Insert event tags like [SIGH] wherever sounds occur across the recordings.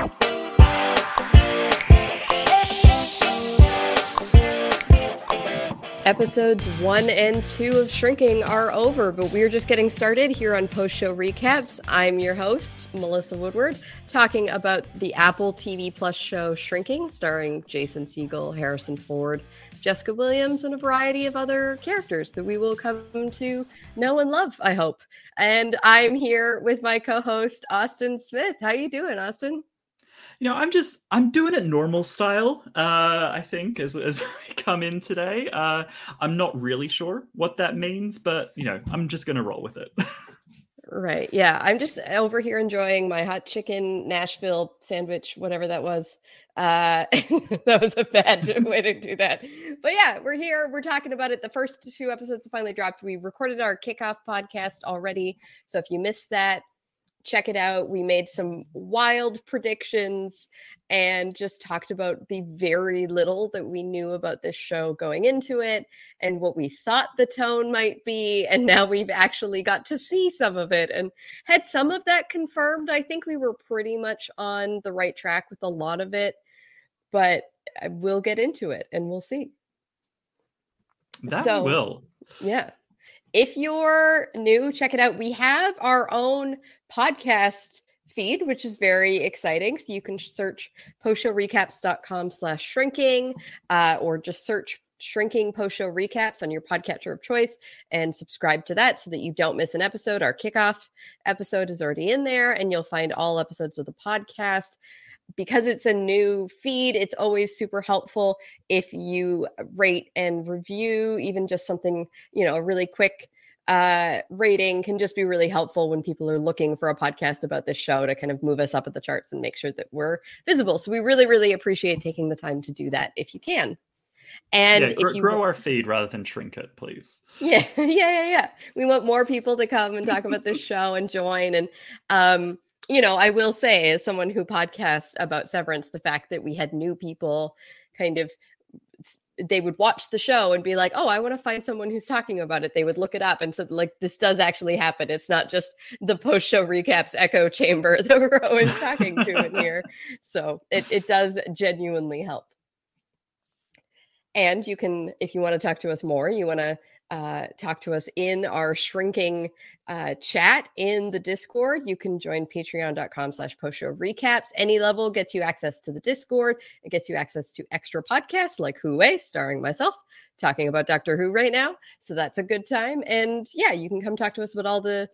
Thank you. Episodes one and two of Shrinking are over, but we're just getting started here on Post Show Recaps. I'm your host, Melissa Woodward, talking about the Apple TV Plus show Shrinking, starring Jason Segel, Harrison Ford, Jessica Williams, and a variety of other characters that we will come to know and love, I hope. And I'm here with my co-host, Austin Smith. How you doing, Austin? You know, I'm just I'm doing it normal style. Uh, I think as as [LAUGHS] we come in today, uh, I'm not really sure what that means, but you know, I'm just gonna roll with it. [LAUGHS] Right. Yeah. I'm just over here enjoying my hot chicken Nashville sandwich, whatever that was. Uh, [LAUGHS] that was a bad way to do that. But yeah, we're here. We're talking about it. The first two episodes finally dropped. We recorded our kickoff podcast already. So if you missed that, check it out. We made some wild predictions and just talked about the very little that we knew about this show going into it and what we thought the tone might be. And now we've actually got to see some of it and had some of that confirmed. I think we were pretty much on the right track with a lot of it, but we'll get into it and we'll see. That so, will. Yeah. If you're new, check it out. We have our own podcast feed, which is very exciting. So you can search postshowrecaps.com slash shrinking uh, or just search shrinking post recaps on your podcatcher of choice and subscribe to that so that you don't miss an episode. Our kickoff episode is already in there, and you'll find all episodes of the podcast. Because it's a new feed, it's always super helpful if you rate and review, even just something, you know, a really quick uh, rating can just be really helpful when people are looking for a podcast about this show to kind of move us up at the charts and make sure that we're visible. So we really, really appreciate taking the time to do that if you can. And yeah, gr- if you grow our feed rather than shrink it, please. [LAUGHS] Yeah, yeah, yeah, yeah. We want more people to come and talk about this [LAUGHS] show and join. And um, you know, I will say, as someone who podcasts about Severance, the fact that we had new people kind of they would watch the show and be like, "Oh, I want to find someone who's talking about it." They would look it up and said, "Like this does actually happen. It's not just the post-show recaps echo chamber [LAUGHS] that we're always talking to in here." [LAUGHS] So it it does genuinely help. And you can, if you want to talk to us more, you want to uh, talk to us in our shrinking uh, chat in the Discord. You can join patreon.com slash post show recaps. Any level gets you access to the Discord. It gets you access to extra podcasts like Way, starring myself, talking about Doctor Who right now. So that's a good time. And yeah, you can come talk to us about all the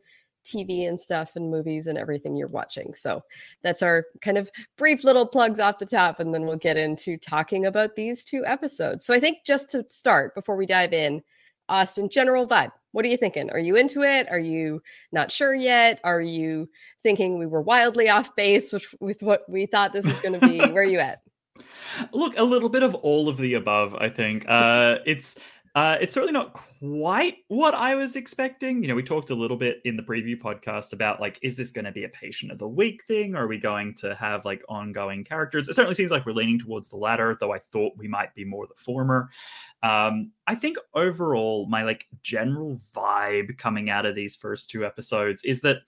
TV and stuff and movies and everything you're watching. So that's our kind of brief little plugs off the top. And then we'll get into talking about these two episodes. So I think just to start, before we dive in, Austin, general vibe. What are you thinking? Are you into it? Are you not sure yet? Are you thinking we were wildly off base with, with what we thought this was going to be? Where are you at? [LAUGHS] Look, a little bit of all of the above, I think. Uh, it's uh, it's certainly not quite what I was expecting. You know, we talked a little bit in the preview podcast about like, is this going to be a patient of the week thing? Or are we going to have like ongoing characters? It certainly seems like we're leaning towards the latter, though I thought we might be more the former. Um, I think overall, my like general vibe coming out of these first two episodes is that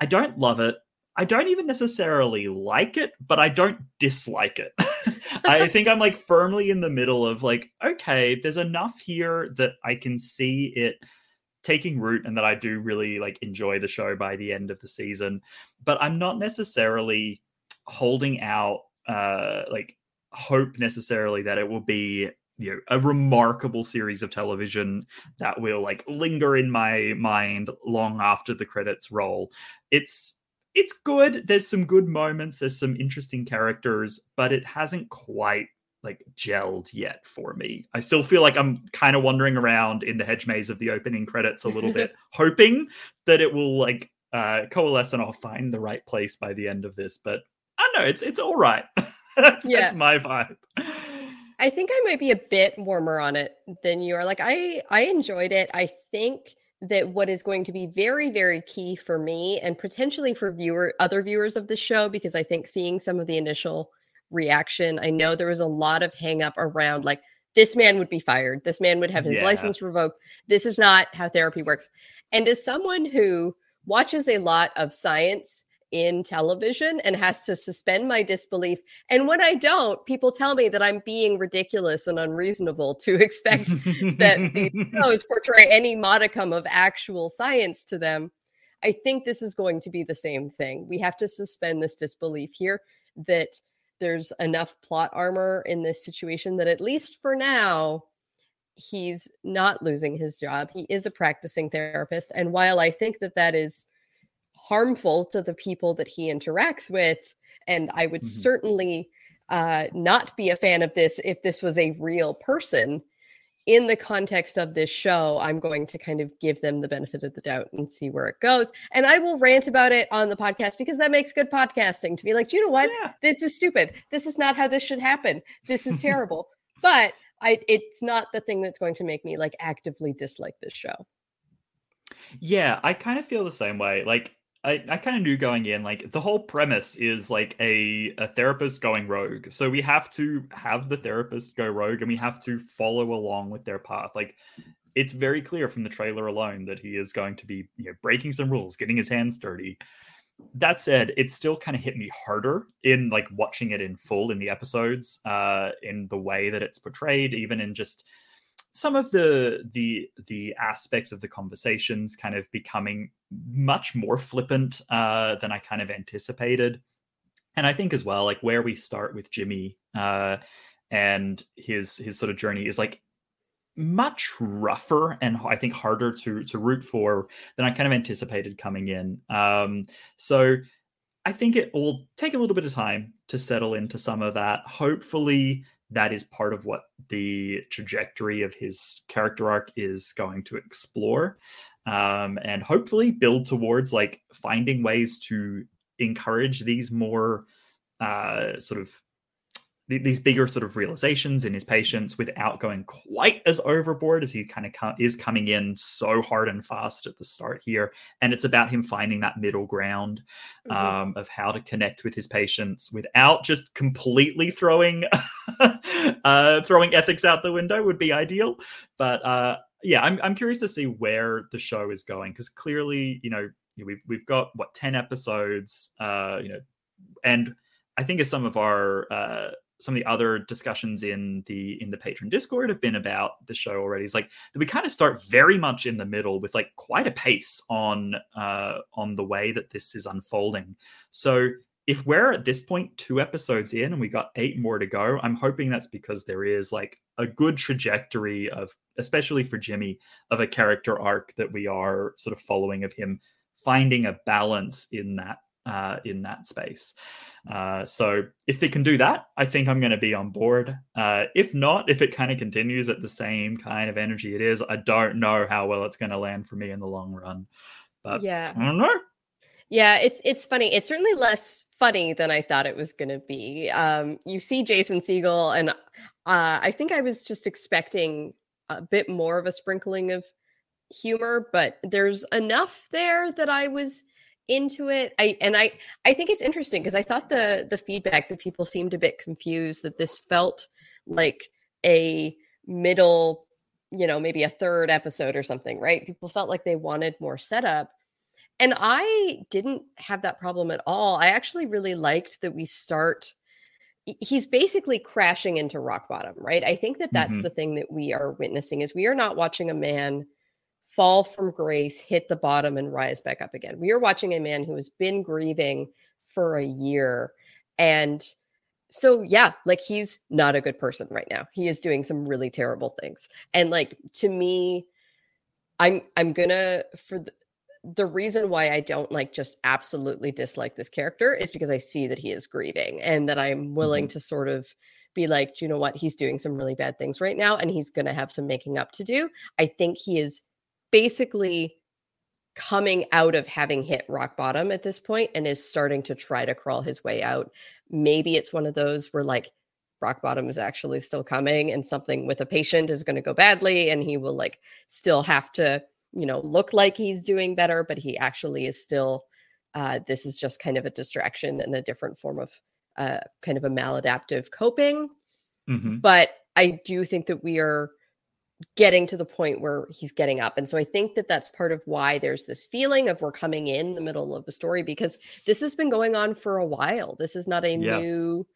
I don't love it. I don't even necessarily like it, but I don't dislike it. [LAUGHS] I think I'm like firmly in the middle of like, okay, there's enough here that I can see it taking root and that I do really like enjoy the show by the end of the season. But I'm not necessarily holding out uh like hope necessarily that it will be you know a remarkable series of television that will like linger in my mind long after the credits roll. It's it's good. There's some good moments. There's some interesting characters, but it hasn't quite like gelled yet for me. I still feel like I'm kind of wandering around in the hedge maze of the opening credits a little bit, [LAUGHS] hoping that it will like uh, coalesce and I'll find the right place by the end of this. But I don't know. It's it's all right. [LAUGHS] that's, Yeah. that's my vibe. I think I might be a bit warmer on it than you are. Like I I enjoyed it. I think that what is going to be very very key for me and potentially for viewer other viewers of the show because I think seeing some of the initial reaction, I know there was a lot of hang up around like this man would be fired. This man would have his Yeah. license revoked. This is not how therapy works. And as someone who watches a lot of science in television and has to suspend my disbelief. And when I don't, people tell me that I'm being ridiculous and unreasonable to [LAUGHS] expect that these [LAUGHS] shows portray any modicum of actual science to them. I think this is going to be the same thing. We have to suspend this disbelief here that there's enough plot armor in this situation that at least for now, he's not losing his job. He is a practicing therapist. And while I think that that is harmful to the people that he interacts with, and I would certainly uh, not be a fan of this if this was a real person. In the context of this show, I'm going to kind of give them the benefit of the doubt and see where it goes. And I will rant about it on the podcast because that makes good podcasting to be like, "Do you know what? This is stupid. This is not how this should happen. This is [LAUGHS] terrible. but I, it's not the thing that's going to make me like actively dislike this show. Yeah, I kind of feel the same way. Like I, I kind of knew going in, like the whole premise is like a, a therapist going rogue. So we have to have the therapist go rogue and we have to follow along with their path. Like it's very clear from the trailer alone that he is going to be you know, breaking some rules, getting his hands dirty. That said, it still kind of hit me harder in like watching it in full in the episodes, uh, in the way that it's portrayed, even in just some of the the the aspects of the conversations kind of becoming much more flippant uh, than I kind of anticipated. And I think as well, like where we start with Jimmy uh, and his his sort of journey is like much rougher and I think harder to to root for than I kind of anticipated coming in. Um, so I think it will take a little bit of time to settle into some of that. Hopefully, that is part of what the trajectory of his character arc is going to explore. Um, and hopefully build towards like finding ways to encourage these more uh, sort of these bigger sort of realizations in his patients without going quite as overboard as he kind of co- is coming in so hard and fast at the start here. And it's about him finding that middle ground Mhm. um, of how to connect with his patients without just completely throwing [LAUGHS] uh, throwing ethics out the window would be ideal. But uh, yeah, I'm I'm curious to see where the show is going because clearly, you know, we've we've got what ten episodes, uh, you know, and I think as some of our uh, some of the other discussions in the in the patron discord have been about the show already. Is like that we kind of start very much in the middle with like quite a pace on uh on the way that this is unfolding. So if we're at this point two episodes in and we got eight more to go i'm hoping that's because there is like a good trajectory of especially for jimmy of a character arc that we are sort of following of him finding a balance in that uh, in that space. Uh, so if they can do that, I think I'm going to be on board. Uh, if not, if it kind of continues at the same kind of energy it is, I don't know how well it's going to land for me in the long run. But yeah, I don't know. Yeah, it's it's funny. It's certainly less funny than I thought it was going to be. Um, you see Jason Segel, and uh, I think I was just expecting a bit more of a sprinkling of humor, but there's enough there that I was into it. I and i i think it's interesting because i thought the the feedback that people seemed a bit confused that this felt like a middle you know maybe a third episode or something right? People felt like they wanted more setup. And i didn't have that problem at all. I actually really liked that we start he's basically crashing into rock bottom right? I think that that's Mm-hmm. the thing that we are witnessing is we are not watching a man fall from grace, hit the bottom, and rise back up again. We are watching a man who has been grieving for a year. And so, yeah, like he's not a good person right now. He is doing some really terrible things. And like to me, I'm I'm gonna for the, the reason why I don't like just absolutely dislike this character is because I see that he is grieving and that I'm willing mm-hmm. to sort of be like, do you know what? He's doing some really bad things right now and he's going to have some making up to do. I think he is basically coming out of having hit rock bottom at this point and is starting to try to crawl his way out. Maybe it's one of those where like rock bottom is actually still coming and something with a patient is going to go badly and he will like still have to, you know, look like he's doing better, but he actually is still uh this is just kind of a distraction and a different form of uh kind of a maladaptive coping. Mhm. But I do think that we are getting to the point where he's getting up. And so I think that that's part of why there's this feeling of we're coming in the middle of the story because this has been going on for a while. This is not a Yeah. new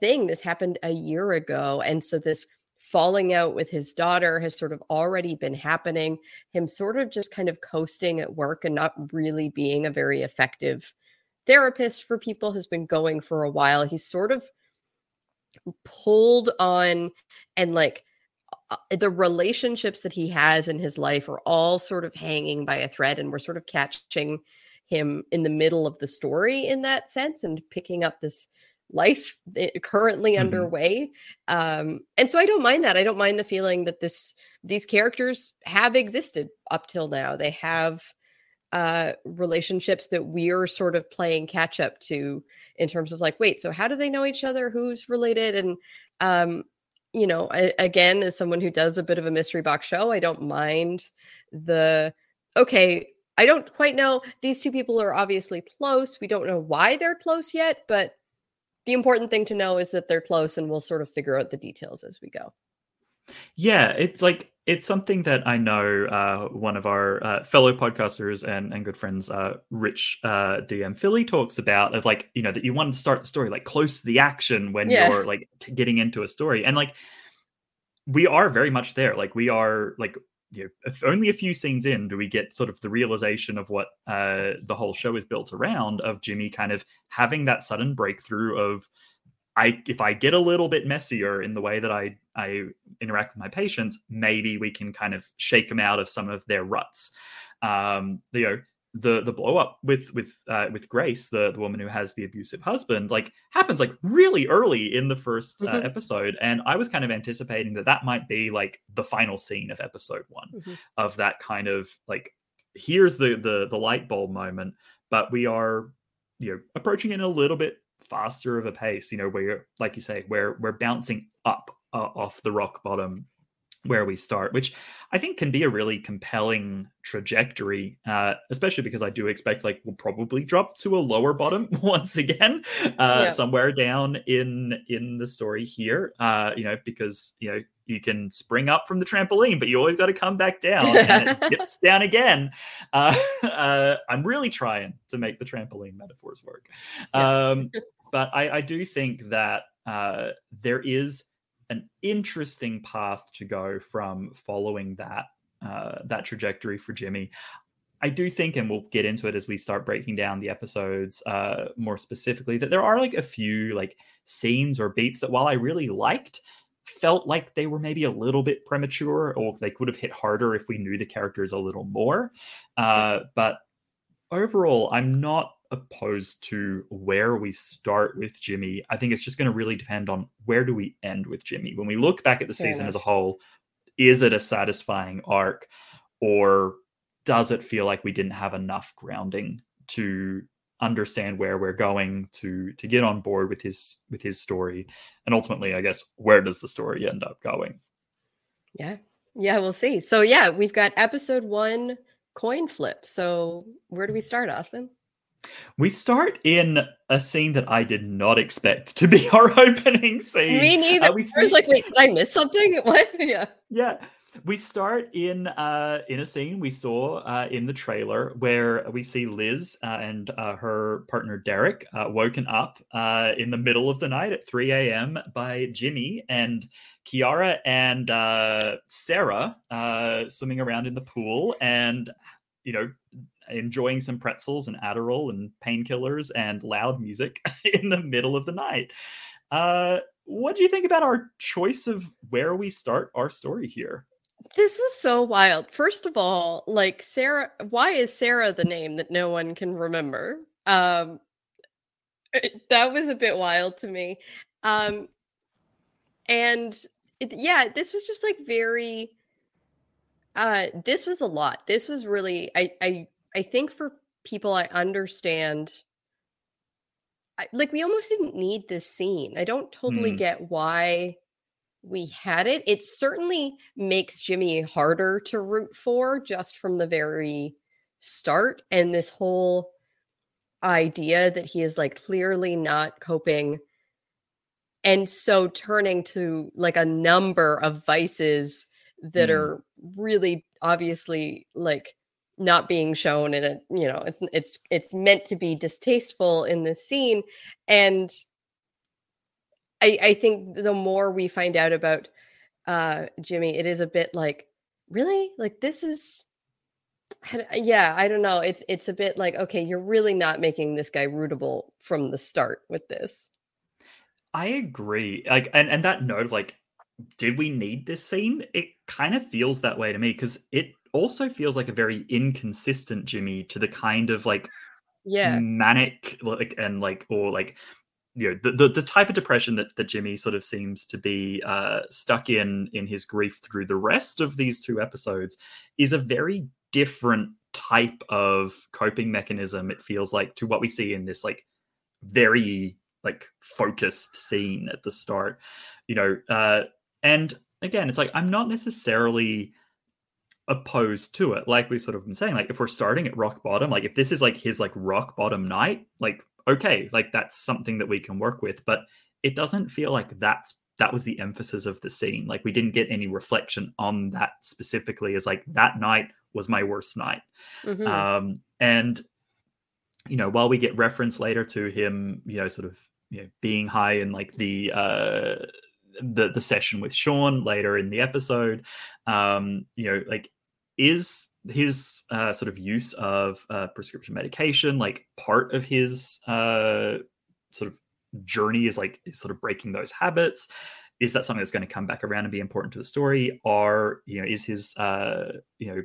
thing. This happened a year ago. And so this falling out with his daughter has sort of already been happening. Him sort of just kind of coasting at work and not really being a very effective therapist for people has been going for a while. He's sort of pulled on and like the relationships that he has in his life are all sort of hanging by a thread and we're sort of catching him in the middle of the story in that sense and picking up this life currently Mhm. underway. Um and so i don't mind that. I don't mind the feeling that this these characters have existed up till now. They have uh relationships that we're sort of playing catch up to in terms of like wait so how do they know each other? Who's related? And um you know I, again as someone who does a bit of a mystery box show i don't mind the okay i don't quite know these two people are obviously close we don't know why they're close yet but the important thing to know is that they're close and we'll sort of figure out the details as we go Yeah, it's like it's something that I know uh, one of our uh, fellow podcasters and, and good friends, uh, Rich uh, DM Philly, talks about of like you know that you want to start the story like close to the action when Yeah. you're like t- getting into a story, and like we are very much there. Like we are like you know, if only a few scenes in do we get sort of the realization of what uh, the whole show is built around of Jimmy kind of having that sudden breakthrough of I if I get a little bit messier in the way that I I interact with my patients, maybe we can kind of shake them out of some of their ruts. Um, you know, the the blow up with with uh, with Grace, the the woman who has the abusive husband, like happens like really early in the 1st uh, Mhm. episode, and I was kind of anticipating that that might be like the final scene of episode one Mhm. of that kind of like here's the the the light bulb moment, but we are you know approaching it in a little bit faster of a pace you know where you're like you say where we're bouncing up uh, off the rock bottom where we start which i think can be a really compelling trajectory uh especially because i do expect like we'll probably drop to a lower bottom [LAUGHS] once again uh Yeah. somewhere down in in the story here uh you know because you know you can spring up from the trampoline but you always got to come back down and it [LAUGHS] dips down again uh, [LAUGHS] uh i'm really trying to make the trampoline metaphors work Yeah. um [LAUGHS] but I, I do think that uh, there is an interesting path to go from following that uh, that trajectory for Jimmy. I do think, and we'll get into it as we start breaking down the episodes uh, more specifically, that there are like a few like scenes or beats that while I really liked, felt like they were maybe a little bit premature, or they could have hit harder if we knew the characters a little more. Uh, but overall, I'm not opposed to where we start with Jimmy. I think it's just going to really depend on where do we end with Jimmy. When we look back at the Fair season as a whole, is it a satisfying arc, or does it feel like we didn't have enough grounding to understand where we're going to to get on board with his with his story and ultimately i guess where does the story end up going Yeah. Yeah, we'll see. So yeah, we've got episode one coin flip. So where do we start, Austin? we start in a scene that i did not expect to be [LAUGHS] our opening scene Me neither. Uh, we I was like, wait, did I miss something? [LAUGHS] What? Yeah. yeah we start in uh in a scene we saw uh in the trailer where we see liz uh, and uh, her partner derek uh, woken up uh in the middle of the night at 3 a.m by jimmy and kiara and sarah swimming around in the pool and you know enjoying some pretzels and adderall and painkillers and loud music [LAUGHS] in the middle of the night. What do you think about our choice of where we start our story here This was so wild. First of all, like Sarah, why is Sarah the name that no one can remember? Um [LAUGHS] that was a bit wild to me. Um and it, yeah, this was just like very uh this was a lot. This was really I I I think for people I understand I, like we almost didn't need this scene. I don't totally Hmm. get why we had it. It certainly makes Jimmy harder to root for just from the very start. And this whole idea that he is like clearly not coping. And so turning to like a number of vices that Mm. are really obviously like not being shown and it you know it's it's it's meant to be distasteful in this scene and I, I think the more we find out about uh Jimmy, it is a bit like, really? Like this is yeah, I don't know. It's it's a bit like, okay, you're really not making this guy rootable from the start with this. I agree. Like, and and that note of like, did we need this scene? It kind of feels that way to me because it also feels like a very inconsistent Jimmy to the kind of like Yeah. manic like and like or like you know the, the the type of depression that that Jimmy sort of seems to be uh stuck in in his grief through the rest of these two episodes is a very different type of coping mechanism it feels like to what we see in this like very like focused scene at the start you know uh and again it's like i'm not necessarily opposed to it like we sort of been saying like if we're starting at rock bottom like if this is like his like rock bottom night like okay like that's something that we can work with but it doesn't feel like that's that was the emphasis of the scene like we didn't get any reflection on that specifically as like that night was my worst night Mhm. um and you know while we get reference later to him you know sort of you know being high in like the uh the the session with Sean later in the episode um you know like is his uh sort of use of uh prescription medication like part of his uh sort of journey is like is sort of breaking those habits. Is that something that's going to come back around and be important to the story? Or you know is his uh you know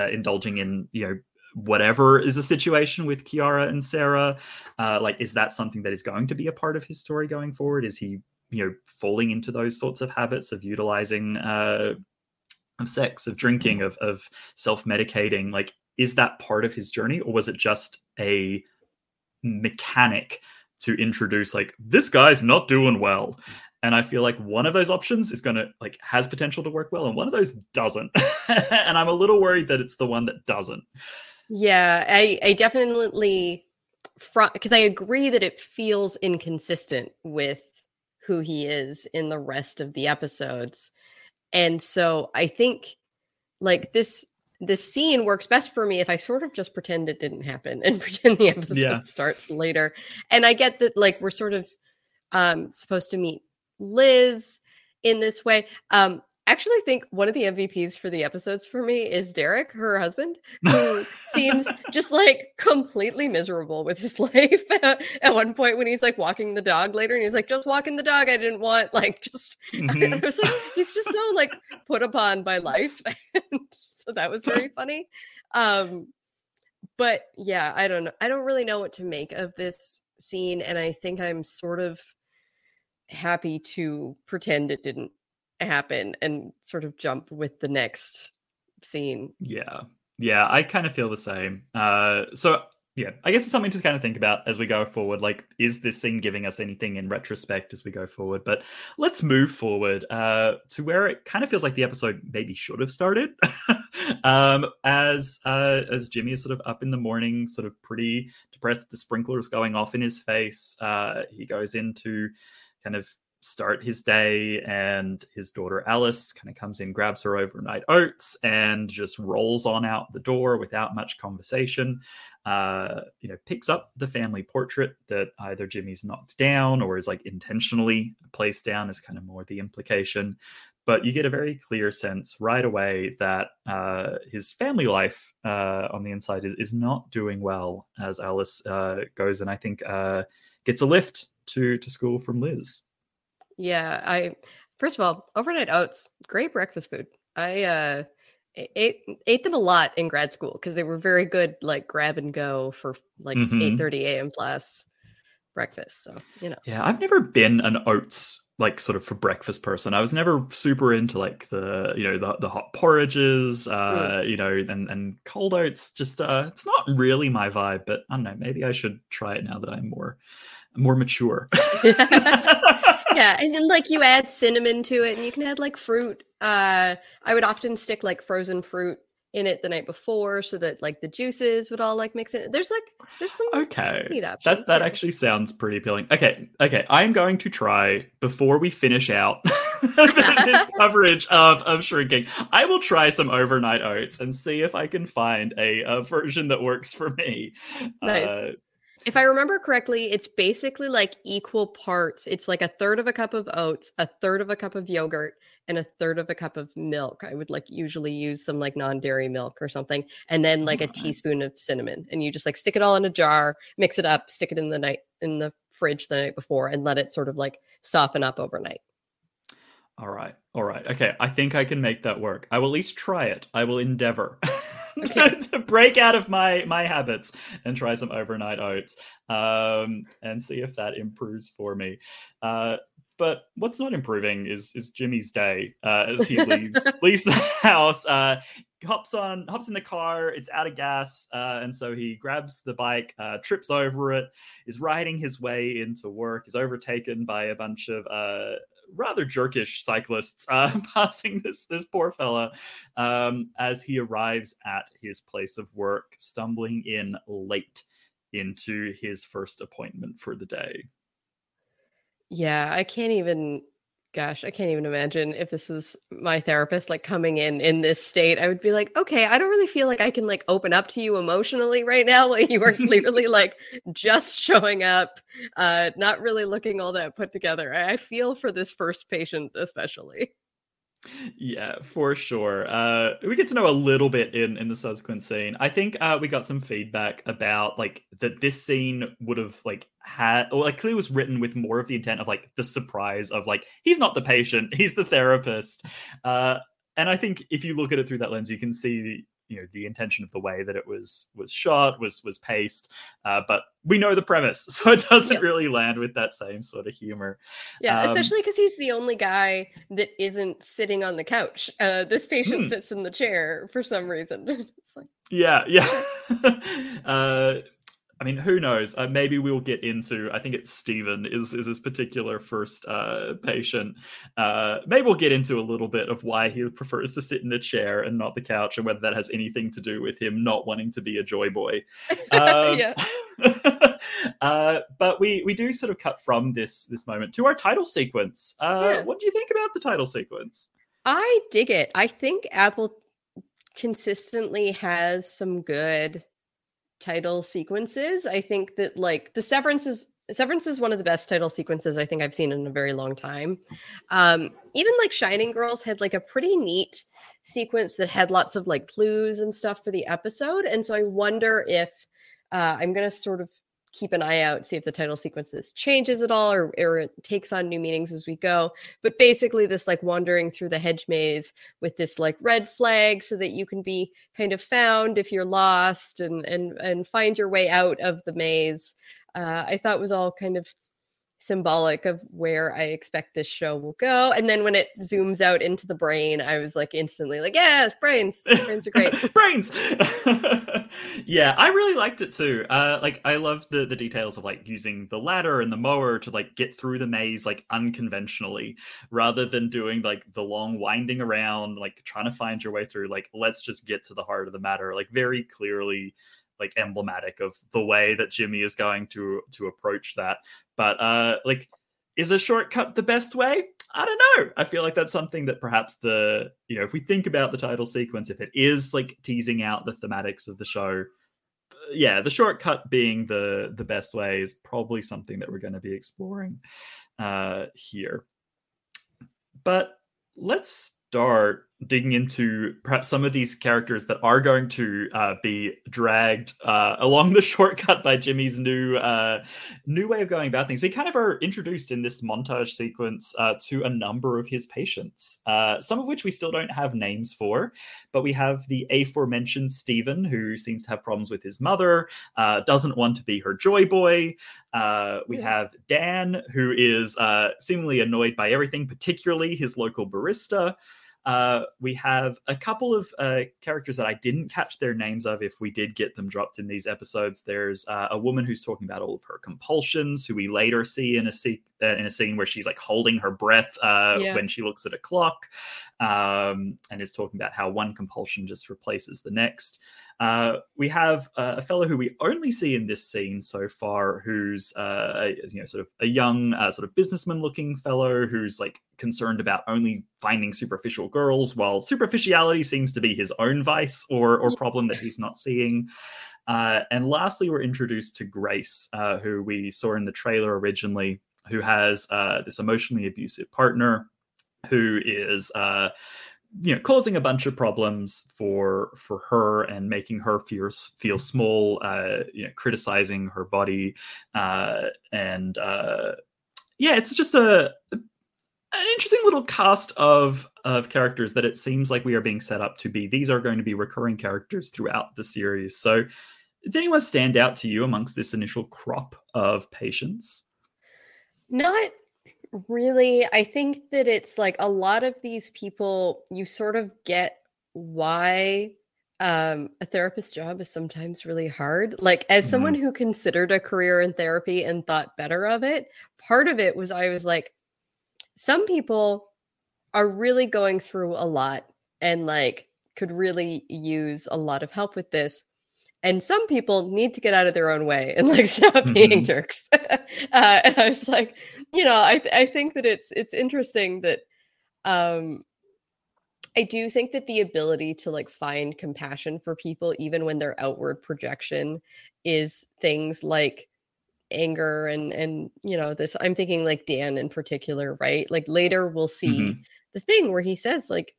uh, indulging in you know whatever is the situation with Kiara and Sarah uh like is that something that is going to be a part of his story going forward? Is he you know falling into those sorts of habits of utilizing uh of sex of drinking mm-hmm. of of self-medicating like is that part of his journey or was it just a mechanic to introduce like this guy's not doing well and i feel like one of those options is going to like has potential to work well and one of those doesn't [LAUGHS] and i'm a little worried that it's the one that doesn't Yeah, I I definitely because I agree that it feels inconsistent with who he is in the rest of the episodes. And so I think like this this scene works best for me if I sort of just pretend it didn't happen [LAUGHS] and pretend the episode Yeah. starts later. And I get that like we're sort of um supposed to meet Liz in this way. Um actually think one of the MVPs for the episodes for me is Derek, her husband, who seems [LAUGHS] just like completely miserable with his [LAUGHS] life. At one point, when he's like walking the dog later, and he's like, "Just walking the dog. I didn't want [LAUGHS] like just." Mhm. I was like, he's just so like put upon by life, And so that was very funny. Um, but yeah, I don't know. I don't really know what to make of this scene, and I think I'm sort of happy to pretend it didn't happen and sort of jump with the next scene. Yeah. Yeah, I kind of feel the same. Uh so yeah, I guess it's something to kind of think about as we go forward. Like, is this scene giving us anything in retrospect as we go forward? But let's move forward uh, to where it kind of feels like the episode maybe should have started. [LAUGHS] um, as uh, as Jimmy is sort of up in the morning, sort of pretty depressed. The sprinklers going off in his face. Uh, he goes into kind of start his day and his daughter alice kind of comes in grabs her overnight oats and just rolls on out the door without much conversation. Uh you know picks up the family portrait that either jimmy's knocked down or is like intentionally placed down is kind of more the implication. But you get a very clear sense right away that uh, his family life uh, on the inside is, is not doing well as alice uh, goes and i think uh, gets a lift to to school from liz Yeah, I first of all, overnight oats, great breakfast food. I uh ate ate them a lot in grad school because they were very good, like grab and go for like Mhm. eight thirty a.m. class breakfast. So you know, Yeah, I've never been an oats like sort of for breakfast person. I was never super into like the you know the, the hot porridges, uh, you know, and and cold oats. Just uh, it's not really my vibe. But I don't know. Maybe I should try it now that I'm more more mature. [LAUGHS] [LAUGHS] [LAUGHS] yeah, and then like you add cinnamon to it, and you can add like fruit. Uh, I would often stick like frozen fruit in it the night before, so that like the juices would all like mix in. There's like there's some Okay. options. That that yeah. actually sounds pretty appealing. Okay, okay. I'm going to try before we finish out [LAUGHS] this [LAUGHS] coverage of of shrinking. I will try some overnight oats and see if I can find a, a version that works for me. Nice. Uh, If I remember correctly, it's basically like equal parts. It's like a third of a cup of oats, a third of a cup of yogurt, and a third of a cup of milk. I would like usually use some like non-dairy milk or something, and then like a uh-huh. teaspoon of cinnamon. And you just like stick it all in a jar, mix it up, stick it in the night in the fridge the night before, and let it sort of like soften up overnight. All right, all right. Okay, I think I can make that work. I will at least try it. I will endeavor. [LAUGHS] to, [LAUGHS] to break out of my my habits and try some overnight oats um and see if that improves for me uh but what's not improving is is Jimmy's day uh, as he leaves [LAUGHS] leaves the house. Uh, hops on hops in the car. It's out of gas, uh, and so he grabs the bike, uh, trips over it, is riding his way into work. Is overtaken by a bunch of uh, rather jerkish cyclists uh, [LAUGHS] passing this this poor fella um, as he arrives at his place of work, stumbling in late into his first appointment for the day. Yeah, I can't even gosh, I can't even imagine if this was my therapist like coming in in this state. I would be like, "Okay, I don't really feel like I can like open up to you emotionally right now you are [LAUGHS] clearly like just showing up, uh not really looking all that put together." I feel for this first patient especially. Yeah, for sure. Uh, we get to know a little bit in in the subsequent scene. I think uh, we got some feedback about like that this scene would have like had or like clearly was written with more of the intent of like the surprise of like he's not the patient, [LAUGHS] he's the therapist. Uh, and I think if you look at it through that lens, you can see you know the intention of the way that it was was shot was was paced uh, but we know the premise [LAUGHS] so it doesn't really land with that same sort of humor Yeah, Um, especially because he's the only guy that isn't sitting on the couch. Uh, this patient Hmm. sits in the chair for some reason. [LAUGHS] it's like, Yeah, yeah. [LAUGHS] uh, I mean, who knows? Uh, maybe we'll get into. I think it's Stephen is is his particular first uh, patient. Uh, maybe we'll get into a little bit of why he prefers to sit in a chair and not the couch, and whether that has anything to do with him not wanting to be a joy boy. [LAUGHS] Um, [LAUGHS] uh, but we we do sort of cut from this this moment to our title sequence. Uh, Yeah. What do you think about the title sequence? I dig it. I think Apple consistently has some good title sequences. I think that like the severance is Severance is one of the best title sequences I think I've seen in a very long time. Um, even like Shining Girls had like a pretty neat sequence that had lots of like clues and stuff for the episode. And so I wonder if uh, I'm going to sort of keep an eye out, see if the title sequences changes at all or, or it takes on new meanings as we go. But basically, this like wandering through the hedge maze with this like red flag so that you can be kind of found if you're lost and and and find your way out of the maze. Uh, I thought was all kind of symbolic of where I expect this show will go. And then when it zooms out into the brain, I was like instantly like, yes, brains. [LAUGHS] Brains are great. brains. [LAUGHS] yeah, I really liked it too. Uh like I love the the details of like using the ladder and the mower to like get through the maze like unconventionally rather than doing like the long winding around like trying to find your way through like let's just get to the heart of the matter like very clearly like emblematic of the way that Jimmy is going to to approach that. But uh like is a shortcut the best way? I don't know. I feel like that's something that perhaps the you know, if we think about the title sequence, if it is like teasing out the thematics of the show, yeah, the shortcut being the the best way is probably something that we're going to be exploring uh here. But let's start digging into perhaps some of these characters that are going to uh, be dragged uh, along the [LAUGHS] shortcut by Jimmy's new uh, new way of going about things. We kind of are introduced in this montage sequence uh, to a number of his patients, uh, some of which we still don't have names for, but we have the aforementioned Stephen, who seems to have problems with his mother, uh, doesn't want to be her joy boy. we yeah. have Dan, who is seemingly annoyed by everything, particularly his local barista. Uh, we have a couple of uh, characters that I didn't catch their names of if we did get them dropped in these episodes. There's uh, a woman who's talking about all of her compulsions, who we later see in a, se- uh, in a scene where she's like holding her breath uh, yeah. when she looks at a clock um, and is talking about how one compulsion just replaces the next. Uh, we have uh, a fellow who we only see in this scene so far, who's uh, you know sort of a young uh, sort of businessman-looking fellow who's like concerned about only finding superficial girls, while superficiality seems to be his own vice or or problem that he's not seeing. Uh, and lastly, we're introduced to Grace, uh, who we saw in the trailer originally, who has this emotionally abusive partner who is uh, you know causing a bunch of problems for for her and making her feel feel small uh you know criticizing her body uh and uh yeah it's just a an interesting little cast of of characters that it seems like we are being set up to be. These are going to be recurring characters throughout the series. So did anyone stand out to you amongst this initial crop of patients not really i think that it's like a lot of these people you sort of get why um, a therapist job is sometimes really hard like as mm-hmm. someone who considered a career in therapy and thought better of it part of it was i was like some people are really going through a lot and like could really use a lot of help with this and some people need to get out of their own way and like [LAUGHS] stop mm-hmm. being jerks [LAUGHS] uh, and i was like you know i th- i think that it's it's interesting that um i do think that the ability to like find compassion for people even when their outward projection is things like anger and and you know this i'm thinking like dan in particular right like later we'll see mm-hmm. the thing where he says like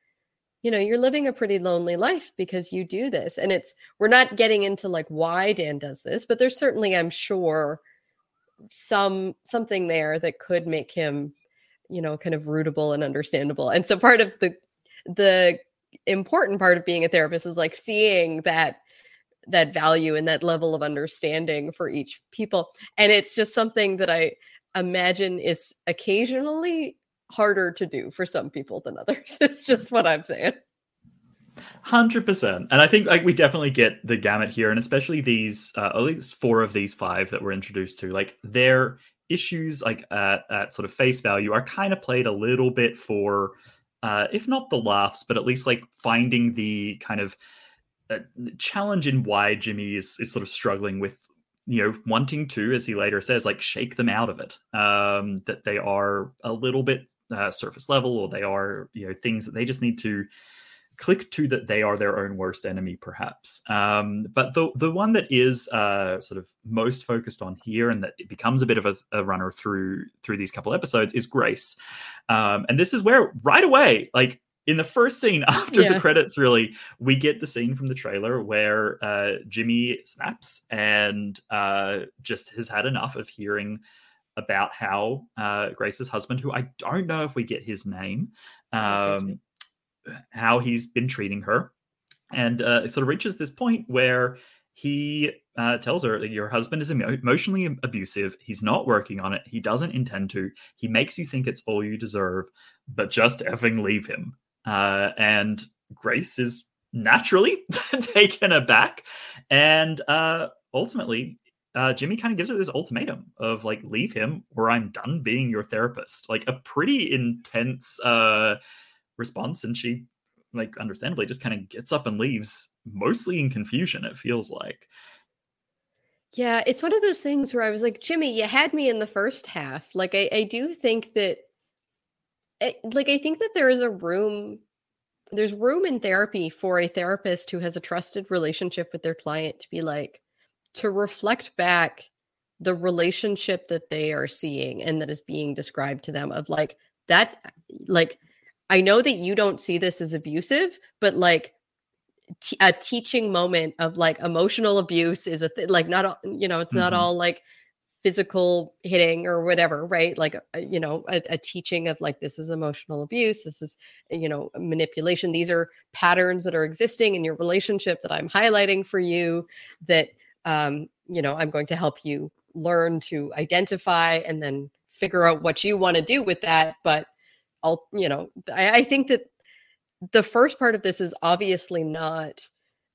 you know you're living a pretty lonely life because you do this and it's we're not getting into like why dan does this but there's certainly i'm sure some something there that could make him you know kind of rootable and understandable and so part of the the important part of being a therapist is like seeing that that value and that level of understanding for each people and it's just something that i imagine is occasionally harder to do for some people than others. [LAUGHS] It's just what I'm saying. Hundred percent, and I think like we definitely get the gamut here, and especially these uh, at least four of these five that we're introduced to, like their issues, like at, at sort of face value, are kind of played a little bit for, uh, if not the laughs, but at least like finding the kind of uh, challenge in why Jimmy is is sort of struggling with you know wanting to as he later says like shake them out of it um that they are a little bit uh, surface level or they are you know things that they just need to click to that they are their own worst enemy, perhaps. Um, but the the one that is uh, sort of most focused on here, and that it becomes a bit of a, a runner through through these couple episodes, is Grace. Um, and this is where right away, like in the first scene [LAUGHS] after Yeah. the credits, really, we get the scene from the trailer where uh, Jimmy snaps and uh, just has had enough of hearing about how uh, Grace's husband, who I don't know if we get his name, um, how he's been treating her, and uh, it sort of reaches this point where he uh, tells her that your husband is emo- emotionally abusive. He's not working on it. He doesn't intend to. He makes you think it's all you deserve, but just effing leave him. Uh, and Grace is naturally [LAUGHS] taken aback, and uh, ultimately. Uh, Jimmy kind of gives her this ultimatum of like, leave him or I'm done being your therapist. Like a pretty intense uh, response. And she, like, understandably just kind of gets up and leaves, mostly in confusion, it feels like. Yeah, it's one of those things where I was like, Jimmy, you had me in the first half. Like, I, I do think that, I- like, I think that there is a room, there's room in therapy for a therapist who has a trusted relationship with their client to be like, to reflect back the relationship that they are seeing and that is being described to them of like, that, like, I know that you don't see this as abusive, but like, t- a teaching moment of like emotional abuse is a th- like not all, you know it's not Mhm. all like physical hitting or whatever right like uh, you know a, a teaching of like this is emotional abuse this is you know manipulation these are patterns that are existing in your relationship that i'm highlighting for you that um you know i'm going to help you learn to identify and then figure out what you want to do with that but i'll you know I, I think that the first part of this is obviously not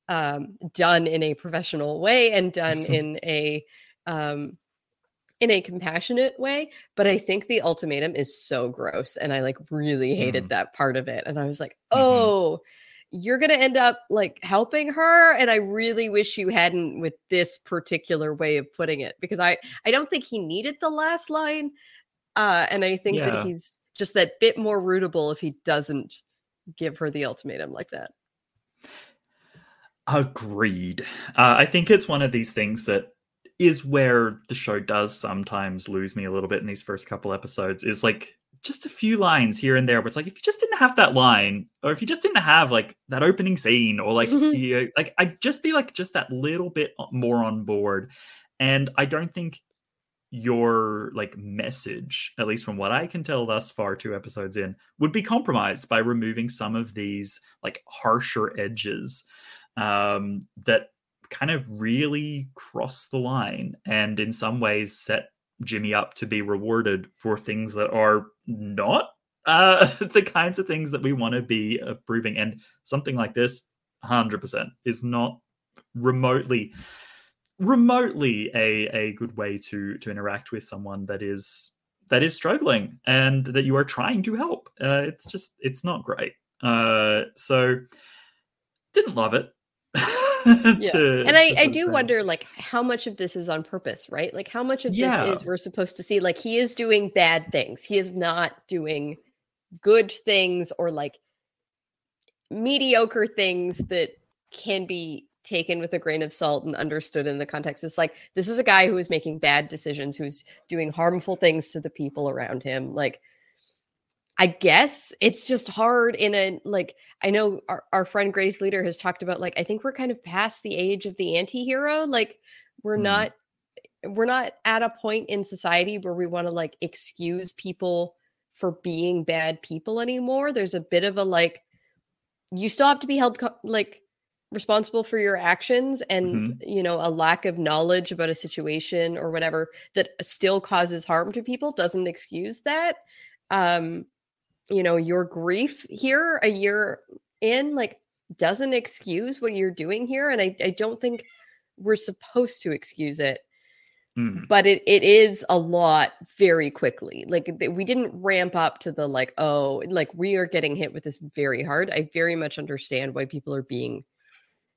um, done in a professional way and done [LAUGHS] in a um, in a compassionate way but i think the ultimatum is so gross and i like really hated that part of it and i was like oh you're gonna end up like helping her and i really wish you hadn't with this particular way of putting it because i i don't think he needed the last line uh and i think Yeah. that he's just that bit more rootable if he doesn't give her the ultimatum like that Agreed. Uh, I think it's one of these things that is where the show does sometimes lose me a little bit in these first couple episodes. Is like just a few lines here and there, but it's like if you just didn't have that line, or if you just didn't have like that opening scene, or like you, like I'd just be like just that little bit more on board. And I don't think your like message, at least from what I can tell thus far, two episodes in, would be compromised by removing some of these like harsher edges um, that kind of really cross the line and in some ways set Jimmy up to be rewarded for things that are not uh, [LAUGHS] the kinds of things that we want to be approving. And something like this, 100%, is not remotely remotely a a good way to to interact with someone that is that is struggling and that you are trying to help. Uh it's just it's not great. Uh so didn't love it [LAUGHS] [LAUGHS] yeah. to- and I, I do wonder like how much of this is on purpose right? Like how much of Yeah. this is we're supposed to see like he is doing bad things. He is not doing good things or like mediocre things that can be taken with a grain of salt and understood in the context. It's like this is a guy who is making bad decisions who's doing harmful things to the people around him. Like I guess it's just hard in a like I know our, our friend Grace Leader has talked about like I think we're kind of past the age of the anti-hero like we're Hmm. not we're not at a point in society where we want to like excuse people for being bad people anymore. There's a bit of a like you still have to be held co- like responsible for your actions and you know a lack of knowledge about a situation or whatever that still causes harm to people doesn't excuse that. Um you know your grief here a year in like doesn't excuse what you're doing here and i, I don't think we're supposed to excuse it Mhm. but it, it is a lot very quickly like we didn't ramp up to the like oh like we are getting hit with this very hard i very much understand why people are being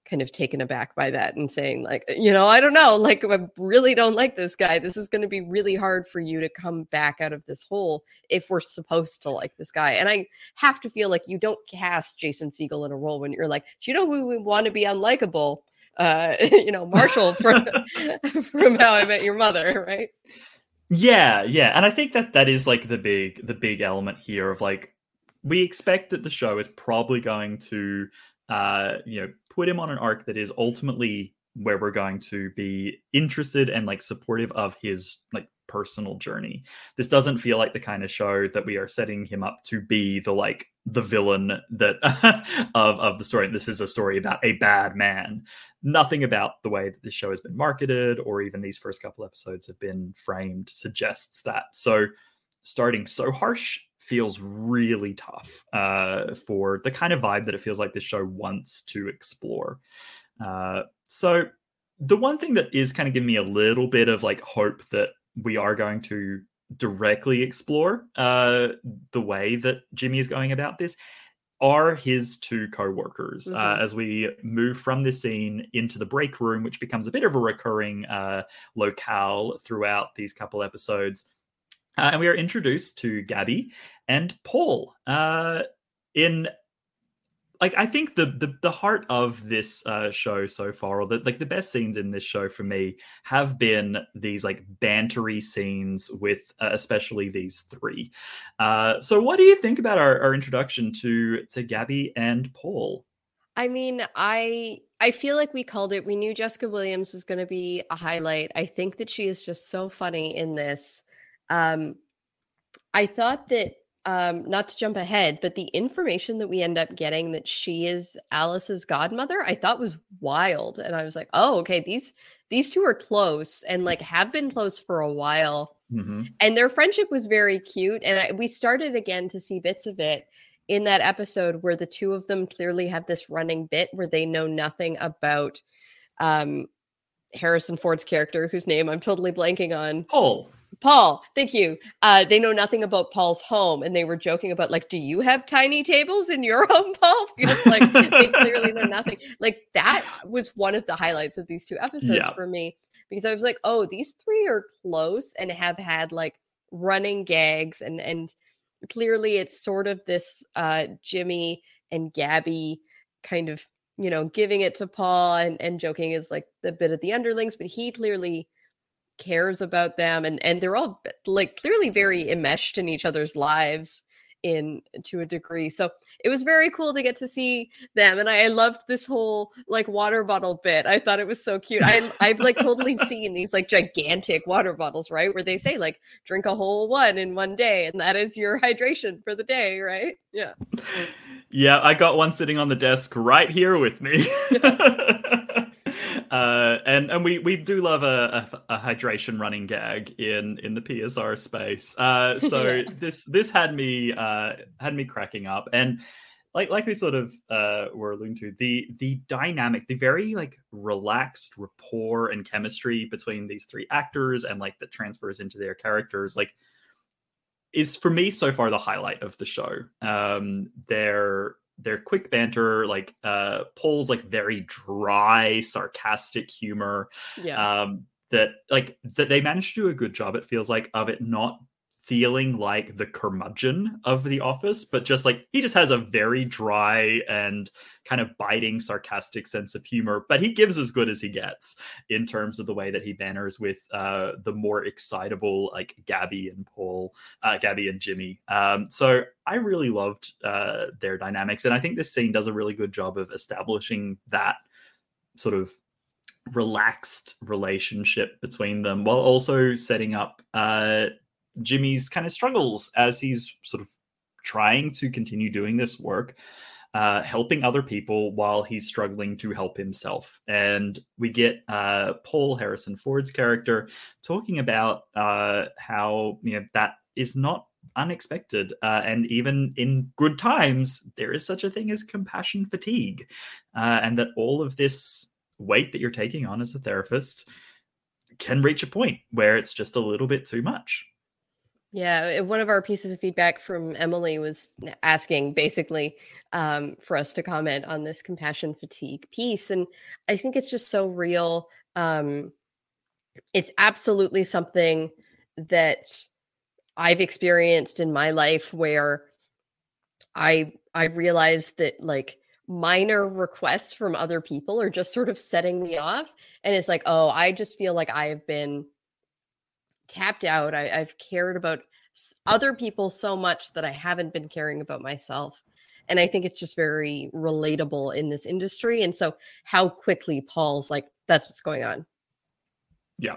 kind of taken aback by that and saying like you know i don't know like i really don't like this guy. This is going to be really hard for you to come back out of this hole if we're supposed to like this guy. And i have to feel like you don't cast jason segel in a role when you're like do you know who we want to be unlikable? Uh [LAUGHS] you know marshall from [LAUGHS] [LAUGHS] from how i met your mother right? Yeah, yeah, and I think that that is like the big the big element here of like we expect that the show is probably going to uh you know put him on an arc that is ultimately where we're going to be interested and like supportive of his like personal journey. This doesn't feel like the kind of show that we are setting him up to be the like the villain that [LAUGHS] of of the story. This is a story about a bad man. Nothing about the way that this show has been marketed or even these first couple episodes have been framed suggests that. So starting so harsh feels really tough uh, for the kind of vibe that it feels like this show wants to explore. Uh, so the one thing that is kind of giving me a little bit of like hope that we are going to directly explore uh, the way that Jimmy is going about this are his two co-workers uh, Mhm. as we move from this scene into the break room which becomes a bit of a recurring uh, locale throughout these couple episodes uh, and we are introduced to gabby and paul uh, in like I think the the, the heart of this uh, show so far, or the, like the best scenes in this show for me, have been these like bantery scenes with uh, especially these three. Uh, so, what do you think about our, our introduction to to Gabby and Paul? I mean, I I feel like we called it. We knew Jessica Williams was going to be a highlight. I think that she is just so funny in this. Um I thought that um not to jump ahead, but the information that we end up getting that she is Alice's godmother, I thought was wild. And I was like, "Oh, okay, these these two are close and like have been close for a while." and their friendship was very cute. And I, we started again to see bits of it in that episode where the two of them clearly have this running bit where they know nothing about um harrison ford's character whose name i'm totally blanking on. Paul paul thank you. Uh they know nothing about paul's home and they were joking about like do you have tiny tables in your [LAUGHS] home paul? Because like they clearly know nothing. Like that was one of the highlights of these two episodes Yeah. for me because I was like, oh, these three are close and have had like running gags and and clearly it's sort of this uh Jimmy and Gabby kind of, you know, giving it to Paul and and joking is like the bit of the underlings, but he clearly cares about them and and they're all like clearly very enmeshed in each other's lives in to a degree. So it was very cool to get to see them and I, I loved this whole like water bottle bit. I thought it was so cute. I I've like totally [LAUGHS] seen these like gigantic water bottles, right? Where they say like drink a whole one in one day and that is your [LAUGHS] hydration for the day, right? Yeah. Yeah, I got one sitting on the desk right here with me. [LAUGHS] uh, and and we we do love a, a, a hydration running gag in in the PSR space. Uh, [LAUGHS] so Yeah. this this had me uh, had me cracking up and. Like, like we sort of uh, were alluding to the the dynamic, the very like relaxed rapport and chemistry between these three actors, and like that transfers into their characters. Like, is for me so far the highlight of the show. Um, their their quick banter, like uh, Paul's like very dry, sarcastic humor. Yeah. Um, that like that they managed to do a good job. It feels like of it not feeling like the curmudgeon of the office, but just like he just has a very dry and kind of biting, sarcastic sense of humor. But he gives as good as he gets in terms of the way that he banners with uh, the more excitable like Gabby and Paul, uh, Gabby and Jimmy. Um, so I really loved uh, their dynamics, and I think this scene does a really good job of establishing that sort of relaxed relationship between them while also setting up uh Jimmy's kind of struggles as he's sort of trying to continue doing this work uh helping other people while he's struggling to help himself. And we get uh Paul Harrison Ford's character talking about uh how you know that is not unexpected uh, and even in good times there is such a thing as compassion fatigue uh, and that all of this weight that you're taking on as a therapist can reach a point where it's just a little bit too much Yeah, one of our pieces of feedback from Emily was asking basically um, for us to comment on this compassion fatigue piece. And I think it's just so real. Um, it's absolutely something that I've experienced in my life where I I realized that like minor requests from other people are just sort of setting me off. And it's like, oh, I just feel like I have been tapped out. I, I've cared about other people so much that I haven't been caring about myself. And I think it's just very relatable in this industry. And so, how quickly Paul's like, that's what's going on. Yeah.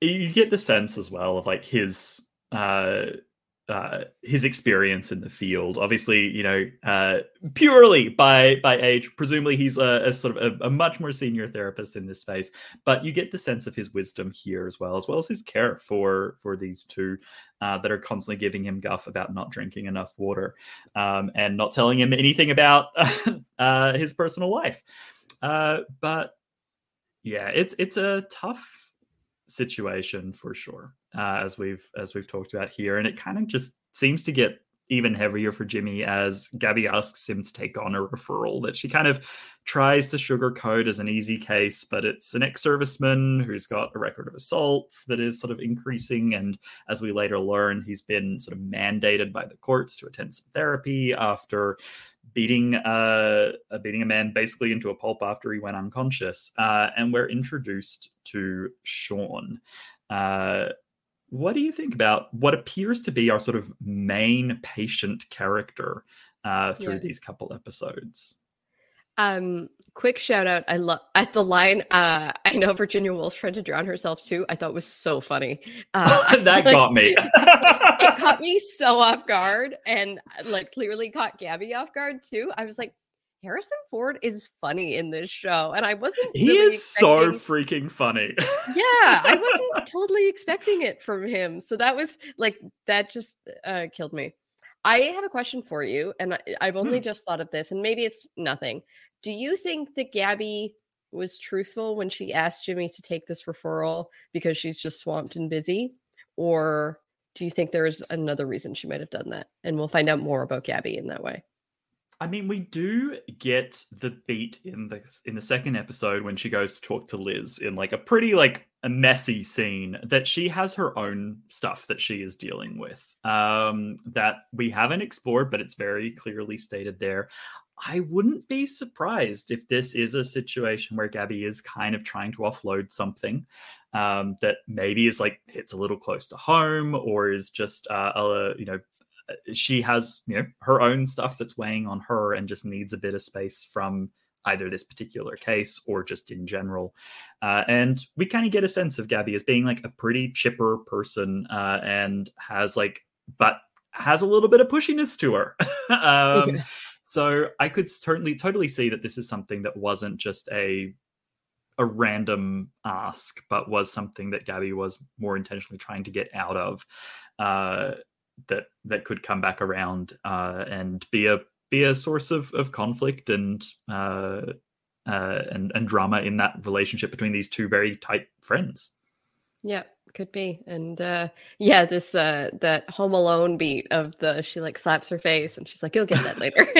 You get the sense as well of like his uh uh, his experience in the field. Obviously, you know, uh, purely by by age, presumably he's a, a sort of a, a, much more senior therapist in this space. But you get the sense of his wisdom here as well, as well as his care for for these two uh, that are constantly giving him guff about not drinking enough water um, and not telling him anything about [LAUGHS] uh, his personal life. Uh, but yeah, it's it's a tough situation for sure uh, as we've as we've talked about here, and it kind of just seems to get even heavier for Jimmy as Gabby asks him to take on a referral that she kind of tries to sugarcoat as an easy case, but it's an ex serviceman who's got a record of assaults that is sort of increasing. And as we later learn, he's been sort of mandated by the courts to attend some therapy after beating uh, beating a man basically into a pulp after he went unconscious. Uh, and we're introduced to Sean. Uh, what do you think about what appears to be our sort of main patient character uh, through yeah. these couple episodes? Um, quick shout out. I love at the line. Uh, I know Virginia Woolf tried to drown herself too. I thought was so funny. Uh, [LAUGHS] that like, got me. [LAUGHS] it caught me so off guard, and like clearly caught Gabby off guard too. I was like, Harrison Ford is funny in this show, and I wasn't. He really is expecting... so freaking funny. yeah, I wasn't [LAUGHS] totally expecting it from him. So that was like that just uh, killed me. I have a question for you, and I, have only hmm. just thought of this, and maybe it's nothing. Do you think that Gabby was truthful when she asked Jimmy to take this referral because she's just swamped and busy, or do you think there's another reason she might have done that? And we'll find out more about Gabby in that way. I mean, we do get the beat in the in the second episode when she goes to talk to Liz in like a pretty like a messy scene that she has her own stuff that she is dealing with um, that we haven't explored, but it's very clearly stated there. I wouldn't be surprised if this is a situation where Gabby is kind of trying to offload something um, that maybe is like hits a little close to home or is just uh, a, you know she has you know her own stuff that's weighing on her and just needs a bit of space from either this particular case or just in general. Uh, and we kind of get a sense of Gabby as being like a pretty chipper person uh, and has like, but has a little bit of pushiness to her. [LAUGHS] um, so I could certainly totally see that this is something that wasn't just a a random ask, but was something that Gabby was more intentionally trying to get out of. Uh, that that could come back around uh, and be a be a source of of conflict and uh, uh, and and drama in that relationship between these two very tight friends. Yeah, could be. And uh yeah, this uh that home alone beat of the she like slaps her face and she's like, You'll get that [LAUGHS] later. [LAUGHS]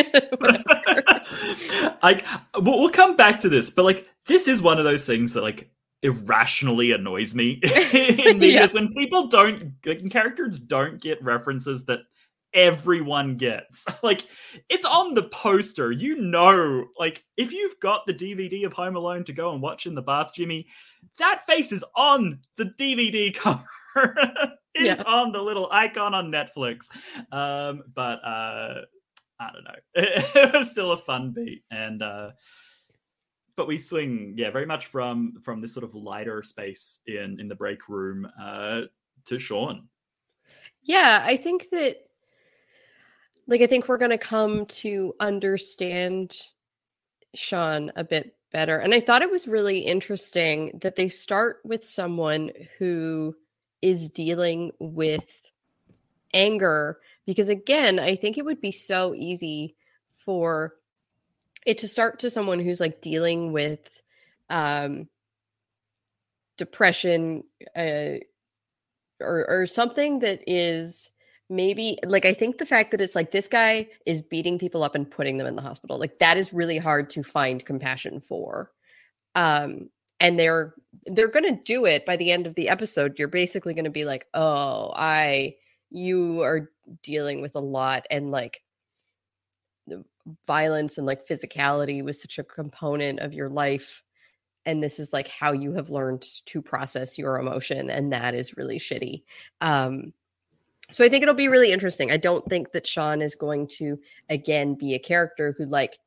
[LAUGHS] I we'll, we'll come back to this, but like this is one of those things that like irrationally annoys me in [LAUGHS] yeah. [LAUGHS] when people don't like, characters don't get references that everyone gets [LAUGHS] like it's on the poster you know like if you've got the dvd of home alone to go and watch in the bath jimmy that face is on the dvd cover It's yeah. on the little icon on netflix um but uh i don't know it, it was still a fun beat and uh but we swing yeah very much from from this sort of lighter space in in the break room uh to sean. Yeah i think that like i think we're going to come to understand sean a bit better and i thought it was really interesting that they start with someone who is dealing with anger because again i think it would be so easy for it to start to someone who's like dealing with um depression uh or or something that is maybe like I think the fact that it's like this guy is beating people up and putting them in the hospital, like that is really hard to find compassion for. Um, and they're they're gonna do it by the end of the episode. You're basically gonna be like, oh, I you are dealing with a lot and like violence and like physicality was such a component of your life and this is like how you have learned to process your emotion and that is really shitty um so i think it'll be really interesting. I don't think that sean is going to again be a character who like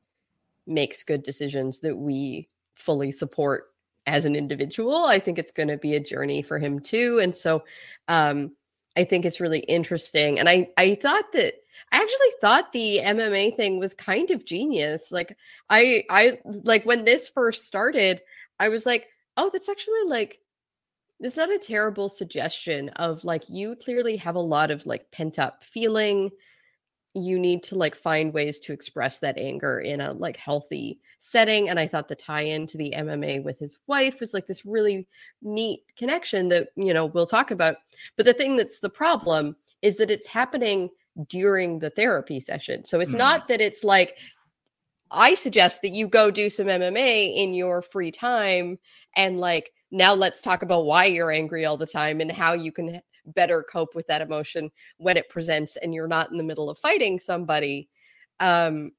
makes good decisions that we fully support as an individual. I think it's going to be a journey for him too and so um i think it's really interesting and i i thought that I actually thought the MMA thing was kind of genius. Like I I like when this first started, I was like, oh, that's actually like it's not a terrible suggestion of like you clearly have a lot of like pent up feeling. You need to like find ways to express that anger in a like healthy setting. And I thought the tie in to the MMA with his wife was like this really neat connection that, you know, we'll talk about. But the thing that's the problem is that it's happening during the therapy session. So it's mm. not that it's like I suggest that you go do some MMA in your free time and like now let's talk about why you're angry all the time and how you can better cope with that emotion when it presents and you're not in the middle of fighting somebody. Um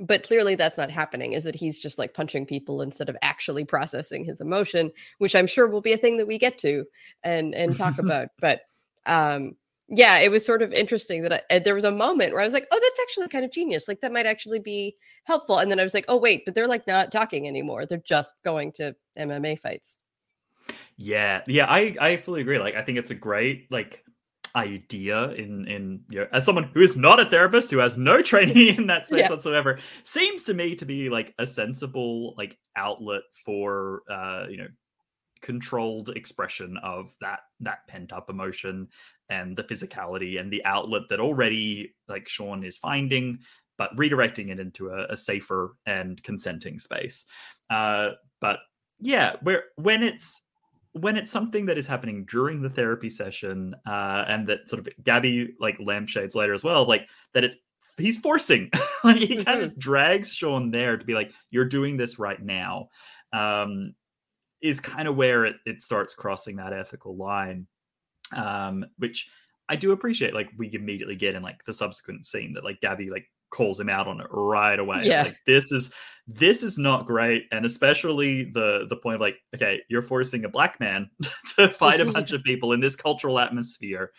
but clearly that's not happening is that he's just like punching people instead of actually processing his emotion which i'm sure will be a thing that we get to and and talk [LAUGHS] about but um yeah, it was sort of interesting that I, there was a moment where I was like, oh, that's actually kind of genius. Like that might actually be helpful. And then I was like, oh, wait, but they're like not talking anymore. They're just going to MMA fights. Yeah. Yeah. I, I fully agree. Like, I think it's a great, like, idea in in you know as someone who is not a therapist who has no [LAUGHS] training in that space yeah. whatsoever seems to me to be like a sensible like outlet for uh you know controlled expression of that that pent up emotion and the physicality and the outlet that already like Sean is finding, but redirecting it into a, a safer and consenting space. Uh, but yeah, where when it's when it's something that is happening during the therapy session, uh, and that sort of Gabby like lampshades later as well, like that it's he's forcing [LAUGHS] like he kind of mm-hmm. drags Sean there to be like, you're doing this right now. Um, is kind of where it, it starts crossing that ethical line um, which I do appreciate. Like we immediately get in like the subsequent scene that like Gabby like calls him out on it right away. Yeah. Like this is this is not great. And especially the the point of like, okay, you're forcing a black man [LAUGHS] to fight a bunch of [LAUGHS] people in this cultural atmosphere.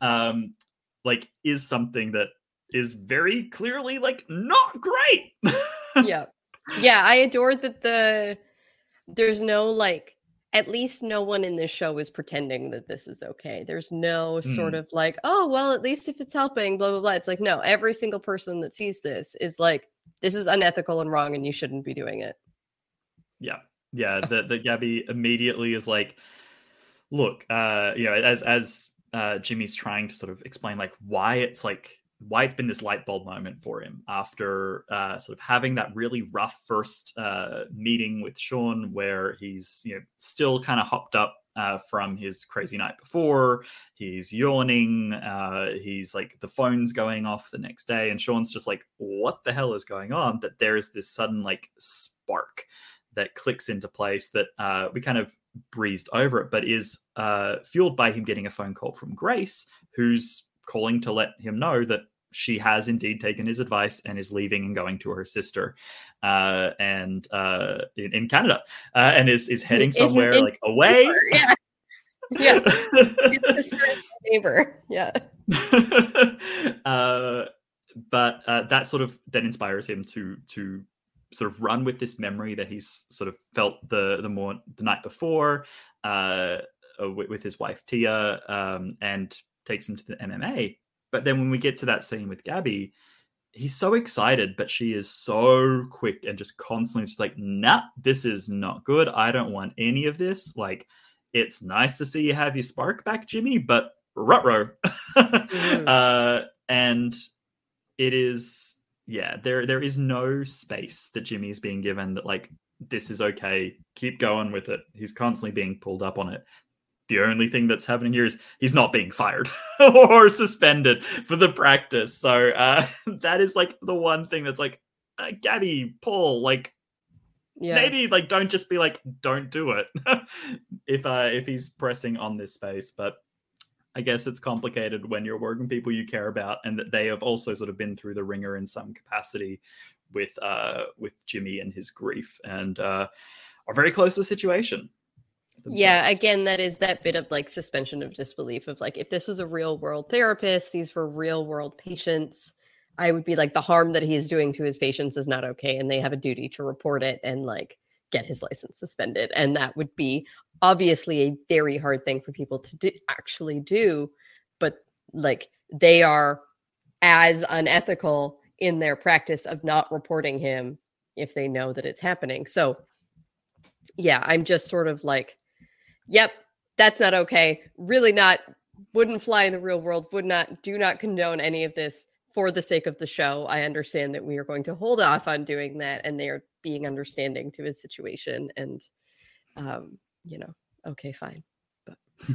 Um, like is something that is very clearly like not great. [LAUGHS] yeah. Yeah. I adored that the there's no like at least no one in this show is pretending that this is okay. There's no sort mm. of like, oh, well, at least if it's helping, blah, blah, blah. It's like, no, every single person that sees this is like, this is unethical and wrong and you shouldn't be doing it. Yeah. Yeah. So. The, the Gabby immediately is like, look, uh, you know, as, as, uh, Jimmy's trying to sort of explain like why it's like why it's been this light bulb moment for him after uh, sort of having that really rough first uh, meeting with Sean, where he's you know still kind of hopped up uh, from his crazy night before. He's yawning. Uh, he's like the phone's going off the next day, and Sean's just like, "What the hell is going on?" That there's this sudden like spark that clicks into place that uh, we kind of breezed over it, but is uh, fueled by him getting a phone call from Grace, who's calling to let him know that she has indeed taken his advice and is leaving and going to her sister uh, and uh, in, in, Canada uh, and is is heading somewhere in, in, like away. Yeah. [LAUGHS] Yeah. sister neighbor. Yeah. [LAUGHS] Uh, but uh, that sort of then inspires him to to sort of run with this memory that he's sort of felt the the more the night before uh, with, with, his wife Tia um, and takes him to the MMA. But then when we get to that scene with Gabby, he's so excited, but she is so quick and just constantly just like, nah, this is not good. I don't want any of this. Like, it's nice to see you have your spark back, Jimmy, but rutro. mm. [LAUGHS] uh, and it is, yeah, there there is no space that Jimmy is being given that like this is okay. Keep going with it. He's constantly being pulled up on it the only thing that's happening here is he's not being fired [LAUGHS] or suspended for the practice. So uh, [LAUGHS] that is like the one thing that's like, uh, Gabby, Paul, like Yeah. maybe like don't just be like don't do it [LAUGHS] if uh if he's pressing on this space but i guess it's complicated when you're working people you care about and that they have also sort of been through the ringer in some capacity with uh with jimmy and his grief and uh are very close to the situation Yeah, again, that is that bit of like suspension of disbelief of like if this was a real world therapist, these were real world patients, I would be like the harm that he is doing to his patients is not okay, and they have a duty to report it and like get his license suspended, and that would be obviously a very hard thing for people to do, actually do, but like they are as unethical in their practice of not reporting him if they know that it's happening. So yeah, I'm just sort of like, yep, that's not okay. Really not, wouldn't fly in the real world, would not, do not condone any of this for the sake of the show. I understand that we are going to hold off on doing that and they are being understanding to his situation. And, um, you know, okay, fine. But [LAUGHS]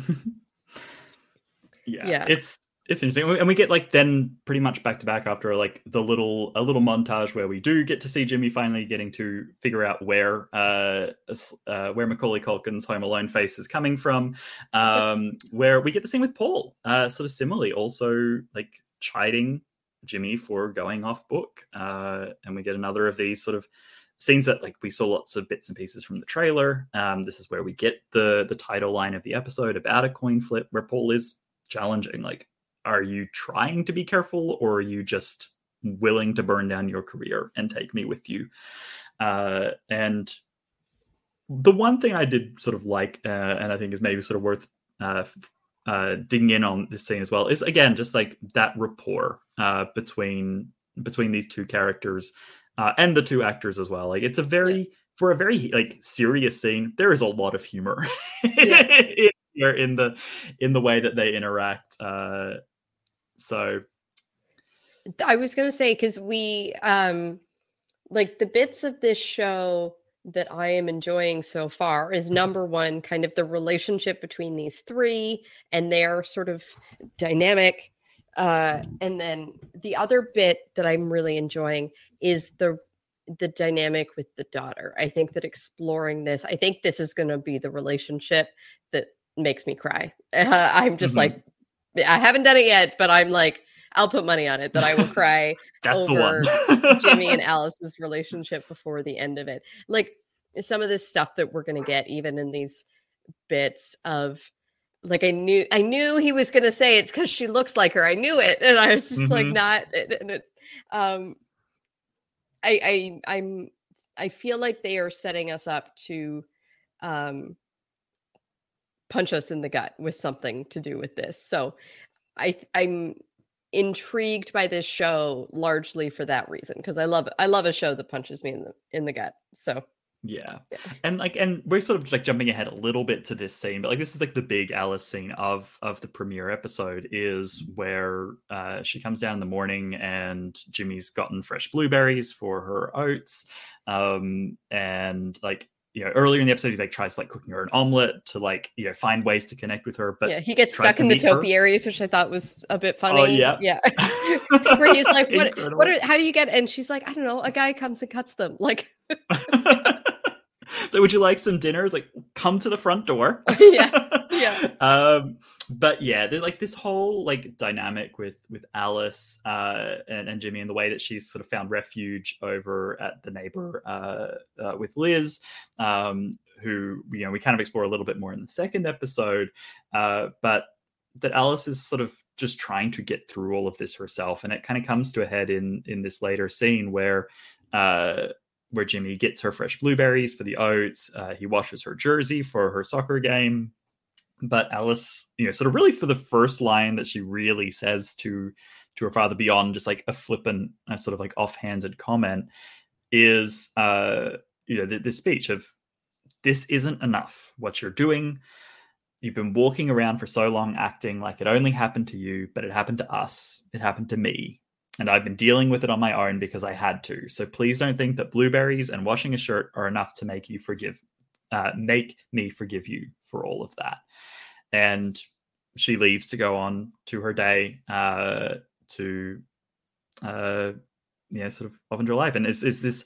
yeah, Yeah. it's it's interesting. And we get like then pretty much back to back after like the little a little montage where we do get to see jimmy finally getting to figure out where uh, uh where macaulay culkin's home alone face is coming from. Um [LAUGHS] where we get the scene with paul uh sort of similarly also like chiding jimmy for going off book. Uh and we get another of these sort of scenes that like we saw lots of bits and pieces from the trailer. Um this is where we get the the title line of the episode about a coin flip where paul is challenging like are you trying to be careful or are you just willing to burn down your career and take me with you? Uh and the one thing i did sort of like uh, and i think is maybe sort of worth uh uh digging in on this scene as well is again just like that rapport uh between between these two characters uh and the two actors as well. Like it's a very for a very like serious scene there is a lot of humor [LAUGHS] in, in the in the way that they interact uh so I was gonna say because we um like the bits of this show that I am enjoying so far is number one, kind of the relationship between these three and their sort of dynamic. Uh, and then the other bit that I'm really enjoying is the the dynamic with the daughter. I think that exploring this, I think this is going to be the relationship that makes me cry. Uh, [LAUGHS] I'm just Mhm. like, I haven't done it yet, but I'm like, I'll put money on it that I will [LAUGHS] cry over. [LAUGHS] Jimmy and Alice's relationship before the end of it. Like some of this stuff that we're gonna get, even in these bits of like I knew I knew he was gonna say it's because she looks like her. I knew it. And I was just like Mhm. not and and it um I I I'm I feel like they are setting us up to um punch us in the gut with something to do with this. So I I'm intrigued by this show largely for that reason because I love I love a show that punches me in the in the gut. So Yeah. And like and we're sort of like jumping ahead a little bit to this scene, but like this is like the big Alice scene of of the premiere episode is where uh she comes down in the morning and Jimmy's gotten fresh blueberries for her oats. Um and like you know, earlier in the episode, he like tries like cooking her an omelet to like you know find ways to connect with her. But yeah, he gets stuck in the meet her. topiaries, which I thought was a bit oh, funny. Oh, yeah. yeah. [LAUGHS] [LAUGHS] Where he's like, "What? What? Are, how do you get?" And she's like, "I don't know. A guy comes and cuts them." Like, [LAUGHS] so would you like some dinner? It's like come to the front door. yeah, yeah. um but yeah like this whole like dynamic with with alice uh and, and jimmy and the way that she's sort of found refuge over at the neighbor uh, uh with liz um who you know we kind of explore a little bit more in the second episode uh but that alice is sort of just trying to get through all of this herself and it kind of comes to a head in in this later scene where uh where Jimmy gets her fresh blueberries for the oats. Uh, he washes her jersey for her soccer game but Alice, you know, sort of really for the first line that she really says to to her father beyond just like a flippant, uh, sort of like offhanded comment, is uh, you know, th- this speech of this isn't enough. What you're doing, you've been walking around for so long acting like it only happened to you, but it happened to us. It happened to me. And I've been dealing with it on my own because I had to. So please don't think that blueberries and washing a shirt are enough to make you forgive, uh, make me forgive you for all of that. And she leaves to go on to her day uh, to uh, yeah, sort of off into her life, and it's, it's this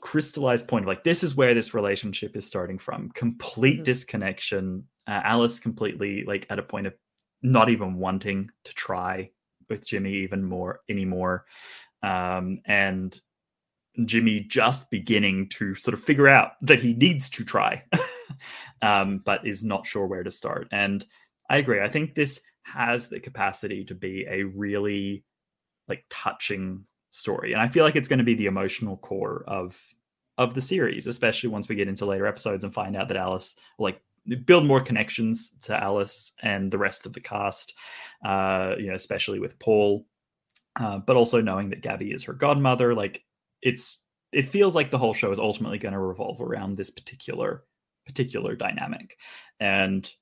crystallized point of like this is where this relationship is starting from. Complete Mm-hmm. disconnection. Uh, alice completely like at a point of not even wanting to try with jimmy even more anymore. Um and jimmy just beginning to sort of figure out that he needs to try [LAUGHS] [LAUGHS] um but is not sure where to start. And i agree i think this has the capacity to be a really like touching story and i feel like it's going to be the emotional core of of the series especially once we get into later episodes and find out that alice like build more connections to alice and the rest of the cast uh you know especially with paul uh, but also knowing that gabby is her godmother like it's it feels like the whole show is ultimately going to revolve around this particular particular dynamic and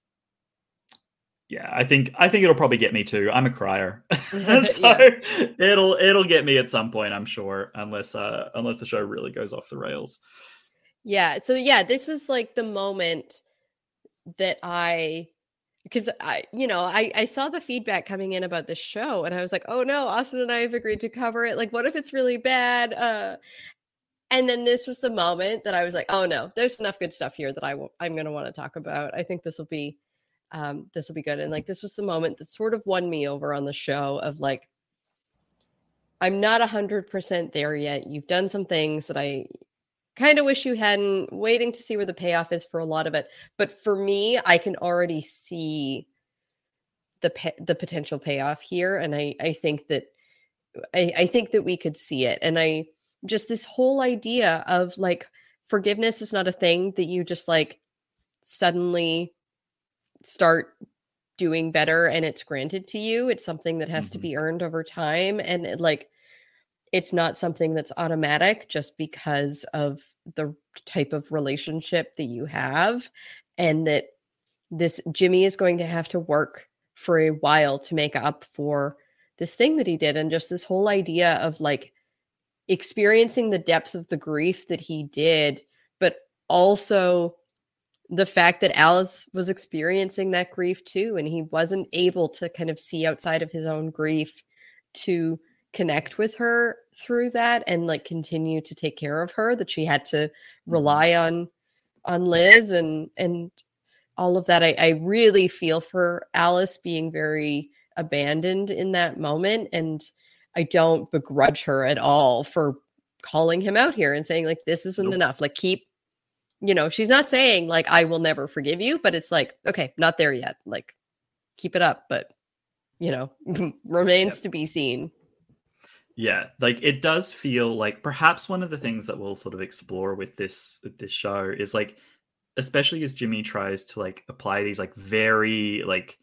yeah i think i think it'll probably get me too i'm a crier [LAUGHS] [LAUGHS] so it'll it'll get me at some point i'm sure unless uh unless the show really goes off the rails Yeah. So yeah, this was like the moment that I because I, you know, I I saw the feedback coming in about the show and I was like, "Oh no, Austin and I have agreed to cover it. Like what if it's really bad?" Uh and then this was the moment that I was like, "Oh no, there's enough good stuff here that I'm going to want to talk about. I think this will be um this will be good." And like this was the moment that sort of won me over on the show of like I'm not a 100% there yet. You've done some things that I kind of wish you hadn't waiting to see where the payoff is for a lot of it but for me i can already see the pa- the potential payoff here and i i think that I, I think that we could see it and i just this whole idea of like forgiveness is not a thing that you just like suddenly start doing better and it's granted to you. It's something that has to mm-hmm. be earned over time and it, like it's not something that's automatic just because of the type of relationship that you have and that this Jimmy is going to have to work for a while to make up for this thing that he did and just this whole idea of like experiencing the depth of the grief that he did but also the fact that Alice was experiencing that grief too and he wasn't able to kind of see outside of his own grief to connect with her through that and like continue to take care of her that she had to mm-hmm. rely on on Liz and and all of that. I, I really feel for Alice being very abandoned in that moment and I don't begrudge her at all for calling him out here and saying like this isn't enough like keep you know she's not saying like I will never forgive you but it's like okay not there yet like keep it up but you know [LAUGHS] remains to be seen. Yeah like it does feel like perhaps one of the things that we'll sort of explore with this with this show is like especially as jimmy tries to like apply these like very like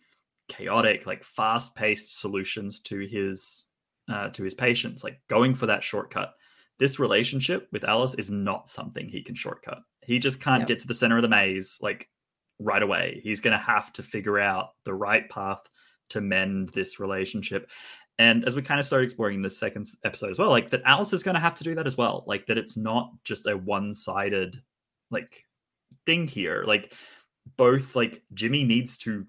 chaotic like fast paced solutions to his uh to his patients like going for that shortcut. This relationship with alice is not something he can shortcut. He just can't Yep. get to the center of the maze like right away. He's going to have to figure out the right path to mend this relationship. And as we kind of start exploring in the second episode as well like that alice is going to have to do that as well. Like that it's not just a one-sided like thing here. Like both like jimmy needs to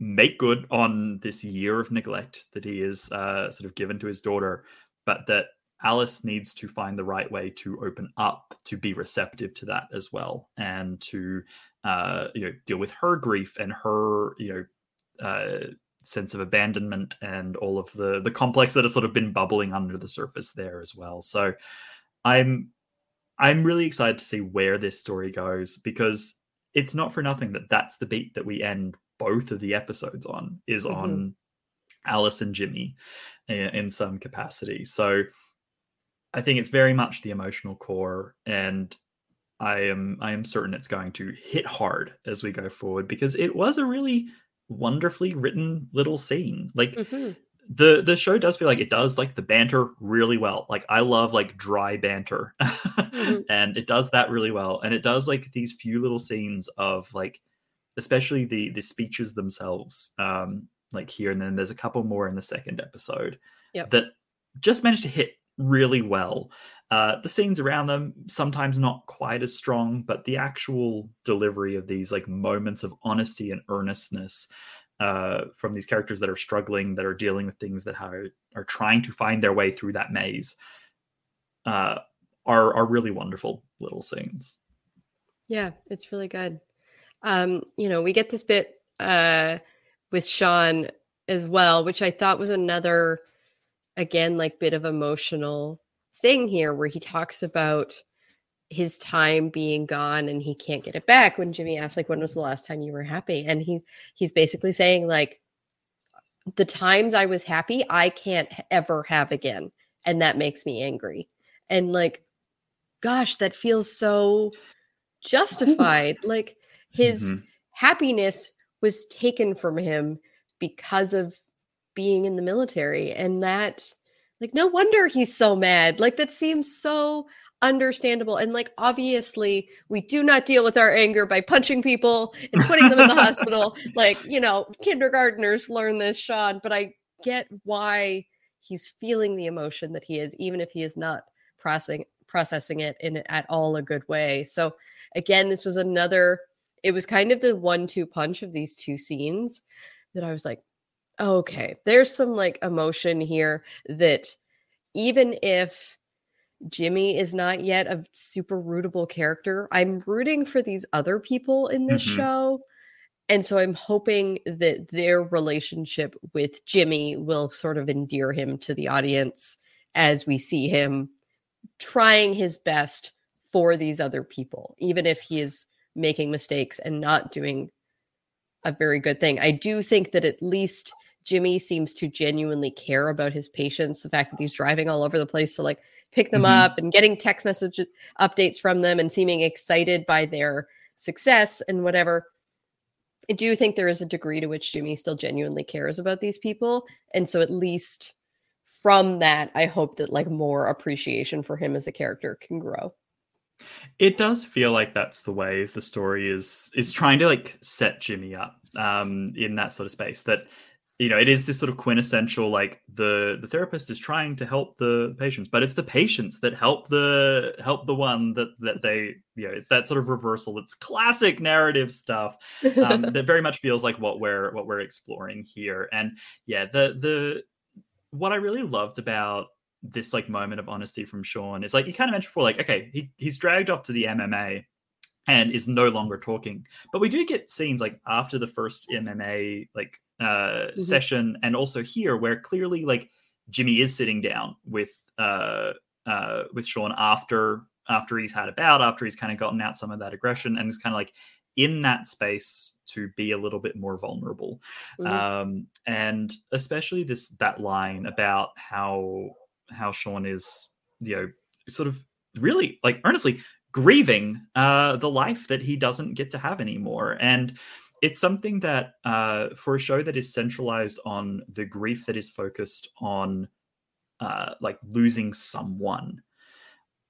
make good on this year of neglect that he is uh, sort of given to his daughter but that alice needs to find the right way to open up to be receptive to that as well and to uh, you know deal with her grief and her you know uh, sense of abandonment and all of the the complex that has sort of been bubbling under the surface there as well. So I'm I'm really excited to see where this story goes because it's not for nothing that that's the beat that we end both of the episodes on is Mhm. on Alice and Jimmy in, in some capacity. So I think it's very much the emotional core and I am I am certain it's going to hit hard as we go forward because it was a really wonderfully written little scene. Like Mhm. the the show does feel like it does like the banter really well. Like I love like dry banter. [LAUGHS] and it does that really well. And it does like these few little scenes of like especially the the speeches themselves um like here and then there's a couple more in the second episode Yep. that just managed to hit really well Uh, the scenes around them sometimes not quite as strong, but the actual delivery of these like moments of honesty and earnestness uh, from these characters that are struggling, that are dealing with things that are are trying to find their way through that maze, uh, are are really wonderful little scenes. Yeah, it's really good. Um, you know, we get this bit uh with Sean as well, which I thought was another again like bit of emotional thing here where he talks about his time being gone and he can't get it back when Jimmy asks like when was the last time you were happy? And he he's basically saying like the times I was happy I can't ever have again. And that makes me angry. And like gosh that feels so [LAUGHS] justified. Like his Mhm. happiness was taken from him because of being in the military and that like no wonder he's so mad. Like that seems so understandable and like obviously we do not deal with our anger by punching people and putting them in the [LAUGHS] hospital. Like you know kindergartners learn this sean but i get why he's feeling the emotion that he is even if he is not processing processing it in at all a good way. So again this was another it was kind of the one two punch of these two scenes that i was like okay there's some like emotion here that even if jimmy is not yet a super rootable character i'm rooting for these other people in this Mhm. show and so i'm hoping that their relationship with jimmy will sort of endear him to the audience as we see him trying his best for these other people even if he is making mistakes and not doing a very good thing. I do think that at least Jimmy seems to genuinely care about his patients. The fact that he's driving all over the place to like pick them Mhm. up and getting text message updates from them and seeming excited by their success and whatever. I do think there is a degree to which Jimmy still genuinely cares about these people. And so at least from that, I hope that like more appreciation for him as a character can grow. It does feel like that's the way the story is is trying to like set Jimmy up um in that sort of space that you know it is this sort of quintessential like the the therapist is trying to help the patients but it's the patients that help the help the one that that they you know that sort of reversal it's classic narrative stuff um, that very much feels like what we're what we're exploring here. And yeah the the what i really loved about this like moment of honesty from sean is like you kind of mentioned before like okay he, he's dragged off to the mma and is no longer talking but we do get scenes like after the first mma like uh Mhm. session and also here where clearly like jimmy is sitting down with uh uh with sean after after he's had a bout after he's kind of gotten out some of that aggression and is kind of like in that space to be a little bit more vulnerable Mhm. um and especially this that line about how how sean is you know sort of really like earnestly grieving uh the life that he doesn't get to have anymore. And it's something that uh for a show that is centralized on the grief that is focused on uh like losing someone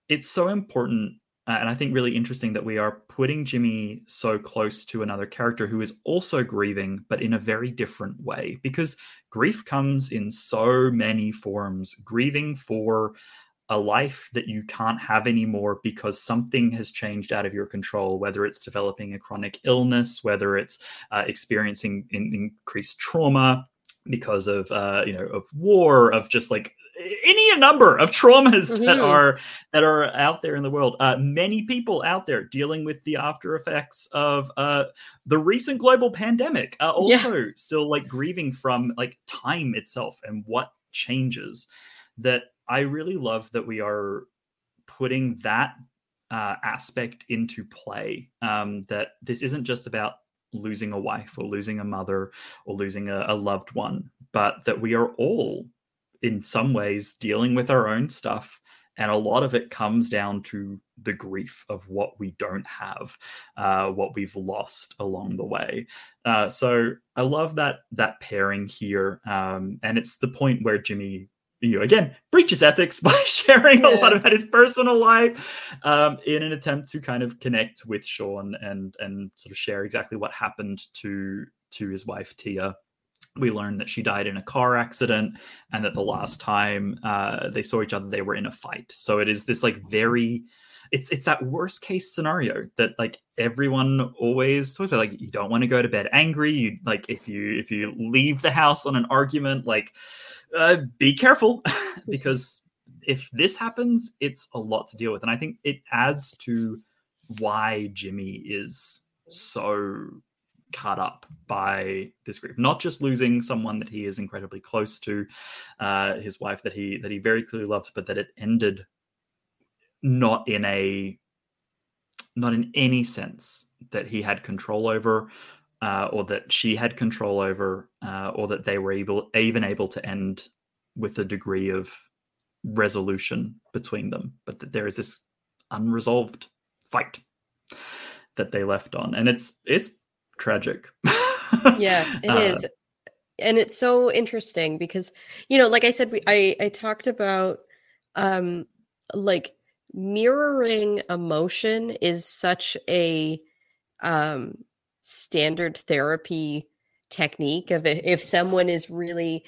it's so important uh, and I think really interesting that we are putting Jimmy so close to another character who is also grieving, but in a very different way. Because grief comes in so many forms. Grieving for a life that you can't have anymore because something has changed out of your control, whether it's developing a chronic illness, whether it's uh, experiencing in- increased trauma because of uh, you know of war, of just like any number of traumas [LAUGHS] that Mhm. are that are out there in the world. Uh, many people out there dealing with the after effects of uh, the recent global pandemic. Uh, Yeah. also, still like grieving from like time itself and what changes. That I really love that we are putting that uh, aspect into play. Um, that this isn't just about losing a wife or losing a mother or losing a, a loved one, but that we are all in some ways dealing with our own stuff and a lot of it comes down to the grief of what we don't have uh, what we've lost along the way. Uh, so i love that that pairing here um, and it's the point where jimmy you know, again breaches ethics [LAUGHS] by sharing a lot about his personal life um, in an attempt to kind of connect with sean and and sort of share exactly what happened to to his wife tia we learn that she died in a car accident and that the last time uh, they saw each other they were in a fight. So it is this like very it's it's that worst case scenario that like everyone always talks about like you don't want to go to bed angry. You like if you if you leave the house on an argument like uh, be careful [LAUGHS] because if this happens it's a lot to deal with. And i think it adds to why jimmy is so cut up by this grief not just losing someone that he is incredibly close to uh, his wife that he that he very clearly loves but that it ended not in a not in any sense that he had control over uh, or that she had control over uh, or that they were able even able to end with a degree of resolution between them but that there is this unresolved fight that they left on. And it's it's tragic. [LAUGHS] Yeah it Uh, is. And it's so interesting because you know like i said we i i talked about um like mirroring emotion is such a um standard therapy technique of if someone is really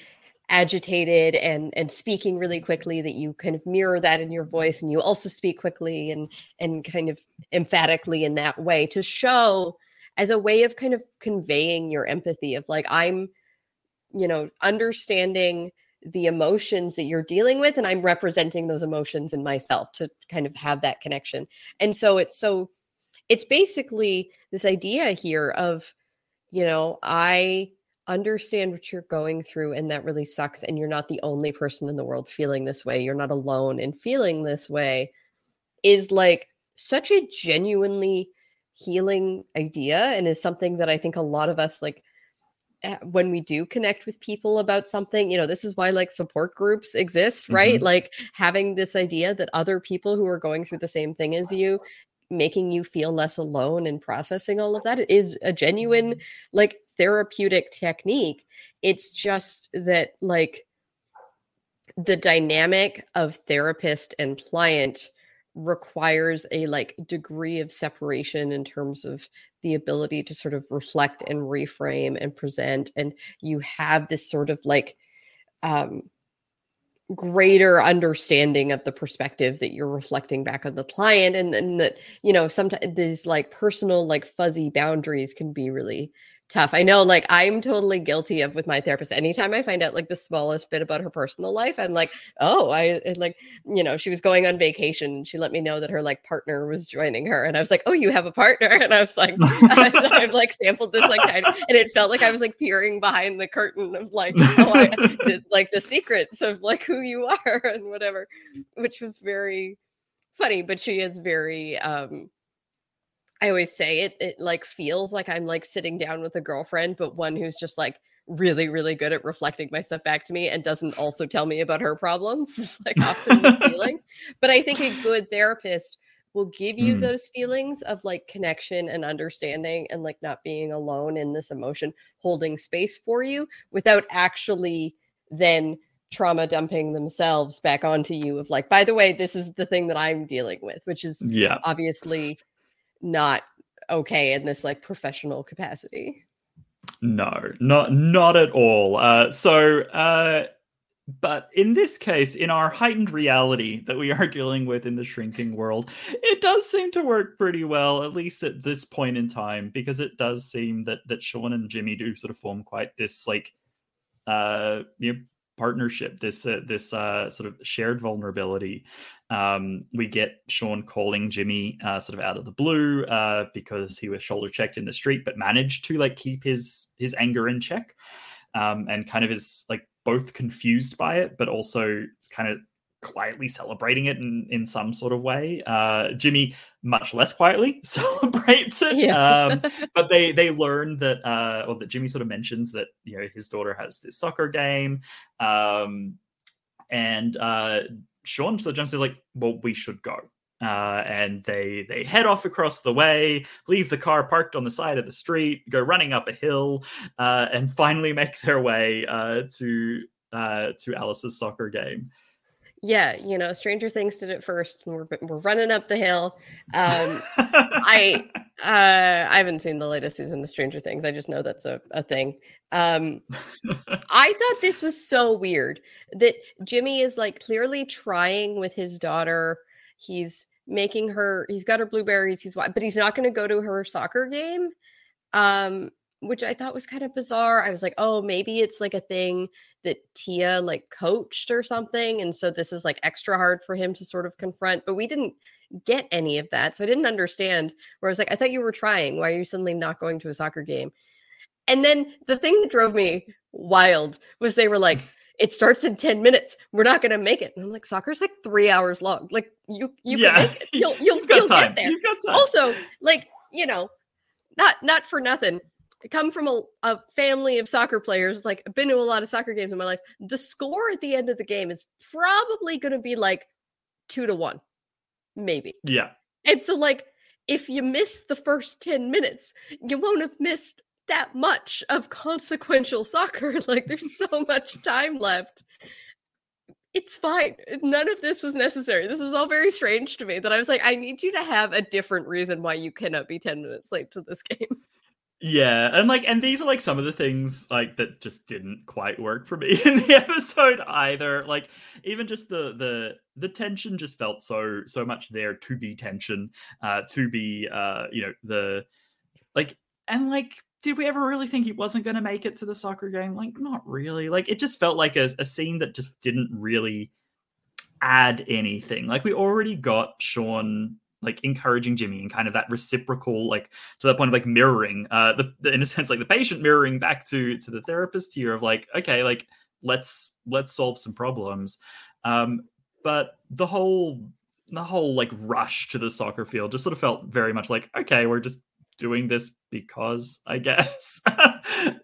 agitated and and speaking really quickly that you kind of mirror that in your voice and you also speak quickly and and kind of emphatically in that way to show as a way of kind of conveying your empathy of like i'm you know understanding the emotions that you're dealing with and i'm representing those emotions in myself to kind of have that connection. And so it's so it's basically this idea here of you know i understand what you're going through and that really sucks and you're not the only person in the world feeling this way you're not alone in feeling this way is like such a genuinely healing idea and is something that i think a lot of us like uh, when we do connect with people about something you know this is why like support groups exist right? Mhm. like having this idea that other people who are going through the same thing as you making you feel less alone and processing all of that is a genuine like therapeutic technique. It's just that like the dynamic of therapist and client requires a like degree of separation in terms of the ability to sort of reflect and reframe and present and you have this sort of like um greater understanding of the perspective that you're reflecting back on the client and then that you know sometimes these like personal like fuzzy boundaries can be really tough. I know like i'm totally guilty of with my therapist. Anytime i find out like the smallest bit about her personal life i'm like oh i like you know she was going on vacation. She let me know that her like partner was joining her. And i was like oh you have a partner? [LAUGHS] And i was like [LAUGHS] i've like sampled this like of, and it felt like i was like peering behind the curtain of like oh, I, the, [LAUGHS] like the secrets of like who you are and whatever which was very funny but she is very um I always say it it like feels like I'm like sitting down with a girlfriend, but one who's just like really, really good at reflecting my stuff back to me and doesn't also tell me about her problems. [LAUGHS] Is like often the [LAUGHS] feeling. But I think a good therapist will give you Mm. those feelings of like connection and understanding and like not being alone in this emotion, holding space for you without actually then trauma dumping themselves back onto you of like, by the way, this is the thing that I'm dealing with, which is Yeah. obviously not okay in this like professional capacity. No, not not at all. Uh, so, uh, but in this case, in our heightened reality that we are [LAUGHS] dealing with in the shrinking world, it does seem to work pretty well, at least at this point in time, because it does seem that that Sean and Jimmy do sort of form quite this like uh you know, partnership this uh, this uh sort of shared vulnerability um we get sean calling jimmy uh sort of out of the blue uh because he was shoulder checked in the street but managed to like keep his his anger in check. Um and kind of is like both confused by it but also it's kind of quietly celebrating it in in some sort of way. Uh jimmy much less quietly [LAUGHS] celebrates it. Yeah. um [LAUGHS] but they they learn that uh or that jimmy sort of mentions that you know his daughter has this soccer game. Um and uh sean so jumps is like well we should go. Uh and they they head off across the way leave the car parked on the side of the street go running up a hill uh and finally [LAUGHS] make their way uh to uh to alice's soccer game Yeah, you know, Stranger Things did it first. And we're we're running up the hill. Um, I [LAUGHS] Uh, I haven't seen the latest season of Stranger Things. I just know that's a, a thing. Um, I thought this was so weird that Jimmy is like clearly trying with his daughter. He's making her, he's got her blueberries, he's but he's not going to go to her soccer game. Um, which I thought was kind of bizarre. I was like, oh, maybe it's like a thing that Tia like coached or something. And so this is like extra hard for him to sort of confront. But we didn't get any of that. So I didn't understand. Where I was like, I thought you were trying. Why are you suddenly not going to a soccer game? And then the thing that drove me wild was they were like, [LAUGHS] it starts in 10 minutes. We're not gonna make it. And I'm like, soccer's like three hours long. Like you you Yeah. can make it. [LAUGHS] You'll you'll, you'll get there. You've got time. Also, like, you know, not not for nothing. I come from a, a family of soccer players. Like, I've been to a lot of soccer games in my life. The score at the end of the game is probably going to be like two to one, maybe. Yeah. And so, like, if you miss the first 10 minutes, you won't have missed that much of consequential [LAUGHS] soccer. Like, there's so much time left. It's fine. None of this was necessary. This is all very strange to me that I was like, I need you to have a different reason why you cannot be 10 minutes late to this [LAUGHS] game. Yeah, and like, and these are like some of the things like that just didn't quite work for me [LAUGHS] in the episode either. Like, even just the the the tension just felt so so much there to be tension, uh, to be uh, you know, the like, and like, did we ever really think he wasn't going to make it to the soccer game? Like, not really. Like, it just felt like a, a scene that just didn't really add anything. Like, we already got Sean like encouraging Jimmy and kind of that reciprocal, like to the point of like mirroring, uh, the, the in a sense like the patient mirroring back to to the therapist here of like, okay, like let's let's solve some problems. Um, but the whole the whole like rush to the soccer field just sort of felt very much like, okay, we're just doing this because I guess. [LAUGHS]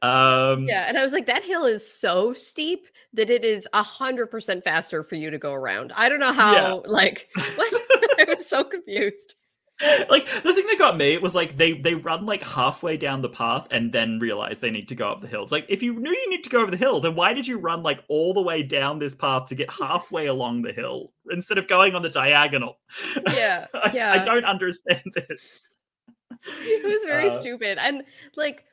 um Yeah, and I was like, that hill is so steep that it is a hundred percent faster for you to go around. I don't know how. Yeah. Like, [LAUGHS] what? [LAUGHS] I was so confused. like the thing that got me was like they they run like halfway down the path and then realize they need to go up the hill. It's like if you knew you need to go over the hill, then why did you run like all the way down this path to get halfway along the hill instead of going on the diagonal? Yeah, [LAUGHS] I, yeah. I don't understand this. it was very Uh, stupid and like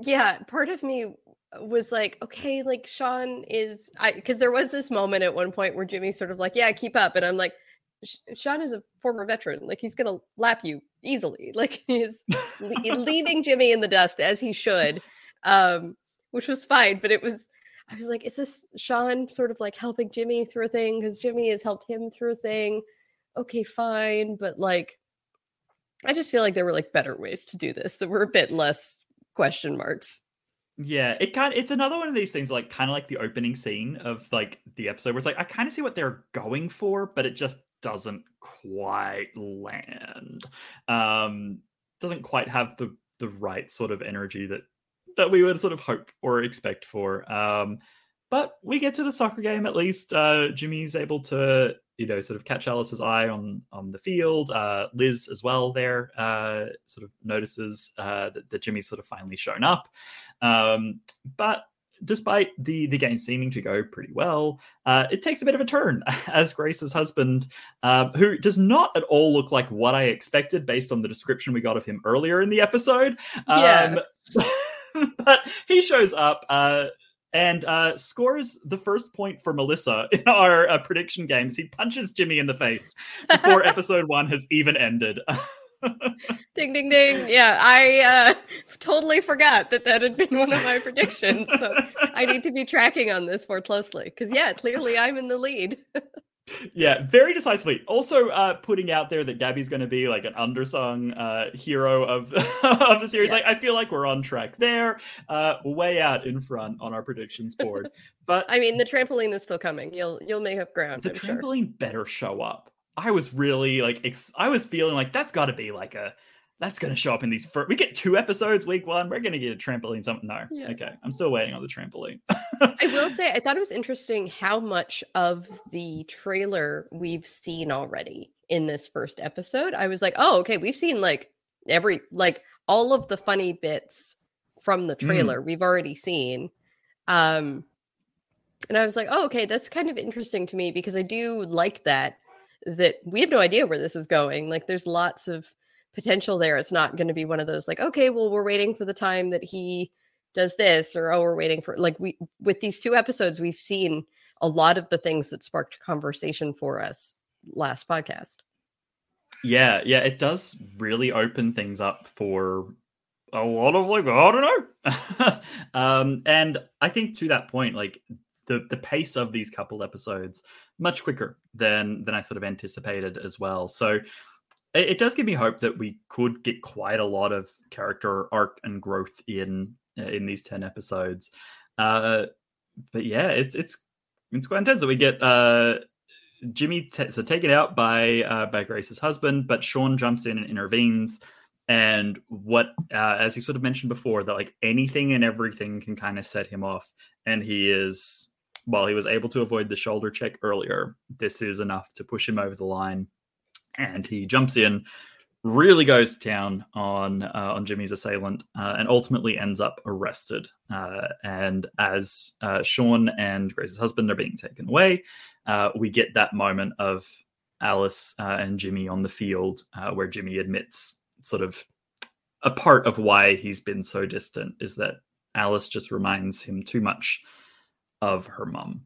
yeah part of me was like okay like sean is i because there was this moment at one point where jimmy's sort of like yeah keep up and i'm like "Sh- sean is a former veteran like he's gonna lap you easily [LAUGHS] like he's le- leaving jimmy in the dust as he should um which was fine but it was i was like is this sean sort of like helping jimmy through a thing because jimmy has helped him through a thing okay fine but like I just feel like there were like better ways to do this that were a bit less question marks. Yeah, it kind it's another one of these things like kind of like the opening scene of like the episode where it's like I kind of see what they're going for, but it just doesn't quite land. Um doesn't quite have the the right sort of energy that that we would sort of hope or expect for. Um but we get to the soccer game at least. Uh Jimmy's able to you know sort of catch Alice's eye on on the field. Uh Liz as well there uh sort of notices uh that, that Jimmy's sort of finally shown up. Um but despite the the game seeming to go pretty well, uh, it takes a bit of a turn [LAUGHS] as Grace's husband, uh, who does not at all look like what I expected based on the description we got of him earlier in the episode. Yeah. Um, [LAUGHS] but he shows up. Uh, and uh, scores the first point for Melissa [LAUGHS] in our uh, prediction games. He punches Jimmy in the face before episode one has even ended. Ding ding ding. Yeah, I uh totally forgot that that had been one of my predictions. So I need to be tracking on this more closely cuz yeah, clearly I'm in the lead. Yeah, very decisively. Also, uh, putting out there that Gabby's going to be like an undersung uh, hero of [LAUGHS] of the series. Yeah. Like, I feel like we're on track there, uh, way out in front on our predictions board. [LAUGHS] But I mean, the trampoline is still coming. You'll you'll make up ground, the I'm sure. trampoline better show up. I was really like, ex- I was feeling like that's got to be like a. That's going to show up in these. We get two episodes week one. We're going to get a trampoline. Something. No. Yeah. Okay. I'm still waiting on the trampoline. I will [LAUGHS] say I thought it was interesting how much of the trailer we've seen already in this first episode. I was like, "Oh, okay, we've seen like every like all of the funny bits from the trailer we've already seen." Um and I was like, "Oh, okay, that's kind of interesting to me because I do like that that we have no idea where this is going. Like there's lots of potential there. It's not going to be one of those like, okay, well, we're waiting for the time that he does this, or oh, we're waiting for like we with these two episodes, we've seen a lot of the things that sparked conversation for us last podcast. Yeah, yeah, it does really open things up for a lot of like I don't know. [LAUGHS] um, and I think to that point, like the the pace of these couple episodes much quicker than than I sort of anticipated as well. So it, it does give me hope that we could get quite a lot of character arc and growth in in these ten episodes. Uh, but yeah, it's it's it's quite intense that we get uh Jimmy t- so taken out by uh, by Grace's husband, but Sean jumps in and intervenes. And what, uh, as you sort of mentioned before, that like anything and everything can kind of set him off. And he is, while he was able to avoid the shoulder check earlier, this is enough to push him over the line. And he jumps in, really goes to town on uh, on Jimmy's assailant, uh, and ultimately ends up arrested. Uh, and as uh, Sean and Grace's husband are being taken away, uh, we get that moment of Alice uh, and Jimmy on the field, where Jimmy admits sort of a part of why he's been so distant is that Alice just reminds him too much of her mom.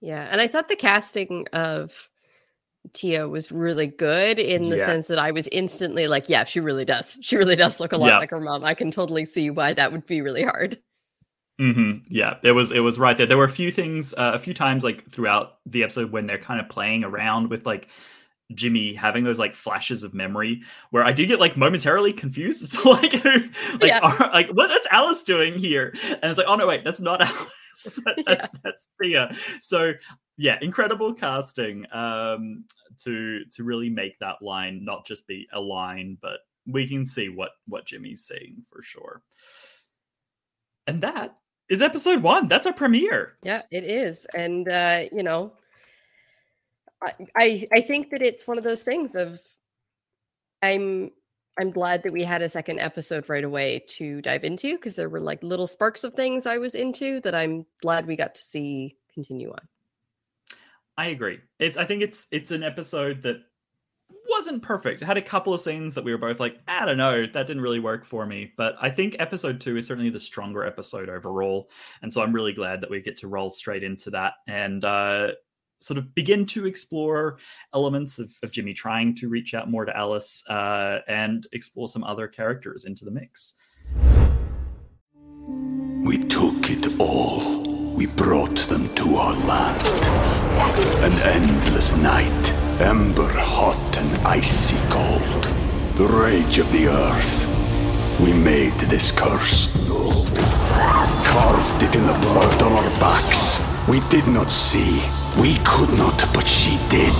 Yeah, and I thought the casting of Tia was really good in the yes. sense that I was instantly like, yeah, she really does. She really does look a lot yeah. like her mom. I can totally see why that would be really hard. Mm-hmm. Yeah, it was it was right there. There were a few things, uh, a few times like throughout the episode when they're kind of playing around with like Jimmy having those like flashes of memory where I do get like momentarily confused. It's [LAUGHS] like, like, yeah. are, like what that's Alice doing here? And it's like, oh no, wait, that's not [LAUGHS] Alice. [LAUGHS] [LAUGHS] that, that's yeah. that's. So yeah, incredible casting um, to to really make that line not just be a line, but we can see what what Jimmy's saying for sure. And that is episode one. That's our premiere. Yeah, it is. And uh, you know, I, I I think that it's one of those things of I'm I'm glad that we had a second episode right away to dive into because there were like little sparks of things I was into that I'm glad we got to see continue on. I agree. It's I think it's it's an episode that wasn't perfect. It had a couple of scenes that we were both like, I don't know, that didn't really work for me. But I think episode two is certainly the stronger episode overall. And so I'm really glad that we get to roll straight into that and uh, sort of begin to explore elements of, of Jimmy trying to reach out more to Alice uh, and explore some other characters into the mix. We took it all. We brought them to our land. An endless night Ember hot and icy cold. The rage of the earth. We made this curse. Carved it in the blood on our backs. We did not see. We could not, but she did.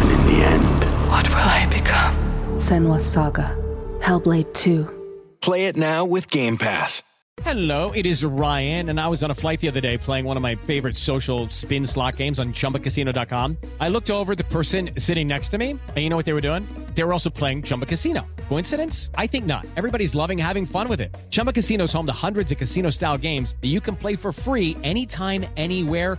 And in the end. What will I become? Senua Saga. Hellblade 2. Play it now with Game Pass. Hello, it is Ryan, and I was on a flight the other day playing one of my favorite social spin slot games on chumbacasino.com. I looked over the person sitting next to me, and you know what they were doing? They were also playing Chumba Casino. Coincidence? I think not. Everybody's loving having fun with it. Chumba Casino is home to hundreds of casino style games that you can play for free anytime, anywhere,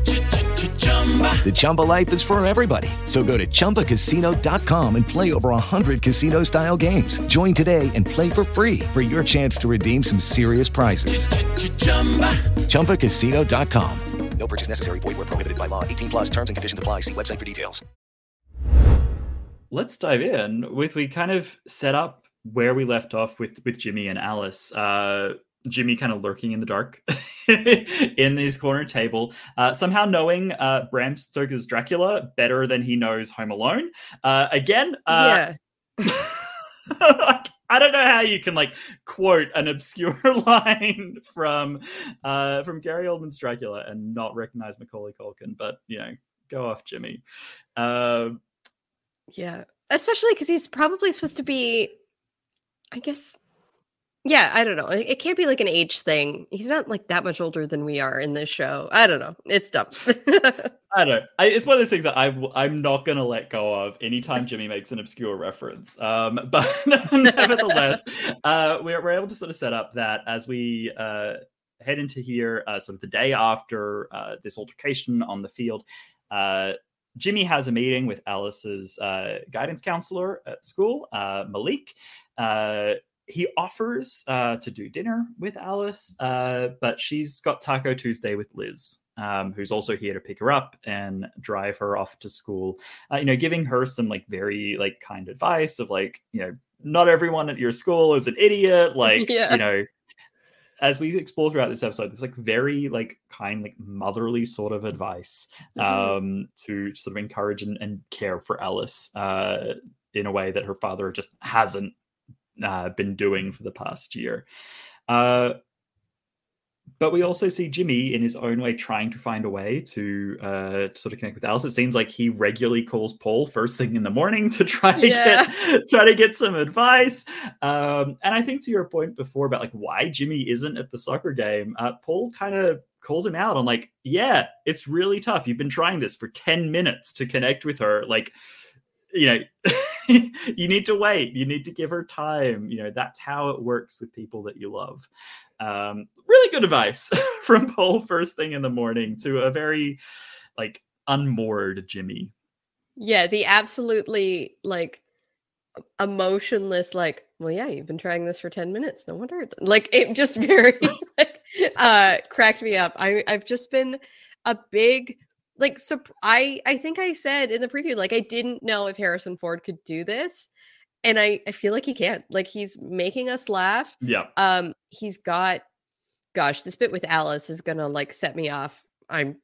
Chumba. The Chumba life is for everybody. So go to ChumbaCasino.com and play over 100 casino style games. Join today and play for free for your chance to redeem some serious prizes. Ch-ch-chumba. ChumbaCasino.com. No purchase necessary. Void where prohibited by law. 18 plus terms and conditions apply. See website for details. Let's dive in with we kind of set up where we left off with with Jimmy and Alice. Uh, Jimmy kind of lurking in the dark [LAUGHS] in his corner table, uh, somehow knowing uh, Bram Stoker's Dracula better than he knows Home Alone. Uh, again, uh, yeah. [LAUGHS] I don't know how you can like quote an obscure [LAUGHS] line from uh, from Gary Oldman's Dracula and not recognize Macaulay Culkin, but you know, go off, Jimmy. Uh, yeah, especially because he's probably supposed to be, I guess. Yeah, I don't know. It, it can't be like an age thing. He's not like that much older than we are in this show. I don't know. It's dumb. [LAUGHS] I don't. I, it's one of those things that I'm not going to let go of anytime Jimmy makes an obscure reference. Um, [LAUGHS] but [LAUGHS] nevertheless, uh, we're, we're able to sort of set up that as we uh, head into here, uh, sort of the day after uh, this altercation on the field. Uh, Jimmy has a meeting with Alice's uh, guidance counselor at school, uh, Malik. Uh, he offers uh, to do dinner with Alice, uh, but she's got Taco Tuesday with Liz, um, who's also here to pick her up and drive her off to school. Uh, you know, giving her some like very like kind advice of like, you know, not everyone at your school is an idiot. [LAUGHS] Like, Yeah. you know, as we explore throughout this episode, it's like very like kind, like motherly sort of advice Mhm. um, to sort of encourage and, and care for Alice uh, in a way that her father just hasn't uh, been doing for the past year. Uh, but we also see Jimmy in his own way trying to find a way to, uh, to sort of connect with Alice. It seems like he regularly calls Paul first thing in the morning to try to Yeah. get [LAUGHS] try to get some advice. Um, and I think to your point before about like why Jimmy isn't at the soccer game, uh, Paul kind of calls him out on like, yeah, it's really tough. You've been trying this for 10 minutes to connect with her. Like, you know, [LAUGHS] [LAUGHS] you need to wait. You need to give her time. You know, that's how it works with people that you love. Um, really good advice [LAUGHS] from Paul first thing in the morning to a very like unmoored Jimmy. Yeah, the absolutely like emotionless, like, well, yeah, you've been trying this for 10 minutes. No wonder. it- Like it just [LAUGHS] very like uh cracked me up. I I've just been a big like so I I think I said in the preview, like I didn't know if Harrison Ford could do this. And I, I feel like he can. Like he's making us laugh. Yeah. Um, he's got gosh, this bit with Alice is gonna like set me off. I'm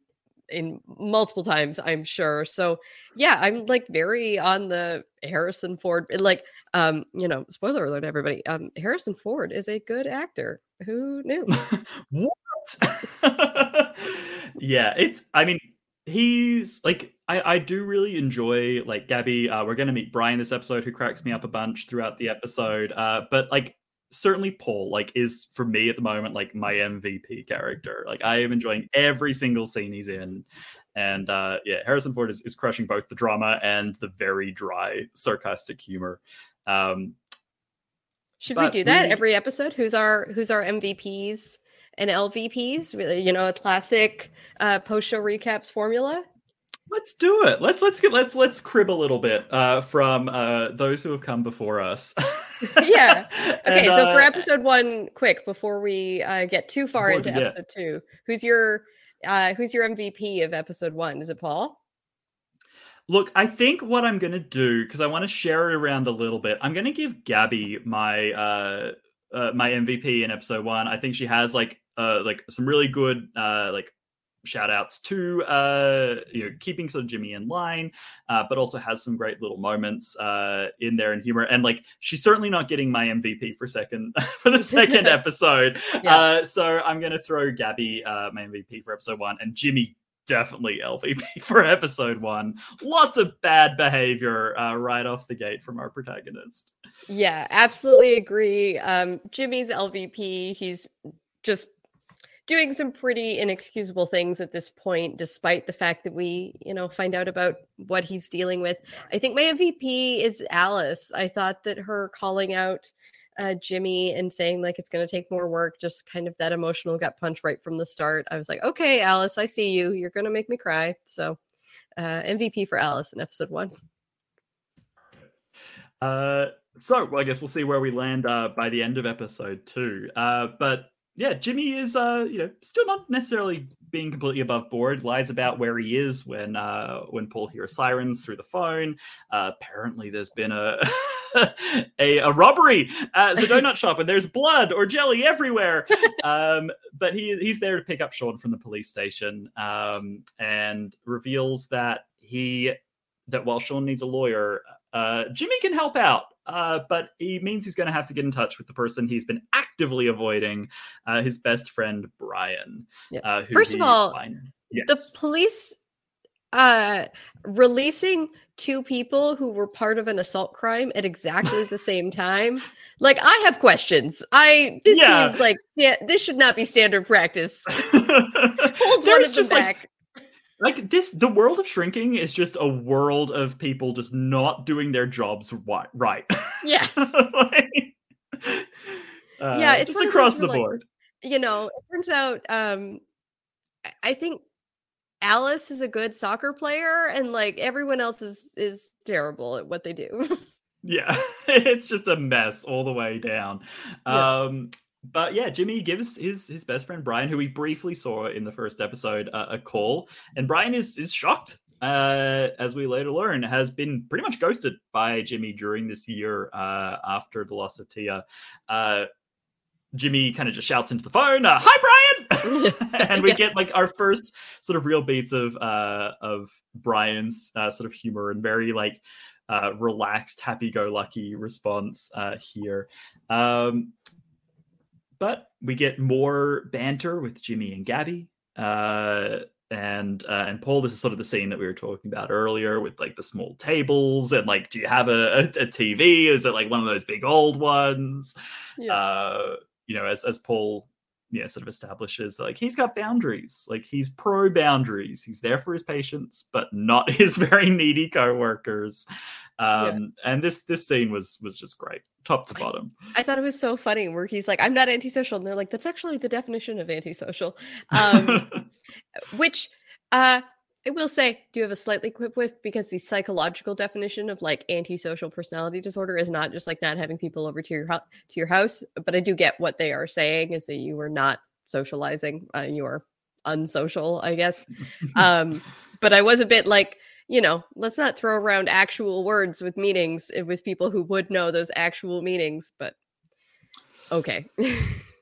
in multiple times, I'm sure. So yeah, I'm like very on the Harrison Ford. Like, um, you know, spoiler alert, everybody. Um, Harrison Ford is a good actor. Who knew? [LAUGHS] What? [LAUGHS] Yeah, it's I mean, he's like I, I do really enjoy like Gabby. Uh, we're gonna meet Brian this episode who cracks me up a bunch throughout the episode. Uh, but like certainly Paul like is for me at the moment like my MVP character. Like I am enjoying every single scene he's in. And uh yeah, Harrison Ford is, is crushing both the drama and the very dry, sarcastic humor. Um Should we do that we- every episode? Who's our who's our MVPs and LVPs? You know, a classic uh post show recaps formula. Let's do it. Let's let's get let's let's crib a little bit uh, from uh, those who have come before us. [LAUGHS] yeah. [LAUGHS] Okay, And, so for uh, episode one, quick before we uh, get too far into forget. episode two, who's your uh, who's your MVP of episode one? Is it Paul? Look, I think what I'm gonna do because I want to share it around a little bit. I'm gonna give Gabby my uh, my MVP in episode one. I think she has like uh, like some really good uh, like shout outs to uh you know keeping sort of jimmy in line uh but also has some great little moments uh in there and humor and like she's certainly not getting my mvp for second [LAUGHS] for the [LAUGHS] second episode Yeah. uh so i'm gonna throw gabby uh my mvp for episode one and jimmy definitely lvp [LAUGHS] for episode one lots of bad behavior uh right off the gate from our protagonist Yeah, absolutely agree. Um, Jimmy's LVP. He's just doing some pretty inexcusable things at this point, despite the fact that we, you know, find out about what he's dealing with. I think my MVP is Alice. I thought that her calling out uh, Jimmy and saying like it's going to take more work, just kind of that emotional gut punch right from the start. I was like, okay, Alice, I see you. You're going to make me cry. So, uh, MVP for Alice in episode one. Uh, so well, I guess we'll see where we land uh, by the end of episode two. Uh, but yeah, Jimmy is uh, you know still not necessarily being completely above board, lies about where he is when uh, when Paul hears sirens through the phone. Uh, apparently, there's been a [LAUGHS] a, a robbery at the donut [LAUGHS] shop, and there's blood or jelly everywhere. Um, but he he's there to pick up Sean from the police station, um, and reveals that he that while Sean needs a lawyer, uh, Jimmy can help out. Uh, but he means he's going to have to get in touch with the person he's been actively avoiding, uh, his best friend Brian. Uh, who First of all, find- the police uh releasing two people who were part of an assault crime at exactly the [LAUGHS] same time. Like i have questions. I this Yeah. seems like yeah this should not be standard practice. [LAUGHS] Hold one of them like, back like this the world of shrinking is just a world of people just not doing their jobs right. Yeah. [LAUGHS] Uh, yeah it's just one of across where, the like, board. you know it turns out um I- i think alice is a good soccer player and like everyone else is is terrible at what they do. [LAUGHS] Yeah [LAUGHS] it's just a mess all the way down. Yeah. um but yeah jimmy gives his his best friend brian who we briefly saw in the first episode uh, a call and brian is is shocked uh as we later learn has been pretty much ghosted by jimmy during this year uh after the loss of tia uh Jimmy kind of just shouts into the phone, uh, "Hi, Brian!" [LAUGHS] [LAUGHS] and we Yeah. get like our first sort of real beats of uh, of Brian's uh, sort of humor and very like uh, relaxed, happy-go-lucky response uh, here. Um, but we get more banter with Jimmy and Gabby. Uh, and uh, and Paul, this is sort of the scene that we were talking about earlier with like the small tables and like, do you have a, a, a TV? Is it like one of those big old ones? Uh, you know, as as Paul, you know, sort of establishes that like he's got boundaries, like he's pro boundaries. He's there for his patients, but not [LAUGHS] his very needy coworkers. Um, and this this scene was was just great, top to bottom. I thought it was so funny where he's like, I'm not antisocial. And they're like, that's actually the definition of antisocial. Um, [LAUGHS] which uh, I will say, do you have a slightly quip with because the psychological definition of like antisocial personality disorder is not just like not having people over to your hou- to your house. But I do get what they are saying is that you are not socializing. Uh, you are unsocial, I guess. [LAUGHS] um, but I was a bit like, you know, let's not throw around actual words with meanings uh, with people who would know those actual meanings. But okay. [LAUGHS]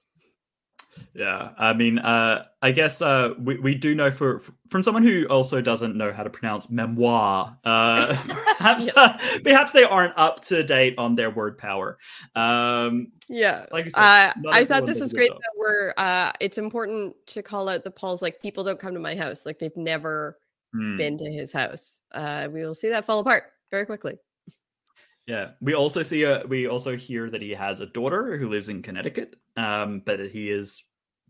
Yeah, I mean, uh, I guess uh, we we do know for from someone who also doesn't know how to pronounce memoir. Uh, [LAUGHS] perhaps uh, perhaps they aren't up to date on their word power. Um, Yeah. like I said, Uh, I thought this was great job. that we're uh it's important to call out the Paul's like people don't come to my house. Like they've never Hmm. been to his house. Uh we will see that fall apart very quickly. Yeah, we also see a we also hear that he has a daughter who lives in Connecticut, um, but he is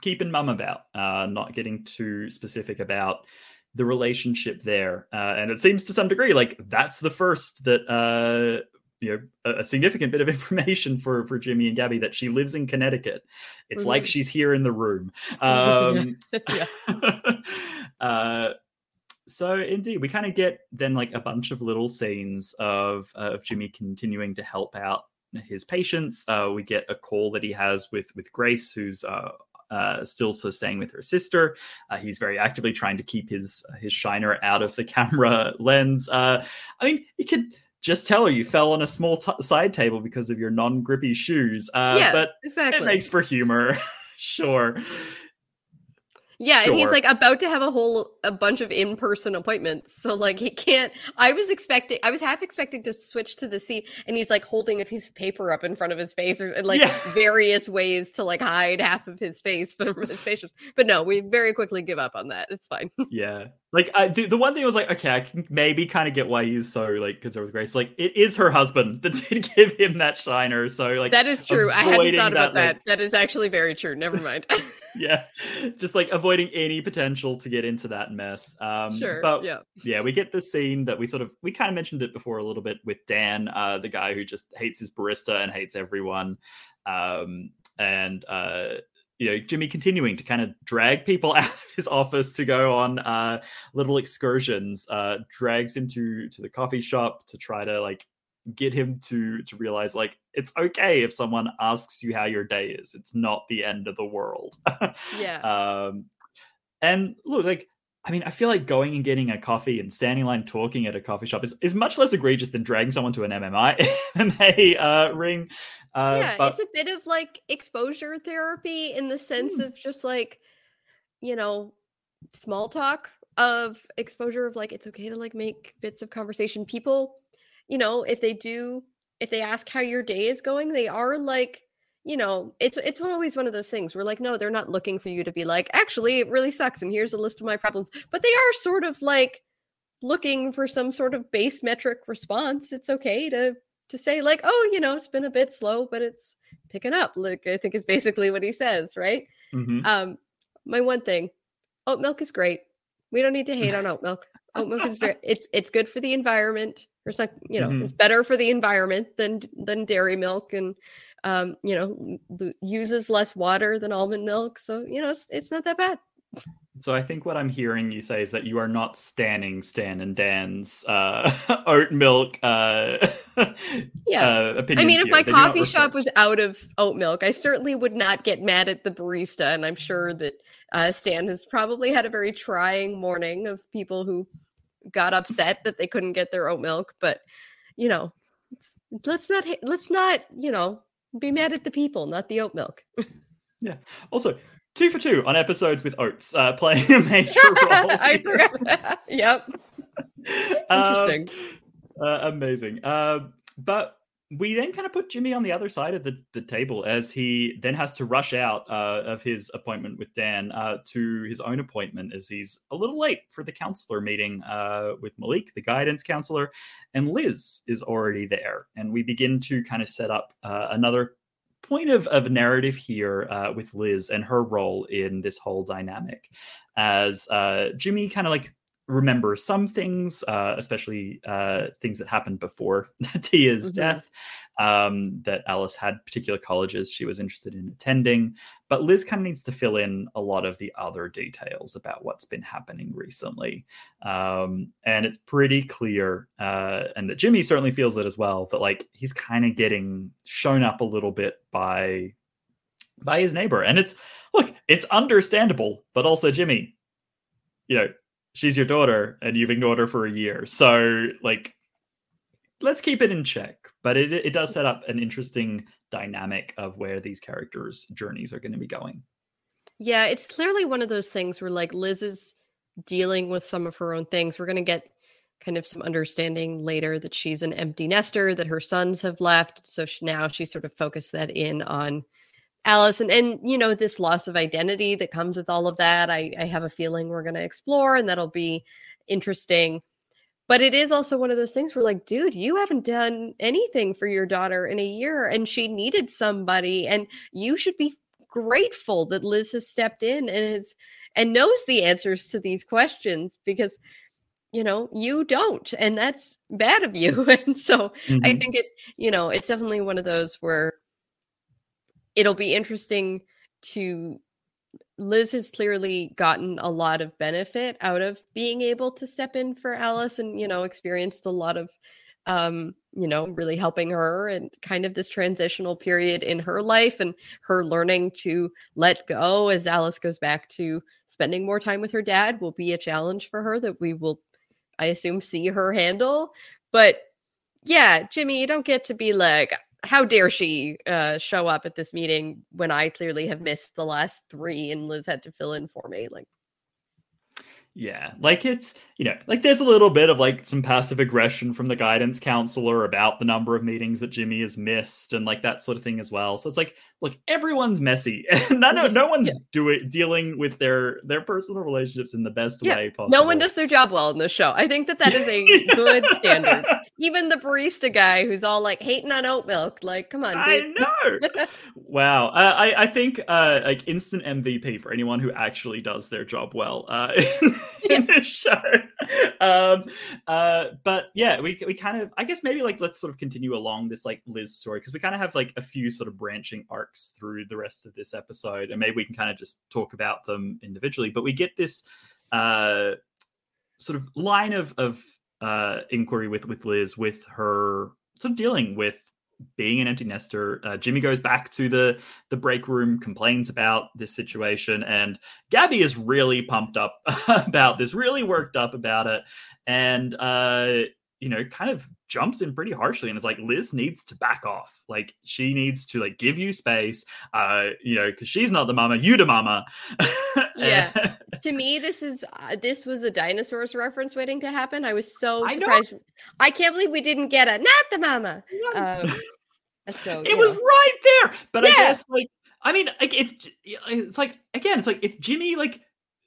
keeping mum about, uh, not getting too specific about the relationship there. Uh, and it seems to some degree like that's the first that uh, you know a, significant bit of [LAUGHS] information for for Jimmy and Gabby that she lives in Connecticut. It's like Mhm. she's here in the room. [LAUGHS] Um, [LAUGHS] yeah. uh, so indeed, we kind of get then like a bunch of little scenes of uh, of Jimmy continuing to help out his patients. Uh, we get a call that he has with with Grace, who's uh, uh, still so staying with her sister. Uh, he's very actively trying to keep his his shiner out of the [LAUGHS] camera lens. Uh, I mean, you could just tell her you fell on a small t- side table because of your non grippy shoes. Uh, Yeah, but exactly. it makes for humor. [LAUGHS] sure. Yeah, and he's like about to have a whole a bunch of in-person appointments. So like he can't I was expecting I was half expecting to switch to the seat and he's like holding a piece of paper up in front of his face or and, like Yeah. [LAUGHS] various ways to like hide half of his face from [LAUGHS] his patients. But no, we very quickly give up on that. It's fine. [LAUGHS] Yeah. Like I, the, the one thing was like, okay, I can maybe kind of get why he's so like concerned with Grace. Like it is her husband that did give him that shiner. So like that is true. I hadn't thought about like, that. That is actually very true. Never mind. yeah, just like avoiding any potential to get into that mess. Um, Sure, But yeah. yeah, we get the scene that we sort of we kind of mentioned it before a little bit with Dan, uh, the guy who just hates his barista and hates everyone, um, and uh, you know Jimmy continuing to kind of drag people [LAUGHS] out of his office to go on uh, little excursions. Uh, drags him to to the coffee shop to try to like get him to to realize like it's okay if someone asks you how your day is it's not the end of the world [LAUGHS] yeah. um And look, like I mean, I feel like going and getting a coffee and standing in line talking at a coffee shop is, is much less egregious than dragging someone to an MMI [LAUGHS] MMA uh, ring. Uh, yeah, but it's a bit of like exposure therapy in the sense of just like, you know, small talk of exposure of like it's okay to like make bits of conversation. People, you know, if they do, if they ask how your day is going, they are like you know, it's it's always one of those things. We're like, no, they're not looking for you to be like, actually, it really sucks, and here's a list of my problems. But they are sort of like looking for some sort of base metric response. It's okay to to say like, oh, you know, it's been a bit slow, but it's picking up. Like I think is basically what he says, right? Mhm. Um, my one thing, oat milk is great. We don't need to hate on oat milk. Oat milk is very it's it's good for the environment. Or it's like, you know, Mhm. it's better for the environment than than dairy milk and um, you know, uses less water than almond milk. So, you know, it's it's not that bad. So I think what I'm hearing you say is that you are not standing Stan and Dan's uh, [LAUGHS] oat milk uh, [LAUGHS] Yeah. uh. I mean, if my They do not coffee shop was out of oat milk, I certainly would not get mad at the barista. And I'm sure that uh, Stan has probably had a very trying morning of people who got upset that they couldn't get their oat milk. But you know, let's not let's not you know be mad at the people, not the oat milk. [LAUGHS] Yeah. Also, two for two on episodes with oats uh, [LAUGHS] playing a [LAUGHS] major role. I forgot. yep. Um, Interesting. uh, amazing. Uh, but we then kind of put Jimmy on the other side of the, the table as he then has to rush out uh, of his appointment with Dan uh, to his own appointment as he's a little late for the counselor meeting uh, with Malik, the guidance counselor, and Liz is already there. And we begin to kind of set up uh, another point of, of narrative here uh, with Liz and her role in this whole dynamic as uh, Jimmy kind of like remembers some things, uh, especially uh, things that happened before [LAUGHS] Tia's Mhm. death, um, that Alice had particular colleges she was interested in attending. But Liz kind of needs to fill in a lot of the other details about what's been happening recently. Um, and it's pretty clear, uh, and that Jimmy certainly feels it as well, that like he's kind of getting shown up a little bit by by his neighbor. And it's look, it's understandable, but also Jimmy, you know, she's your daughter and you've ignored her for a year. So like let's keep it in check. But it it does set up an interesting dynamic of where these characters' journeys are going to be going. Yeah, it's clearly one of those things where like Liz is dealing with some of her own things. We're going to get kind of some understanding later that she's an empty nester, that her sons have left. So she, now she sort of focused that in on Alice and and you know this loss of identity that comes with all of that. I I have a feeling we're going to explore and that'll be interesting. But it is also one of those things where like, dude, you haven't done anything for your daughter in a year and she needed somebody and you should be grateful that Liz has stepped in and is and knows the answers to these questions because you know you don't and that's bad of you [LAUGHS] and so i Mhm. think it you know it's definitely one of those where it'll be interesting to liz has clearly gotten a lot of benefit out of being able to step in for alice and you know experienced a lot of um you know really helping her and kind of this transitional period in her life and her learning to let go as alice goes back to spending more time with her dad will be a challenge for her that we will i assume see her handle. But yeah jimmy you don't get to be like how dare she uh show up at this meeting when i clearly have missed the last three and liz had to fill in for me like Yeah, like it's you know, like there's a little bit of like some passive aggression from the guidance counselor about the number of meetings that Jimmy has missed and like that sort of thing as well. So it's like, look, everyone's messy, [LAUGHS] and no, no, one's doing dealing with their their personal relationships in the best yeah. way possible. no one does their job well in this show. I think that that is a [LAUGHS] good standard. Even the barista guy who's all like hating on oat milk. Like come on I know. [LAUGHS] Wow, uh, I I think uh, like instant MVP for anyone who actually does their job well uh, in, in this show. [LAUGHS] Um, uh, but yeah, we we kind of I guess maybe like let's sort of continue along this like Liz story because we kind of have like a few sort of branching arcs through the rest of this episode, and maybe we can kind of just talk about them individually. But we get this uh, sort of line of of uh, inquiry with with Liz with her sort of dealing with being an empty nester. Uh, Jimmy goes back to the the break room, complains about this situation, and Gabby is really pumped up [LAUGHS] about this, really worked up about it, and uh, you know, kind of jumps in pretty harshly and is like, Liz needs to back off. Like she needs to like give you space, uh, you know, because she's not the mama, you the mama. [LAUGHS] Yeah. to me, this is uh, this was a dinosaurs reference waiting to happen. I was so surprised. I can't believe we didn't get a not the mama. Um, [LAUGHS] so it was know. right there. But I guess like I mean, like if it's like again, it's like if Jimmy like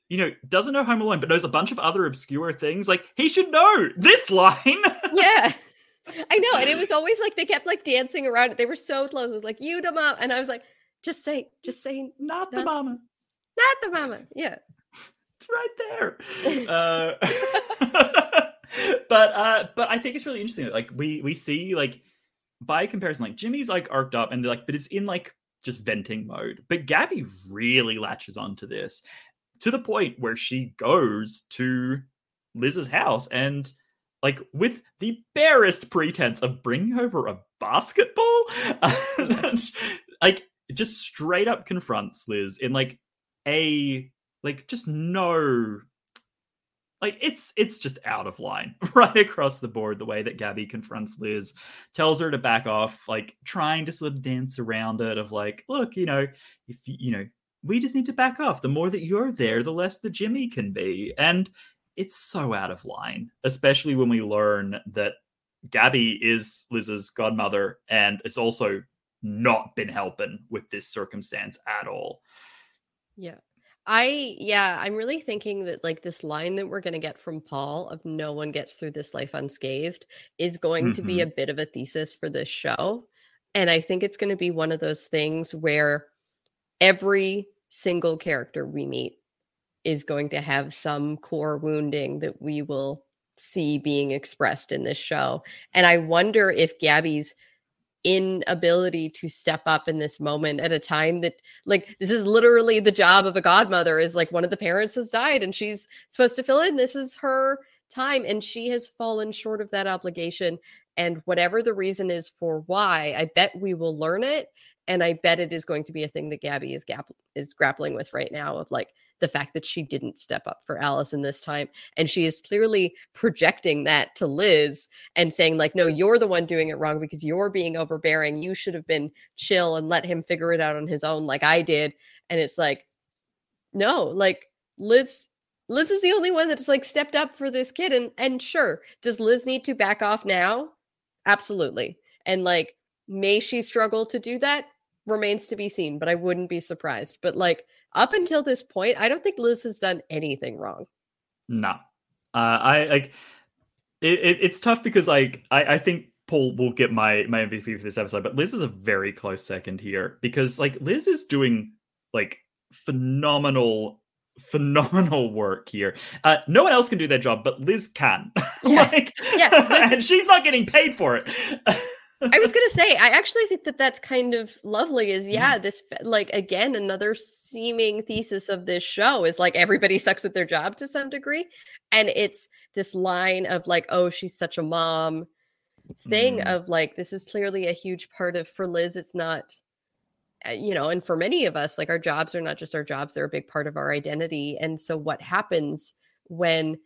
you know doesn't know Home Alone but knows a bunch of other obscure things, like he should know this line. [LAUGHS] yeah. I know, and it was always like they kept like dancing around it. They were so close, with, like you the mom, and I was like, just say, just say, not the mama, not the mama. Yeah, it's right there. [LAUGHS] uh, [LAUGHS] but uh, but I think it's really interesting. that, Like we we see like by comparison, like Jimmy's like arced up and they're like, but it's in like just venting mode. But Gabby really latches onto this to the point where she goes to Liz's house and like with the barest pretense of bringing over a basketball, [LAUGHS] like just straight up confronts Liz in like a like just no like it's it's just out of line [LAUGHS] right across the board the way that gabby confronts liz tells her to back off like trying to sort of dance around it of like look you know if you you know we just need to back off the more that you're there the less the jimmy can be and it's so out of line especially when we learn that gabby is liz's godmother and it's also not been helping with this circumstance at all yeah. I yeah, I'm really thinking that like this line that we're gonna get from Paul of no one gets through this life unscathed is going to be mm-hmm. a bit of a thesis for this show. And I think it's going to be one of those things where every single character we meet is going to have some core wounding that we will see being expressed in this show. And I wonder if Gabby's inability to step up in this moment at a time that like this is literally the job of a godmother is like one of the parents has died and she's supposed to fill in this is her time and she has fallen short of that obligation and whatever the reason is for why i bet we will learn it and i bet it is going to be a thing that gabby is gap- is grappling with right now of like the fact that she didn't step up for Allison this time. And she is clearly projecting that to Liz and saying, like, no, you're the one doing it wrong because you're being overbearing. You should have been chill and let him figure it out on his own, like I did. And it's like, no, like Liz. Liz is the only one that's like stepped up for this kid. And and sure, does Liz need to back off now? Absolutely. And like, may she struggle to do that? Remains to be seen, but I wouldn't be surprised. But like up until this point, I don't think Liz has done anything wrong. No, uh, I like it, it, It's tough because like I, I think Paul will get my my MVP for this episode, but Liz is a very close second here because like Liz is doing like phenomenal phenomenal work here. Uh, no one else can do their job, but Liz can. [LAUGHS] Yeah, like, yeah. [LAUGHS] and she's not getting paid for it. [LAUGHS] I was gonna say, I actually think that that's kind of lovely. Is yeah, this like again another seeming thesis of this show is like everybody [LAUGHS] sucks at their job to some degree, and it's this line of like, oh, she's such a mom thing Mm. of like this is clearly a huge part of for Liz. It's not, uh, you know, and for many of us, like our jobs are not just our jobs; they're a big part of our identity. And so, what happens when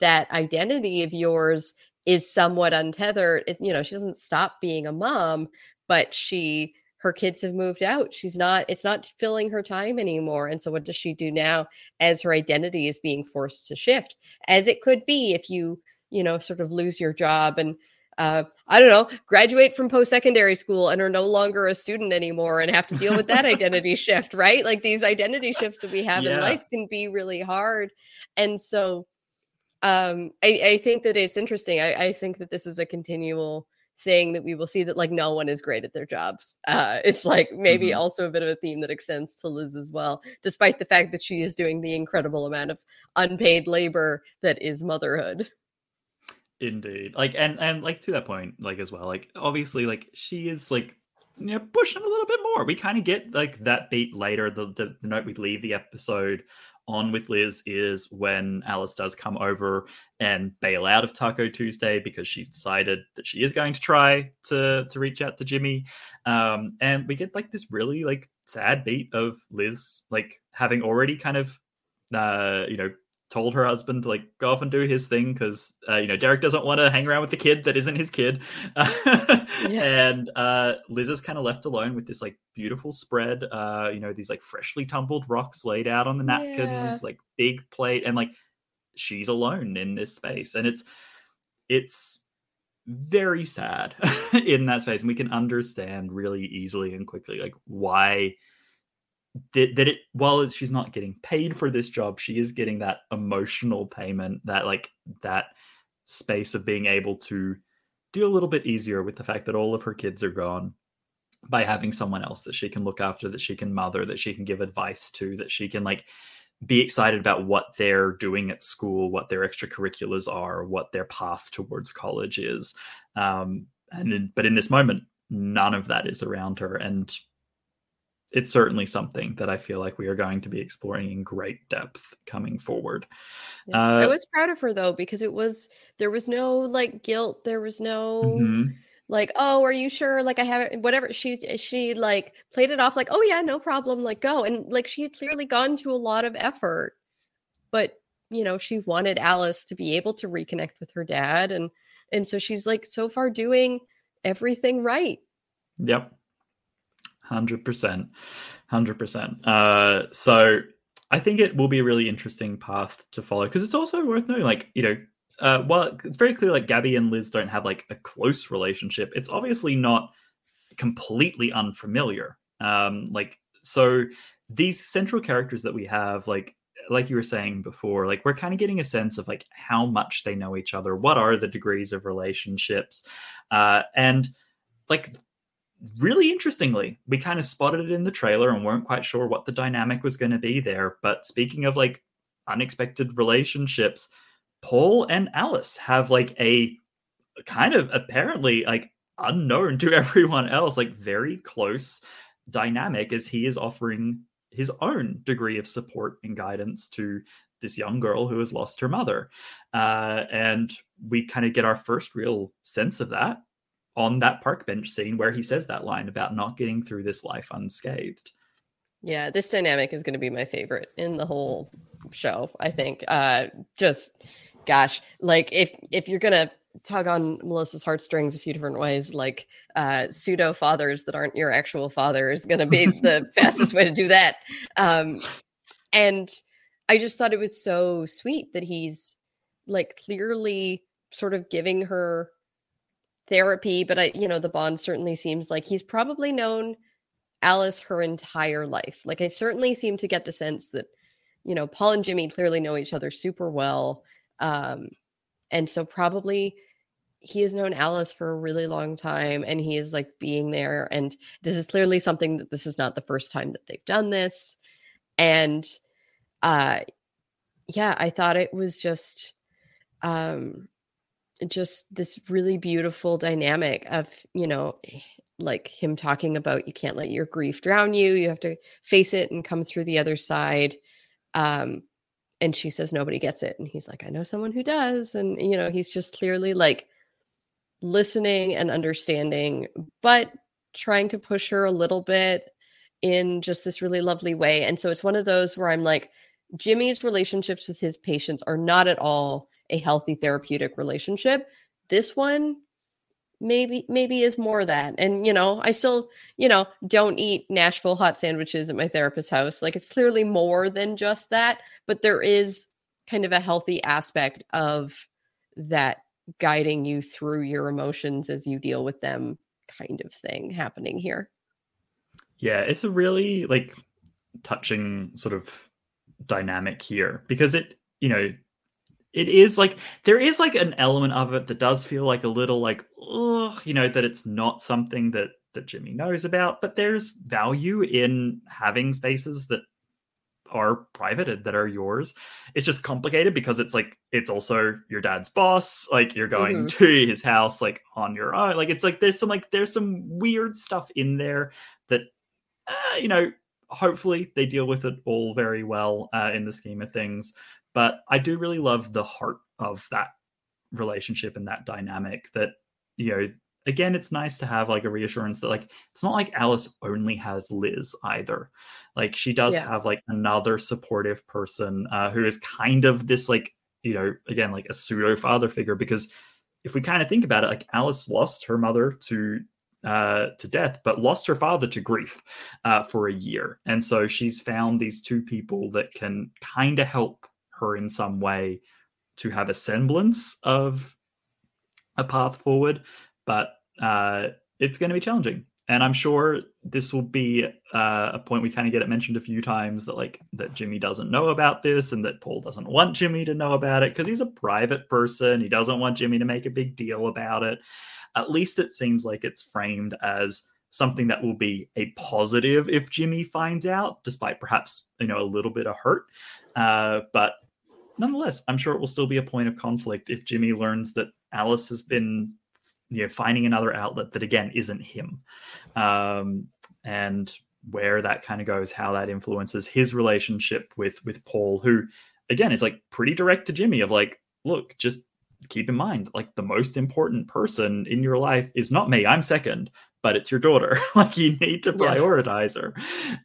that identity of yours is somewhat untethered. It, you know, she doesn't stop being a mom, but she her kids have moved out. She's not it's not filling her time anymore. And so what does she do now as her identity is being forced to shift? As it could be if you, you know, sort of lose your job and uh, I don't know, graduate from post secondary school and are no longer a student anymore and have to deal with that identity shift, right? Like these identity shifts that we have in life can be really hard. And so um I, I think that it's interesting I, I think that this is a continual thing that we will see that like no one is great at their jobs uh it's like maybe Mhm. also a bit of a theme that extends to liz as well despite the fact that she is doing the incredible amount of unpaid labor that is motherhood Indeed. Like and and like to that point, like as well, like obviously like she is like you know, pushing a little bit more. We kind of get like that beat later, the, the the note we leave the episode on with Liz is when Alice does come over and bail out of Taco Tuesday because she's decided that she is going to try to to reach out to Jimmy. Um, and we get like this really like sad beat of Liz like having already kind of uh, you know told her husband to like go off and do his thing because uh, you know Derek doesn't want to hang around with the kid that isn't his kid, [LAUGHS] and uh, Liz is kind of left alone with this like beautiful spread. Uh, you know these like freshly tumbled rocks laid out on the napkins, Yeah. like big plate, and like she's alone in this space, and it's it's very sad [LAUGHS] in that space, and we can understand really easily and quickly like why that, that it while she's not getting paid for this job she is getting that emotional payment that like that space of being able to deal a little bit easier with the fact that all of her kids are gone by having someone else that she can look after that she can mother that she can give advice to that she can like be excited about what they're doing at school what their extracurriculars are what their path towards college is. Um and in, but in this moment none of that is around her. And it's certainly something that I feel like we are going to be exploring in great depth coming forward. Yeah. I Uh, was proud of her though because it was there was no like guilt, there was no mhm. like oh are you sure like I haven't whatever she she like played it off like oh yeah no problem like go and like she had clearly gone to a lot of effort, but you know she wanted Alice to be able to reconnect with her dad and and so she's like so far doing everything right. Yep. Hundred percent. Hundred percent. Uh so I think it will be a really interesting path to follow because it's also worth noting, like, you know, uh well it's very clear like Gabby and Liz don't have like a close relationship. It's obviously not completely unfamiliar. Um, like so these central characters that we have, like like you were saying before, like we're kind of getting a sense of like how much they know each other, what are the degrees of relationships, uh, and like really interestingly, we kind of spotted it in the trailer and weren't quite sure what the dynamic was going to be there. But speaking of like unexpected relationships, Paul and Alice have like a kind of apparently like unknown to [LAUGHS] everyone else, like very close dynamic as he is offering his own degree of support and guidance to this young girl who has lost her mother. Uh, and we kind of get our first real sense of that on that park bench scene where he says that line about not getting through this life unscathed. Yeah, this dynamic is going to be my favorite in the whole show. I think. Uh, just, gosh, like if if you're gonna tug on Melissa's heartstrings a few different ways, like uh, pseudo fathers that aren't your actual father is going to be [LAUGHS] the fastest way to do that. Um, and I just thought it was so sweet that he's like clearly sort of giving her therapy, but I, you know, the bond certainly seems like he's probably known Alice her entire life. Like I certainly seem to get the sense that, you know, Paul and Jimmy clearly know each other super well. Um, and so probably he has known Alice for a really long time and he is like being there. And this is clearly something that this is not the first time that they've done this. And uh yeah, I thought it was just um just this really beautiful dynamic of, you know, like him talking about you can't let your grief drown you. You have to face it and come through the other side. Um and she says nobody gets it and he's like I know someone who does and you know, he's just clearly like listening and understanding but trying to push her a little bit in just this really lovely way. And so it's one of those where I'm like Jimmy's relationships with his patients are not at all a healthy therapeutic relationship. This one maybe maybe is more that. And you know, I still, you know, don't eat Nashville hot sandwiches at my therapist's house. Like it's clearly more than just that, but there is kind of a healthy aspect of that guiding you through your emotions as you deal with them kind of thing happening here. Yeah, it's a really like touching sort of dynamic here because it, you know, it is like there is like an element of it that does feel like a little like oh, you know, that it's not something that that Jimmy knows about, but there's value in having spaces that are private and that are yours. It's just complicated because it's like it's also your dad's boss. Like you're going Mhm. to his house like on your own. Like it's like there's some like there's some weird stuff in there that uh, you know hopefully they deal with it all very well uh, in the scheme of things. But I do really love the heart of that relationship and that dynamic that, you know, again, it's nice to have like a reassurance that like it's not like Alice only has Liz either. Like she does Yeah. have like another supportive person uh, who is kind of this like, you know, again, like a pseudo father figure because if we kind of think about it, like Alice lost her mother to uh, to death, but lost her father to grief uh, for a year, and so she's found these two people that can kind of help her in some way to have a semblance of a path forward. But uh, it's going to be challenging, and I'm sure this will be uh, a point we kind of get it mentioned a few times that like that Jimmy doesn't know about this, and that Paul doesn't want Jimmy to know about it because he's a private person. He doesn't want Jimmy to make a big deal about it at least it seems like it's framed as something that will be a positive if Jimmy finds out, despite perhaps you know a little bit of hurt. Uh, but nonetheless, I'm sure it will still be a point of conflict if Jimmy learns that Alice has been you know finding another outlet that again isn't him, um, and where that kind of goes, how that influences his relationship with with Paul, who again is like pretty direct to Jimmy of like, look, just keep in mind like the most important person in your life is not me i'm second but it's your daughter. [LAUGHS] Like you need to Yeah. prioritize her.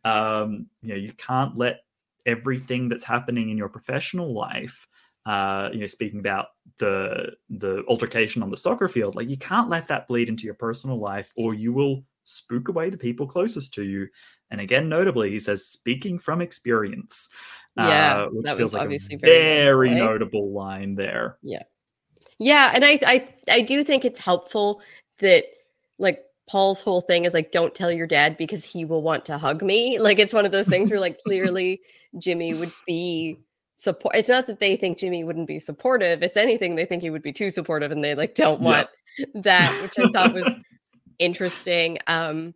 Um you know you can't let everything that's happening in your professional life uh you know speaking about the the altercation on the soccer field like you can't let that bleed into your personal life or you will spook away the people closest to you and again notably he says speaking from experience Yeah, uh, that was like obviously a very very notable, notable line there Yeah. Yeah, and I I I do think it's helpful that like Paul's whole thing is like don't tell your dad because he will want to hug me. Like it's one of those things where like [LAUGHS] clearly Jimmy would be support it's not that they think Jimmy wouldn't be supportive. It's anything they think he would be too supportive and they like don't Yeah. want that, which I thought was [LAUGHS] interesting. Um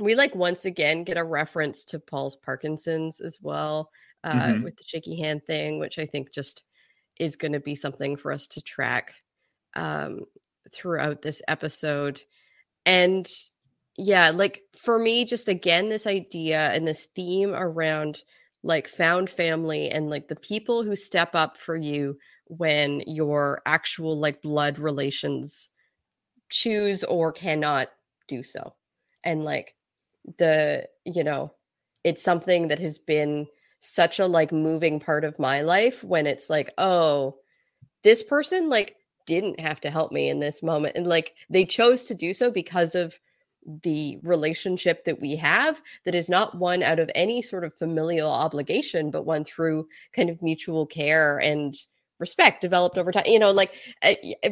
we like once again get a reference to Paul's Parkinson's as well uh, Mhm. with the shaky hand thing, which I think just is going to be something for us to track um, throughout this episode. And yeah, like for me, just again, this idea and this theme around like found family and like the people who step up for you when your actual like blood relations choose or cannot do so. And like the, you know, it's something that has been such a like moving part of my life when it's like, oh, this person like didn't have to help me in this moment. And like they chose to do so because of the relationship that we have that is not one out of any sort of familial obligation, but one through kind of mutual care and respect developed over time. You know, like uh, uh,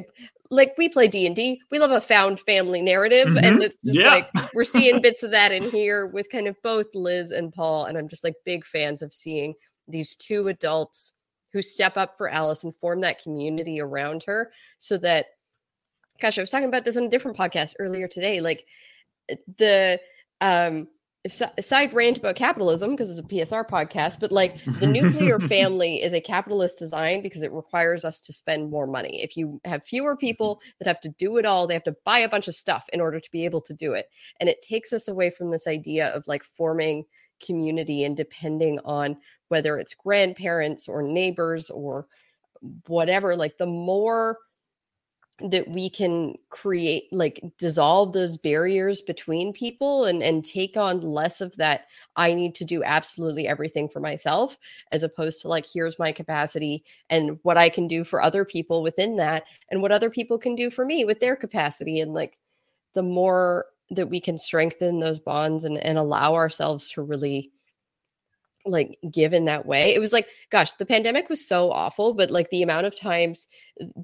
like we play D&D, we love a found family narrative Mhm. and it's just Yeah. like we're seeing [LAUGHS] bits of that in here with kind of both Liz and Paul and I'm just like big fans of seeing these two adults who step up for Alice and form that community around her so that gosh, I was talking about this on a different podcast earlier today like the um aside rant about capitalism because it's a PSR podcast, but like the nuclear [LAUGHS] family is a capitalist design because it requires us to spend more money. If you have fewer people that have to do it all, they have to buy a bunch of stuff in order to be able to do it. And it takes us away from this idea of like forming community and depending on whether it's grandparents or neighbors or whatever, like the more that we can create like dissolve those barriers between people and and take on less of that i need to do absolutely everything for myself as opposed to like here's my capacity and what i can do for other people within that and what other people can do for me with their capacity. And like the more that we can strengthen those bonds and and allow ourselves to really like given that way. It was like, gosh, the pandemic was so awful, but like the amount of times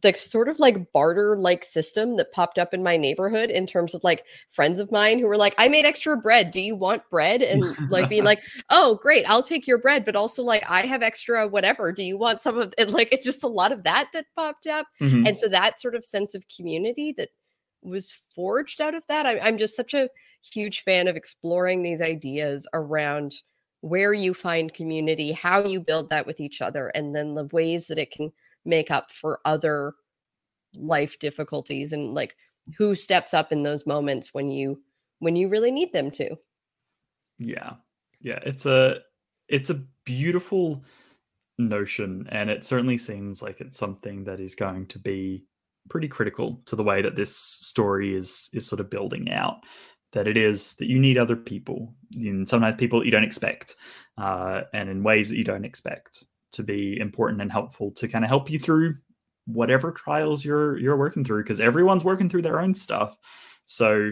the sort of like barter like system that popped up in my neighborhood in terms of like friends of mine who were like, I made extra bread. Do you want bread? [LAUGHS] And like being like, oh, great, I'll take your bread, but also like I have extra whatever. Do you want some of it? Like it's just a lot of that that popped up. Mhm. And so that sort of sense of community that was forged out of that. I, I'm just such a huge fan of exploring these ideas around where you find community, how you build that with each other, and then the ways that it can make up for other life difficulties and like who steps up in those moments when you when you really need them to. Yeah. Yeah, it's a it's a beautiful notion, and it certainly seems like it's something that is going to be pretty critical to the way that this story is is sort of building out. That it is that you need other people, and sometimes people you don't expect, uh, and in ways that you don't expect to be important and helpful to kind of help you through whatever trials you're you're working through because everyone's working through their own stuff. So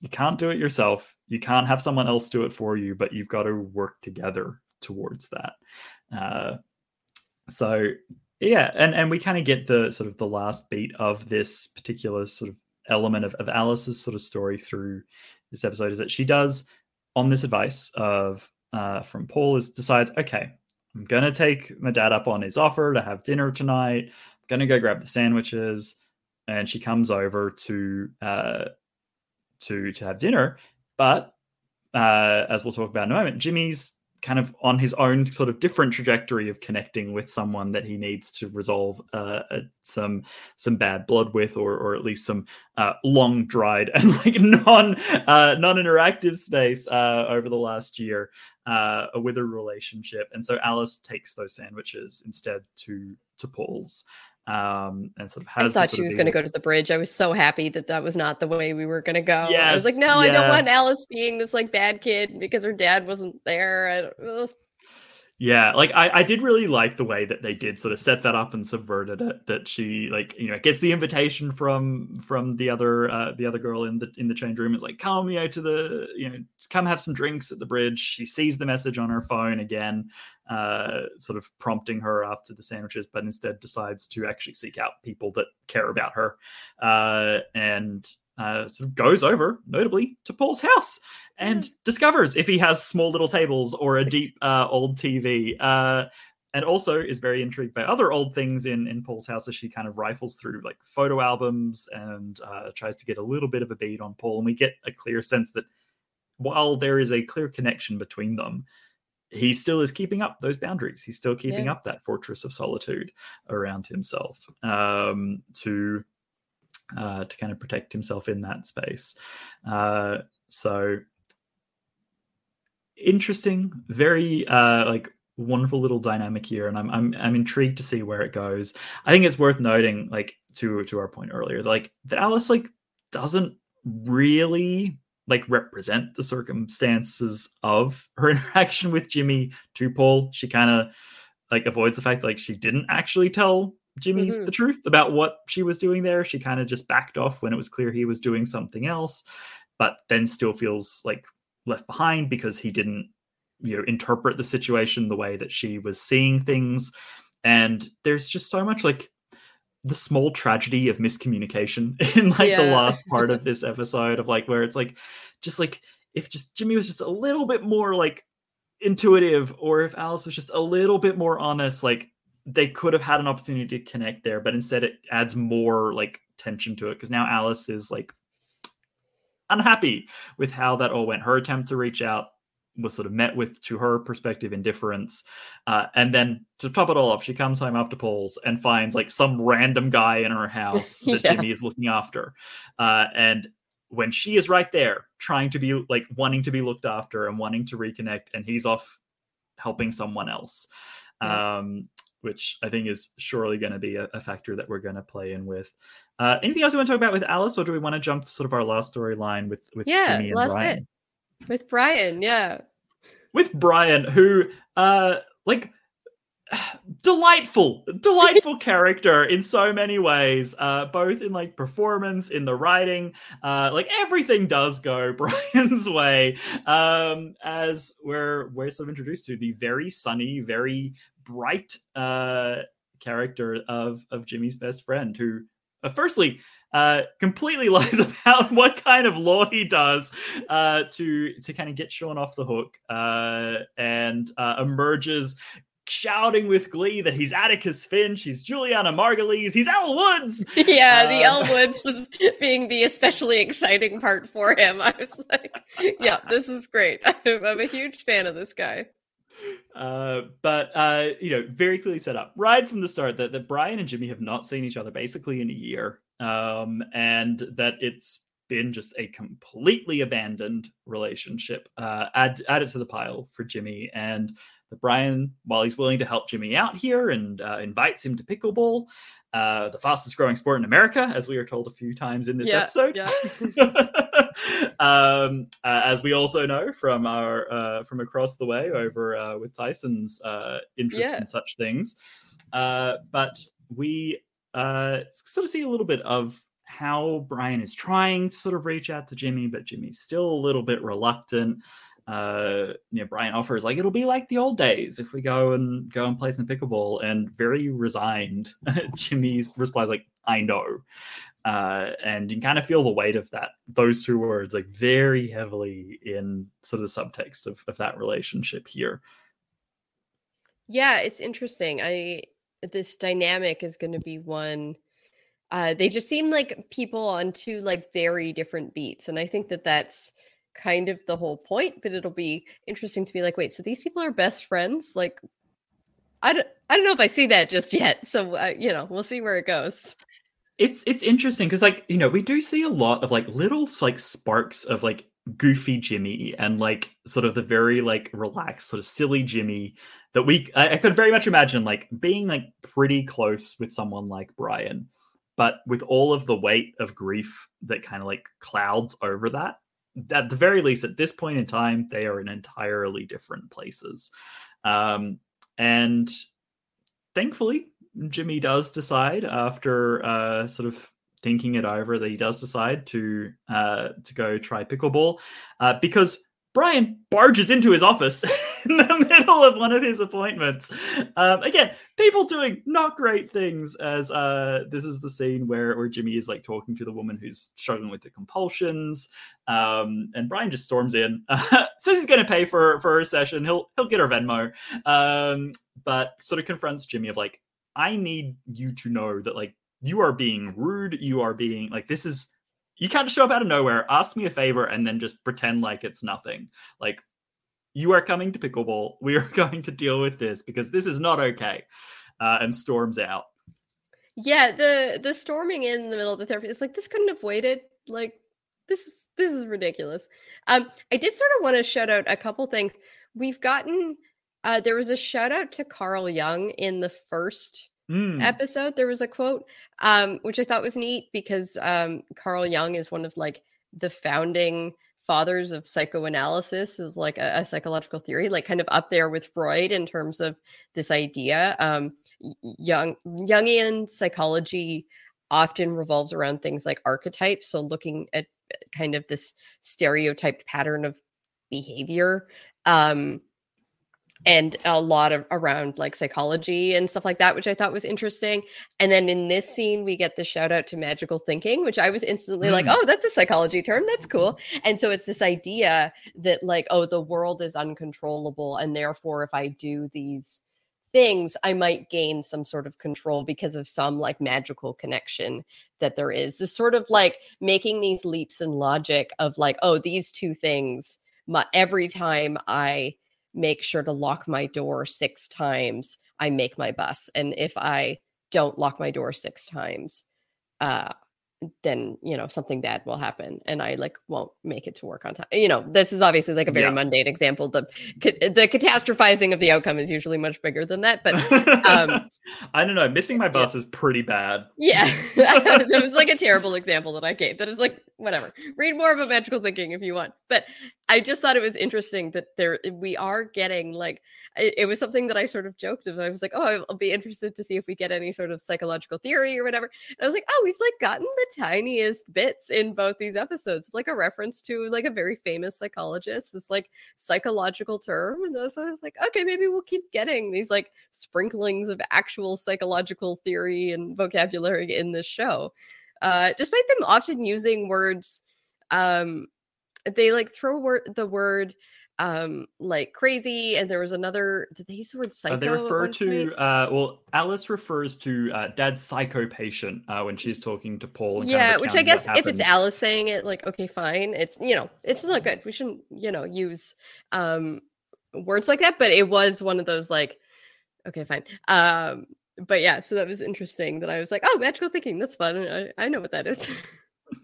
you can't do it yourself. You can't have someone else do it for you, but you've got to work together towards that. Uh, so yeah, and and we kind of get the sort of the last beat of this particular sort of element of, of Alice's sort of story through this episode is that she does on this advice of uh, from Paul is decides okay I'm gonna take my dad up on his offer to have dinner tonight. I'm gonna go grab the sandwiches, and she comes over to uh, to to have dinner. But uh, as we'll talk about in a moment, Jimmy's kind of on his own sort of different trajectory of connecting with someone that he needs to resolve uh, uh, some some bad blood with, or or at least some uh, long dried [LAUGHS] and like non uh, non interactive space uh, over the last year uh, with a relationship. And so Alice takes those sandwiches instead to to Paul's um and sort of I thought she was going to go to the bridge. I was so happy that that was not the way we were going to go. Yes, I was like, no, I don't want Alice being this like bad kid because her dad wasn't there. I don't, ugh. Yeah, like I, I did really like the way that they did sort of set that up and subverted it. That she like you know gets the invitation from from the other uh, the other girl in the in the change room. Is like come you know to the you know come have some drinks at the bridge. She sees the message on her phone again, uh, sort of prompting her after the sandwiches, but instead decides to actually seek out people that care about her, uh, and uh, sort of goes over, notably, to Paul's house and discovers if he has small little tables or a deep uh, old TV. Uh, and also is very intrigued by other old things in, in Paul's house as she kind of rifles through like photo albums and uh, tries to get a little bit of a bead on Paul. And we get a clear sense that while there is a clear connection between them, he still is keeping up those boundaries. He's still keeping Yeah. up that fortress of solitude around himself um, to uh, to kind of protect himself in that space. Uh, so interesting, very uh, like wonderful little dynamic here, and I'm I'm I'm intrigued to see where it goes. I think it's worth noting, like to to our point earlier, like that Alice like doesn't really like represent the circumstances of her [LAUGHS] interaction with Jimmy to Paul. She kind of like avoids the fact like she didn't actually tell Jimmy Mhm. the truth about what she was doing there. She kind of just backed off when it was clear he was doing something else, but then still feels like left behind because he didn't you know interpret the situation the way that she was seeing things. And there's just so much like the small tragedy of miscommunication [LAUGHS] in like the last part of [LAUGHS] this episode of like where it's like just like if just Jimmy was just a little bit more like intuitive or if Alice was just a little bit more honest like they could have had an opportunity to connect there but instead it adds more like tension to it because now Alice is like unhappy with how that all went. Her attempt to reach out was sort of met with to her perspective indifference. Uh, and then to top it all off she comes home after Paul's and finds like some random guy in her house [LAUGHS] that Yeah. Jimmy is looking after. Uh, and when she is right there trying to be like wanting to be looked after and wanting to reconnect and he's off helping someone else um which i think is surely going to be a, a factor that we're going to play in with uh anything else you want to talk about with alice or do we want to jump to sort of our last storyline with with Yeah, jimmy and last brian bit. with Brian. Yeah. with Brian, who uh like delightful, delightful [LAUGHS] character in so many ways, uh, both in like performance, in the writing, uh, like everything does go [LAUGHS] Brian's way. Um, as we're we're sort of introduced to the very sunny, very bright uh character of of Jimmy's best friend, who uh, firstly uh, completely [LAUGHS] lies about what kind of law he does uh, to to kind of get Sean off the hook, uh, and uh, emerges shouting with glee that he's Atticus Finch, he's Julianna Margulies, he's Elle Woods. [LAUGHS] Yeah, the Uh, Elle Woods was [LAUGHS] being the especially exciting part for him. I was like, yeah, this is great. I'm, I'm a huge fan of this guy. Uh, but uh, you know, very clearly set up right from the start that, that Brian and Jimmy have not seen each other basically in a year, um, and that it's been just a completely abandoned relationship. Uh, add it to the pile for Jimmy and Brian, while he's willing to help Jimmy out here and uh, invites him to pickleball, uh, the fastest growing sport in America, as we are told a few times in this Yeah, episode. yeah. [LAUGHS] um, uh, as we also know from our uh, from across the way over uh, with Tyson's uh, interest Yeah. in such things. Uh, but we uh, sort of see a little bit of how Brian is trying to sort of reach out to Jimmy, but Jimmy's still a little bit reluctant. Uh, you know, Brian offers like it'll be like the old days if we go and go and play some pickleball, and very resigned. [LAUGHS] Jimmy's replies like, "I know," uh, and you can kind of feel the weight of that those two words like very heavily in sort of the subtext of, of that relationship here. Yeah, it's interesting. I this dynamic is going to be one uh they just seem like people on two like very different beats and I think that that's kind of the whole point, but it'll be interesting to be like, wait, so these people are best friends? Like I don't I don't know if I see that just yet. So uh, you know, we'll see where it goes. it's it's interesting because like you know we do see a lot of like little like sparks of like goofy jimmy and like sort of the very like relaxed sort of silly jimmy that we I, I could very much imagine like being like pretty close with someone like brian but with all of the weight of grief that kind of like clouds over that at the very least at this point in time they are in entirely different places. Um and thankfully Jimmy does decide after uh, sort of thinking it over that he does decide to uh, to go try pickleball uh, because Brian barges into his office [LAUGHS] in the middle of one of his appointments. Um, again, people doing not great things. As uh, this is the scene where where Jimmy is like talking to the woman who's struggling with the compulsions, um, and Brian just storms in, [LAUGHS] says he's going to pay for for her session. He'll he'll get her Venmo, um, but sort of confronts Jimmy of like, I need you to know that like you are being rude. You are being like this is you can't just show up out of nowhere, ask me a favor, and then just pretend like it's nothing. Like you are coming to pickleball. [LAUGHS] We are going to deal with this because this is not okay. Uh, and storms out. Yeah, the the storming in the middle of the therapy is like this couldn't have waited. Like this is this is ridiculous. Um, I did sort of want to shout out a couple things. We've gotten uh there was a shout out to Carl Jung in the first Mm. episode. There was a quote, um, which I thought was neat because um Carl Jung is one of like the founding fathers of psychoanalysis is like a, a psychological theory, like kind of up there with Freud in terms of this idea. Um, Jung Jungian psychology often revolves around things like archetypes. So looking at uh, kind of this stereotyped pattern of behavior. Um, and a lot of around like psychology and stuff like that, which I thought was interesting. And then in this scene, we get the shout out to magical thinking, which I was instantly like, Mm. oh, that's a psychology term. That's cool. And so it's this idea that, like, oh, the world is uncontrollable. And therefore, if I do these things, I might gain some sort of control because of some like magical connection that there is. This sort of like making these leaps in logic of like, oh, these two things, my, every time I make sure to lock my door six times, I make my bus. And if I don't lock my door six times, uh, then you know something bad will happen and i like won't make it to work on time you know this is obviously like a very Yeah. mundane example the the catastrophizing of the outcome is usually much bigger than that but um [LAUGHS] I don't know. Missing my bus is pretty bad. yeah [LAUGHS] that was like a [LAUGHS] terrible example that i gave that is like whatever read more about magical thinking if you want but i just thought it was interesting that there we are getting like it, it was something that i sort of joked of i was like oh I'll- be interested to see if we get any sort of psychological theory or whatever and i was like oh we've like gotten the tiniest bits in both these episodes like a reference to like a very famous psychologist this like psychological term and was, I was like okay maybe we'll keep getting these like sprinklings of actual psychological theory and vocabulary in this show uh despite them often using words um they like throw word the word um like crazy and there was another did they use the word psycho Uh, they refer to uh, well, Alice refers to uh, Dad's psycho patient uh, when she's talking to Paul. And kind of yeah which i guess if it's alice saying it like okay fine it's you know it's not good we shouldn't you know use um words like that but it was one of those like okay fine um but yeah so that was interesting that i was like oh magical thinking that's fun I, I know what that is [LAUGHS]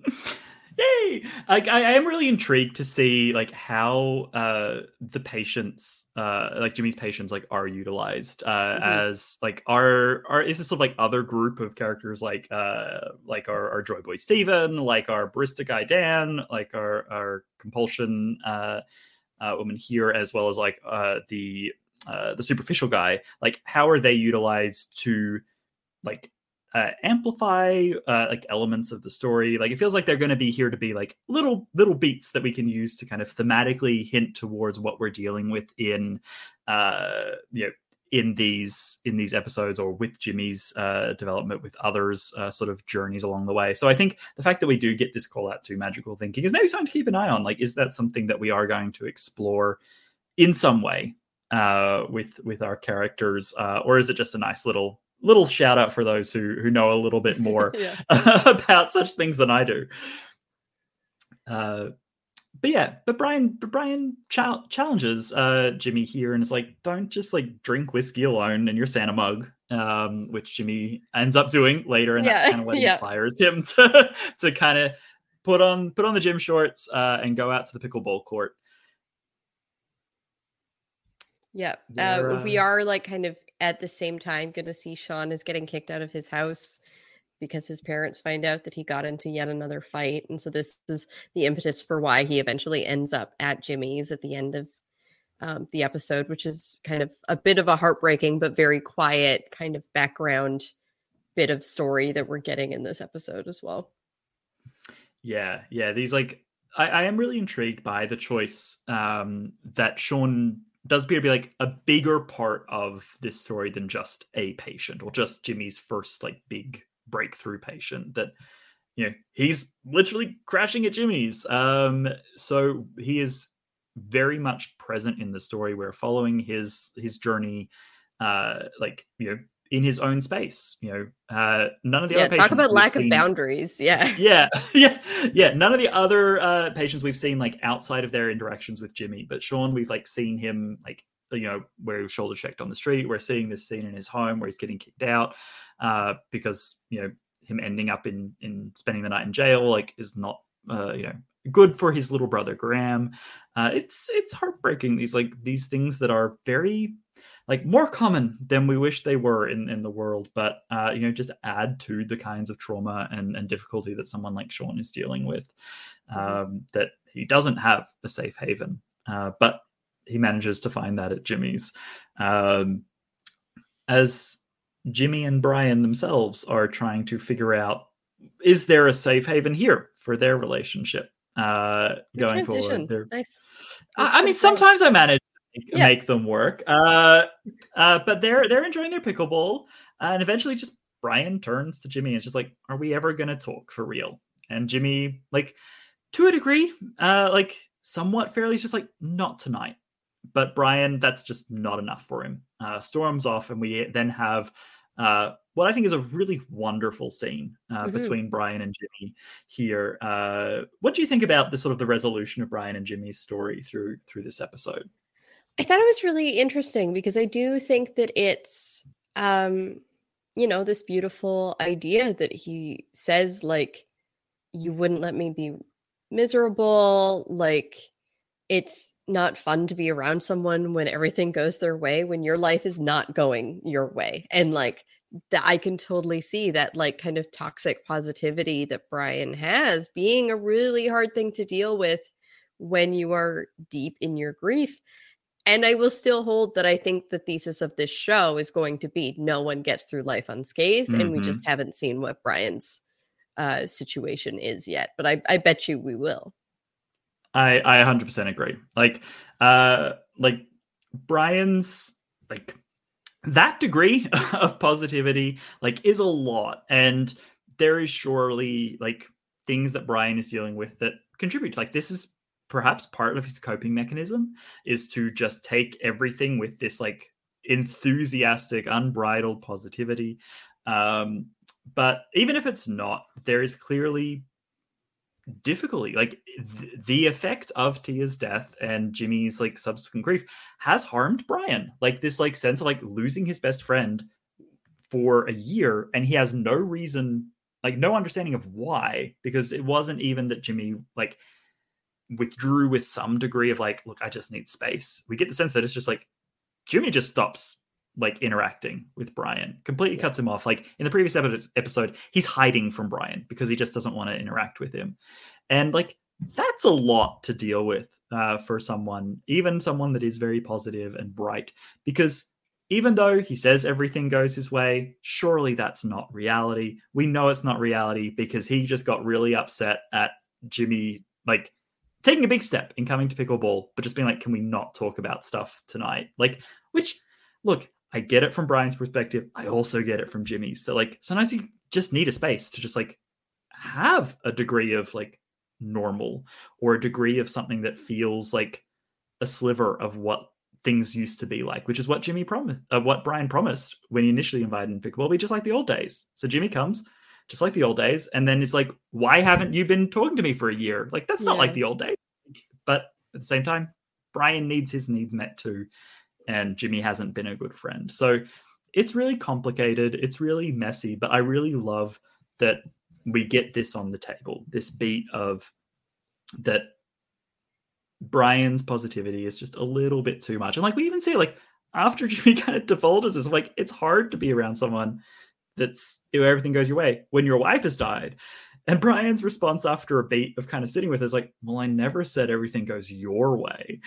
[LAUGHS] Yay! Like I, I am really intrigued to see like how uh the patients uh like Jimmy's patients like are utilized uh Mhm. as like are are is this sort of like other group of characters like uh like our, our Joy Boy Steven, like our barista guy Dan, like our our compulsion uh uh woman here, as well as like uh the uh the superficial guy, like how are they utilized to like uh, amplify uh, like elements of the story. Like it feels like they're going to be here to be like little little beats that we can use to kind of thematically hint towards what we're dealing with in uh, you know in these in these episodes or with Jimmy's uh, development with others uh, sort of journeys along the way. So I think the fact that we do get this call out to magical thinking is maybe something to keep an eye on. Like is that something that we are going to explore in some way uh, with with our characters, uh, or is it just a nice little little shout out for those who who know a little bit more [LAUGHS] Yeah. [LAUGHS] about such things than I do? Uh, but yeah, but Brian, but Brian chal- challenges uh, Jimmy here and is like, don't just like drink whiskey alone in your Santa mug, um, which Jimmy ends up doing later, and Yeah, that's kind of what [LAUGHS] yeah. inspires him to to kind of put on put on the gym shorts uh, and go out to the pickleball court. Yeah. Uh, we uh, are like kind of at the same time going to see Sean is getting kicked out of his house because his parents find out that he got into yet another fight. And so this is the impetus for why he eventually ends up at Jimmy's at the end of um, the episode, which is kind of a bit of a heartbreaking but very quiet kind of background bit of story that we're getting in this episode as well. Yeah, yeah. These like I, I am really intrigued by the choice um that Sean does appear to be like a bigger part of this story than just a patient or just Jimmy's first like big breakthrough patient that you know he's literally crashing at Jimmy's. Um so he is very much present in the story. We're following his his journey uh like you know in his own space. You know, uh none of the yeah, other talk about lack of boundaries. Yeah. [LAUGHS] yeah [LAUGHS] yeah yeah none of the other uh patients we've seen like outside of their interactions with jimmy but sean we've like seen him like you know where he was shoulder checked on the street we're seeing this scene in his home where he's getting kicked out uh because you know him ending up in in spending the night in jail like is not uh you know good for his little brother graham uh it's it's heartbreaking these like these things that are very like more common than we wish they were in in the world but uh you know just add to the kinds of trauma and and difficulty that someone like sean is dealing with um that he doesn't have a safe haven uh but he manages to find that at jimmy's um as jimmy and brian themselves are trying to figure out is there a safe haven here for their relationship uh going transition. forward Nice. I, I mean, sometimes I manage to make, them work. Uh, uh, but they're they're enjoying their pickleball, and eventually, just Brian turns to Jimmy and is just like, "Are we ever gonna talk for real?" And Jimmy, like, to a degree, uh, like somewhat fairly, is just like, "Not tonight." But Brian, that's just not enough for him. Uh, storms off, and we then have uh, what I think is a really wonderful scene uh, Mhm. between Brian and Jimmy here. Uh, what do you think about the sort of the resolution of Brian and Jimmy's story through through this episode? I thought it was really interesting because I do think that it's um you know this beautiful idea that he says like you wouldn't let me be miserable like it's not fun to be around someone when everything goes their way when your life is not going your way and like that I can totally see that like kind of toxic positivity that Brian has being a really hard thing to deal with when you are deep in your grief and I will still hold that I think the thesis of this show is going to be no one gets through life unscathed, and we just haven't seen what Brian's uh, situation is yet. But I, I bet you we will. I I 100% agree. Like uh like Brian's like that degree [LAUGHS] of positivity like is a lot and there is surely like things that Brian is dealing with that contribute like this is perhaps part of his coping mechanism is to just take everything with this like enthusiastic unbridled positivity. Um but even if it's not there is clearly difficulty like th- the effect of tia's death and jimmy's like subsequent grief has harmed brian. Like this like sense of like losing his best friend for a year and he has no reason like no understanding of why because it wasn't even that Jimmy like withdrew with some degree of like look I just need space. We get the sense that it's just like Jimmy just stops like interacting with Brian, completely cuts him off. Like in the previous episode, he's hiding from Brian because he just doesn't want to interact with him. And like that's a lot to deal with uh, for someone, even someone that is very positive and bright, because even though he says everything goes his way, surely that's not reality. We know it's not reality because he just got really upset at Jimmy, like taking a big step in coming to pickleball, but just being like, can we not talk about stuff tonight? Like, which, look, I get it from Brian's perspective. I also get it from Jimmy's. So, like, sometimes you just need a space to just like have a degree of like normal or a degree of something that feels like a sliver of what things used to be like, which is what Jimmy promised, uh, what Brian promised when he initially invited him to pickleball. Be just like the old days. So Jimmy comes, just like the old days, and then it's like, why haven't you been talking to me for a year? Like that's not like the old days. But at the same time, Brian needs his needs met too, and Jimmy hasn't been a good friend. So it's really complicated. It's really messy, but I really love that we get this on the table. This beat of that Brian's positivity is just a little bit too much. And like we even see like after [LAUGHS] Jimmy kind of divulges this, like it's hard to be around someone that's everything goes your way when your wife has died. And Brian's response after a beat of kind of sitting with is like, Well, I never said everything goes your way.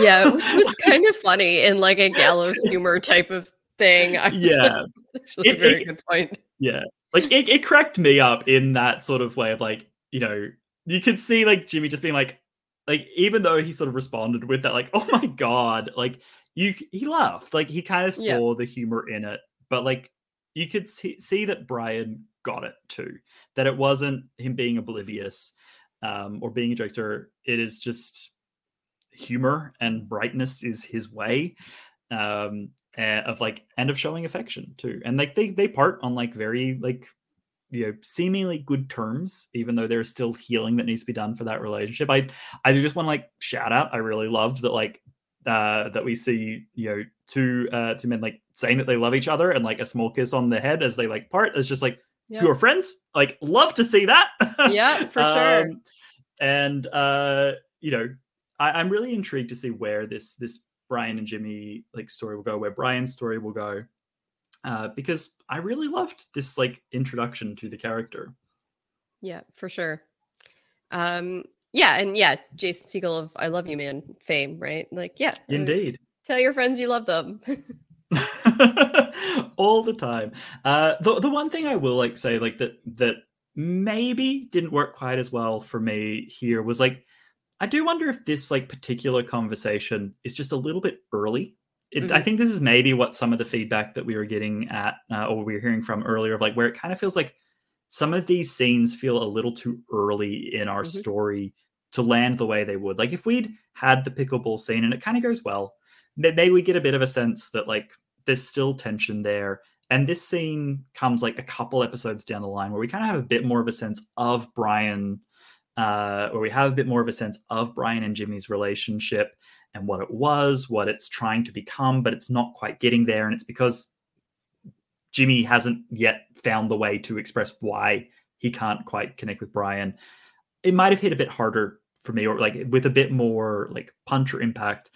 Yeah, [LAUGHS] it was kind of funny in like a gallows humor type of thing. Yeah. [LAUGHS] actually a very it- good point. Yeah. Like it, it cracked me up in that sort of way of like, you know, you could see like Jimmy just being like, like even though he sort of responded with that, like, oh my god, like you, he laughed, like he kind of Yeah. saw the humor in it, but like you could see, see that Brian got it too, that it wasn't him being oblivious um, or being a jokester. It is just humor and brightness is his way um of like and of showing affection too and like they they part on like very like you know seemingly good terms even though there's still healing that needs to be done for that relationship i i just want to like shout out i really love that like uh that we see you know two uh two men like saying that they love each other and like a small kiss on the head as they like part it's just like you are friends like love to see that [LAUGHS] Yeah, for sure. Um, and uh you know I, i'm really intrigued to see where this this brian and jimmy like story will go where brian's story will go uh because i really loved this like introduction to the character Yeah, for sure. Um, yeah, and yeah, Jason Segel of I Love You Man fame, right? Like, yeah. indeed Tell your friends you love them. [LAUGHS] [LAUGHS] all the time uh the, the one thing i will like say like that that maybe didn't work quite as well for me here was like i do wonder if this like particular conversation is just a little bit early it, i Mhm. think this is maybe what some of the feedback that we were getting at uh, or we were hearing from earlier of like where it kind of feels like some of these scenes feel a little too early in our Mhm. story to land the way they would like if we'd had the pickleball scene and it kind of goes well maybe we get a bit of a sense that like there's still tension there? And this scene comes like a couple episodes down the line where we kind of have a bit more of a sense of brian uh where we have a bit more of a sense of brian and jimmy's relationship and what it was what it's trying to become but it's not quite getting there. And it's because jimmy hasn't yet found the way to express why he can't quite connect with brian. It might have hit a bit harder for me or like with a bit more like punch or impact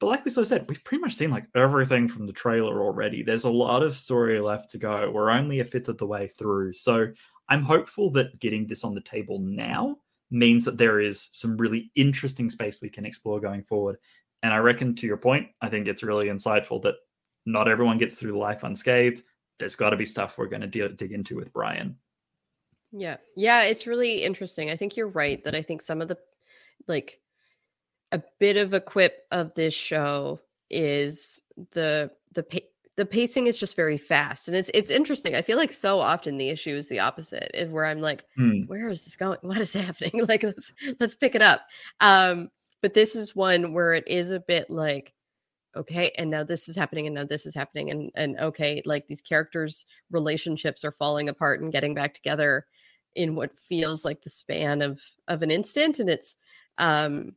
but like we sort of said, we've pretty much seen like everything from the trailer already. There's a lot of story left to go. We're only a fifth of the way through. So I'm hopeful that getting this on the table now means that there is some really interesting space we can explore going forward. And I reckon to your point, I think it's really insightful that not everyone gets through life unscathed. There's got to be stuff we're going to dig into with Brian. Yeah. Yeah, it's really interesting. I think you're right that I think some of the like a bit of a quip of this show is the the pa- the pacing is just very fast and it's it's interesting. I feel like so often the issue is the opposite, is where I'm like, Hmm. where is this going? [LAUGHS] What is happening? [LAUGHS] Like let's let's pick it up. Um but this is one where it is a bit like okay and now this is happening and now this is happening and and okay like these characters relationships are falling apart and getting back together in what feels like the span of of an instant and it's um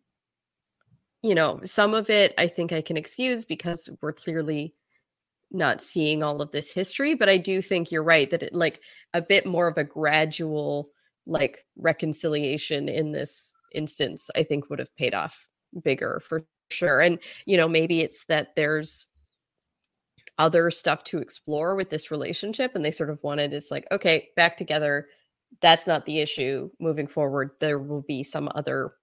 you know some of it i think i can excuse because we're clearly not seeing all of this history but i do think you're right that it like a bit more of a gradual like reconciliation in this instance i think would have paid off bigger for sure and you know maybe it's that there's other stuff to explore with this relationship and they sort of wanted it's like okay back together that's not the issue moving forward there will be some other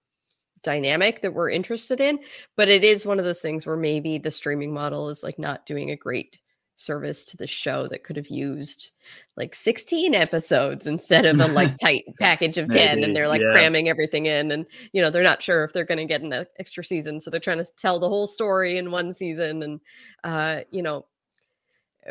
dynamic that we're interested in but it is one of those things where maybe the streaming model is like not doing a great service to the show that could have used like 16 episodes instead of a like tight package of 10 Maybe, and they're like yeah. cramming everything in and you know they're not sure if they're going to get an extra season so they're trying to tell the whole story in one season and uh you know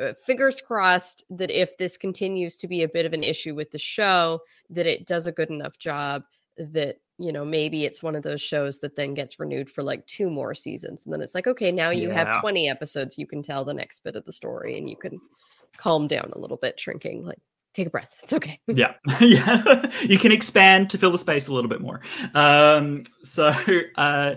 uh, fingers crossed that if this continues to be a bit of an issue with the show that it does a good enough job that you know maybe it's one of those shows that then gets renewed for like two more seasons and then it's like okay now you Yeah. have 20 episodes you can tell the next bit of the story and you can calm down a little bit shrinking like take a breath it's okay. Yeah. [LAUGHS] Yeah. [LAUGHS] You can expand to fill the space a little bit more. Um so [LAUGHS] uh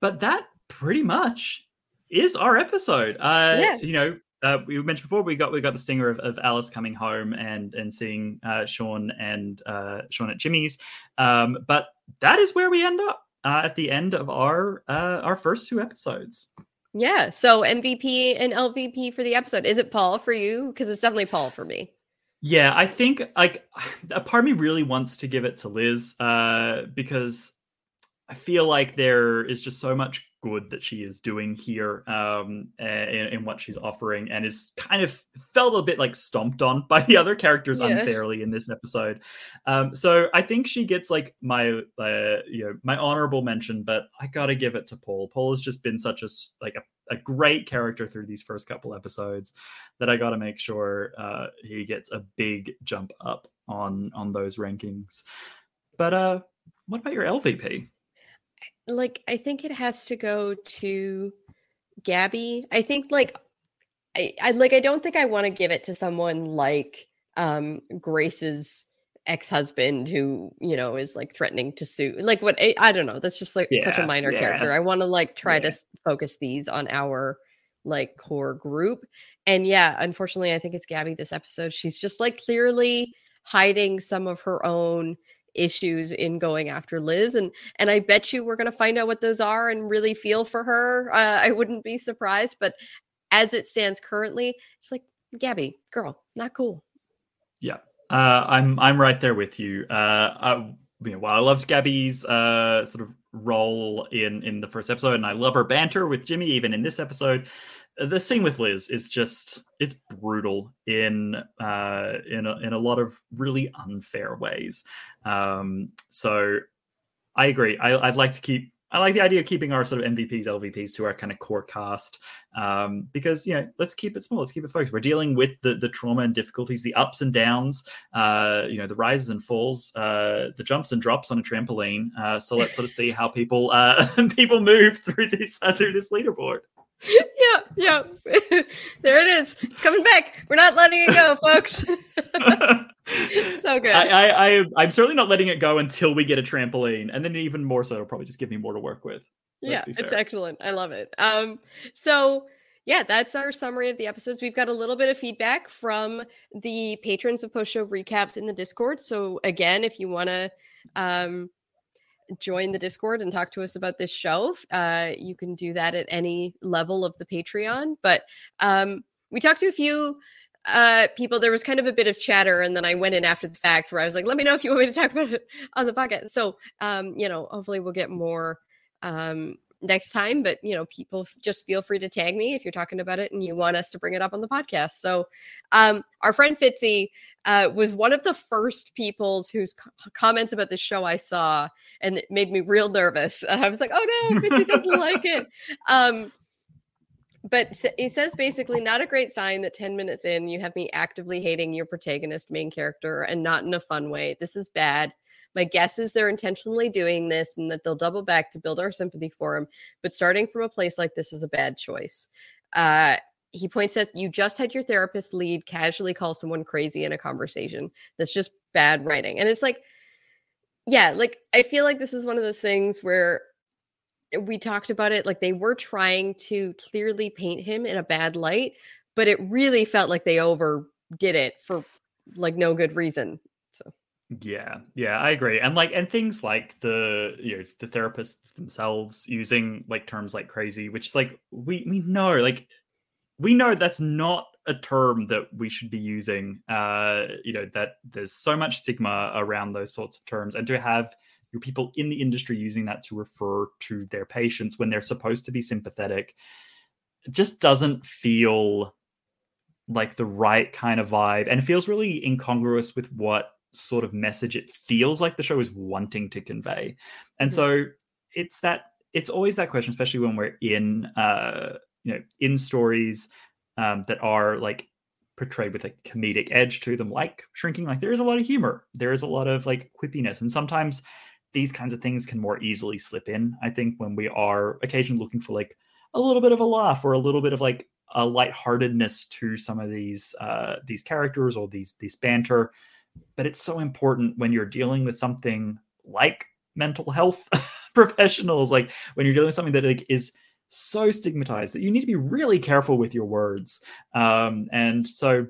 but that pretty much is our episode. Uh Yeah. you know uh, we mentioned before we got we got the stinger of, of Alice coming home and and seeing uh, Sean and uh, Sean at Jimmy's, um, but that is where we end up uh, at the end of our uh, our first two episodes. yeah. So mvp and lvp for the episode. Is it paul for you? Because it's definitely paul for me. Yeah, I think like a part of me really wants to give it to Liz uh, because I feel like there is just so much good that she is doing here um, in, in what she's offering, and is kind of felt a bit like stomped on [LAUGHS] by the other characters Yeah. unfairly in this episode. Um, so I think she gets like my uh, you know my honorable mention, but I gotta give it to Paul. Paul has just been such a like a, a great character through these first couple episodes that I got to make sure uh, he gets a big jump up on on those rankings. But uh, what about your LVP? Like I think it has to go to Gabby. I think like I, I like I don't think I want to give it to someone like um Grace's ex-husband who, you know, is like threatening to sue. Like what I, I don't know. That's just like such a minor yeah. character. I want to like try to Yeah. s- focus these on our like core group. And yeah, unfortunately, I think it's Gabby this episode. She's just like clearly hiding some of her own issues in going after Liz and and I bet you we're going to find out what those are and really feel for her. Uh, I wouldn't be surprised, but as it stands currently, it's like Gabby, girl, not cool. Yeah, uh, I'm I'm right there with you. Uh, I, you know, while I loved Gabby's uh, sort of role in in the first episode, and I love her banter with Jimmy, even in this episode, the scene with Liz is just it's brutal in uh, in a, in a lot of really unfair ways. Um, so I agree. I, I'd like to keep. I like the idea of keeping our sort of MVPs, LVPs to our kind of core cast um, because you know let's keep it small, let's keep it focused. We're dealing with the the trauma and difficulties, the ups and downs, uh, you know, the rises and falls, uh, the jumps and drops on a trampoline. Uh, so let's sort of see how people uh, [LAUGHS] people move through this uh, through this leaderboard. Yeah, yeah. [LAUGHS] there it is. It's coming back. We're not letting it go, folks. [LAUGHS] so good. I, I, I I'm certainly not letting it go until we get a trampoline, and then even more so, it'll probably just give me more to work with. Let's yeah, it's excellent. I love it. Um, so yeah, that's our summary of the episodes. We've got a little bit of feedback from the patrons of post show recaps in the Discord. So again, if you want to um join the Discord and talk to us about this show, uh, you can do that at any level of the Patreon. But um, we talked to a few uh people there was kind of a bit of chatter and then i went in after the fact where i was like let me know if you want me to talk about it on the podcast so um you know hopefully we'll get more um next time but you know people just feel free to tag me if you're talking about it and you want us to bring it up on the podcast. So um our friend fitzy uh was one of the first people's whose co- comments about the show i saw and it made me real nervous. [LAUGHS] I was like oh no fitzy doesn't [LAUGHS] like it. Um but he says basically not a great sign that 10 minutes in you have me actively hating your protagonist main character and not in a fun way. This is bad my guess is they're intentionally doing this and that they'll double back to build our sympathy for him but starting from a place like this is a bad choice. Uh he points out you just had your therapist lead casually call someone crazy in a conversation. That's just bad writing. And it's like yeah like i feel like this is one of those things where we talked about it like they were trying to clearly paint him in a bad light but it really felt like they overdid it for like no good reason. Yeah, yeah, I agree. And like and things like the you know, the therapists themselves using like terms like crazy, which is like we we know like we know that's not a term that we should be using. Uh, you know, that there's so much stigma around those sorts of terms. And to have your people in the industry using that to refer to their patients when they're supposed to be sympathetic just doesn't feel like the right kind of vibe and it feels really incongruous with what sort of message it feels like the show is wanting to convey. And Mhm. so it's that it's always that question especially when we're in uh you know in stories um that are like portrayed with a comedic edge to them like shrinking like there is a lot of humor. There is a lot of like quippiness. And sometimes these kinds of things can more easily slip in i think when we are occasionally looking for like a little bit of a laugh or a little bit of like a lightheartedness to some of these uh these characters or these these banter but it's so important when you're dealing with something like mental health [LAUGHS] professionals like when you're dealing with something that like is so stigmatized that you need to be really careful with your words. Um and so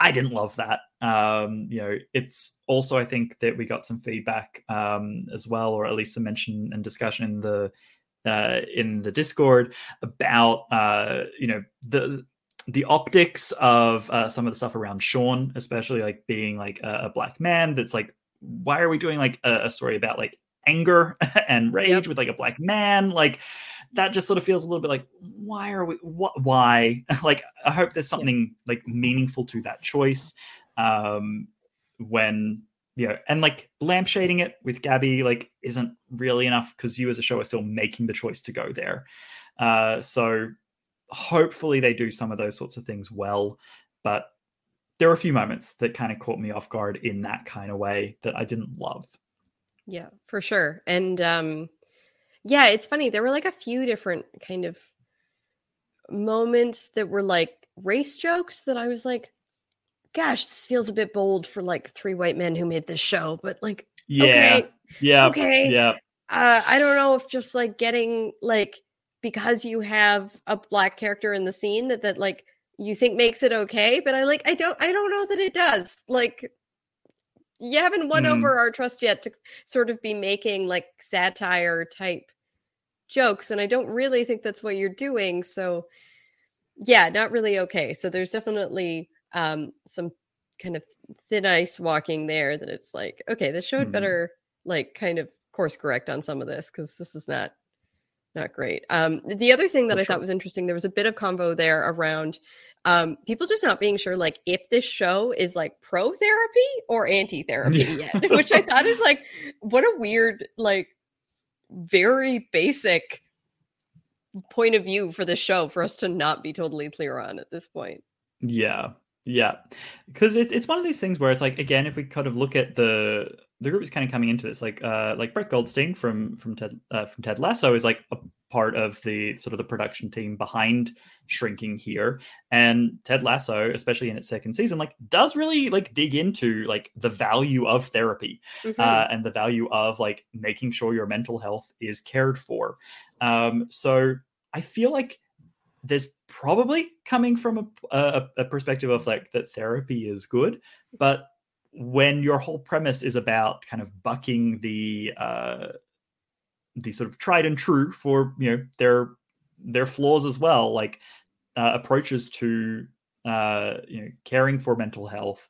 i didn't love that. Um you know it's also i think that we got some feedback um as well or at least some mention and discussion in the uh, in the Discord about uh, you know the the optics of uh, some of the stuff around Sean, especially like being like a, a black man. That's like, why are we doing like a, a story about like anger [LAUGHS] and rage with like a black man? Like that just sort of feels a little bit like, why are we? Wh- why? [LAUGHS] like, I hope there's something like meaningful to that choice. Um, when you know, and like lampshading it with Gabby like isn't really enough because you as a show are still making the choice to go there. Uh, so hopefully they do some of those sorts of things well, but there are a few moments that kind of caught me off guard in that kind of way that I didn't love. Yeah, for sure. And um yeah, it's funny. There were like a few different kind of moments that were like race jokes that I was like, gosh, this feels a bit bold for like three white men who made this show, but like Yeah. okay, Yeah. okay. Yeah. uh, I don't know if just like getting like because you have a black character in the scene that that like you think makes it okay, but I like I don't I don't know that it does. Like you haven't won Mm. over our trust yet to sort of be making like satire type jokes, and I don't really think that's what you're doing. So yeah, not really okay. So there's definitely um some kind of thin ice walking there that it's like, okay, this show had Mhm. better like kind of course correct on some of this because this is not not great. Um, the other thing that For I thought was interesting, there was a bit of convo there around um, people just not being sure, like if this show is like pro therapy or anti [LAUGHS] therapy Yeah. yet, [LAUGHS] which I thought is like what a weird, like very basic point of view for the show for us to not be totally clear on at this point. Yeah, yeah, because it's it's one of these things where it's like again, if we kind of look at the the group is kind of coming into this, like uh like Brett Goldstein from from Ted uh, from Ted Lasso is like a part of the sort of the production team behind Shrinking here, and Ted Lasso, especially in its second season, like does really like dig into like the value of therapy Mhm. uh, and the value of like making sure your mental health is cared for. Um, so I feel like there's probably coming from a, a, a perspective of like that therapy is good, but when your whole premise is about kind of bucking the uh, the sort of tried and true for you know their their flaws as well, like uh, approaches to uh, you know caring for mental health,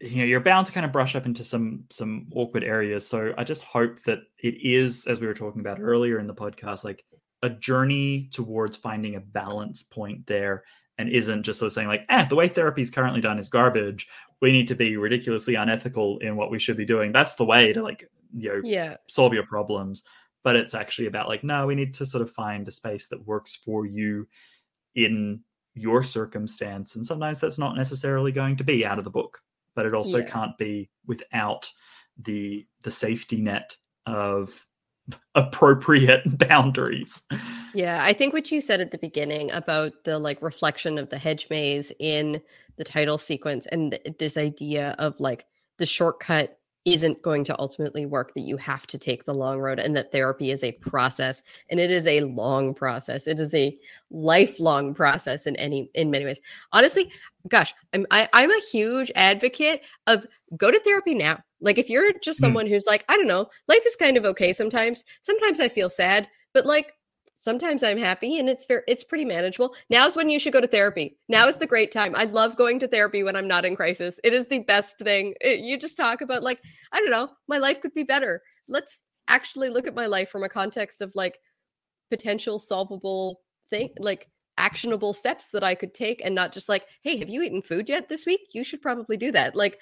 you know you're bound to kind of brush up into some some awkward areas. So i just hope that it is as we were talking about earlier in the podcast like a journey towards finding a balance point there and isn't just sort of saying like eh the way therapy is currently done is garbage we need to be ridiculously unethical in what we should be doing that's the way to like you know Yeah. solve your problems but it's actually about like no we need to sort of find a space that works for you in your circumstance and sometimes that's not necessarily going to be out of the book but it also Yeah. can't be without the the safety net of appropriate [LAUGHS] boundaries. Yeah, I think what you said at the beginning about the like reflection of the hedge maze in the title sequence and th- this idea of like the shortcut isn't going to ultimately work that you have to take the long road and that therapy is a process and it is a long process. It is a lifelong process in any in many ways. Honestly gosh i'm I, am i am a huge advocate of go to therapy now like if you're just someone mm. who's like i don't know life is kind of okay sometimes. Sometimes i feel sad but like sometimes i'm happy and it's very it's pretty manageable. Now's when you should go to therapy. Now is the great time. I love going to therapy when i'm not in crisis. It is the best thing. It, you just talk about like i don't know my life could be better. Let's actually look at my life from a context of like potential solvable thing like actionable steps that i could take and not just like hey have you eaten food yet this week? You should probably do that. Like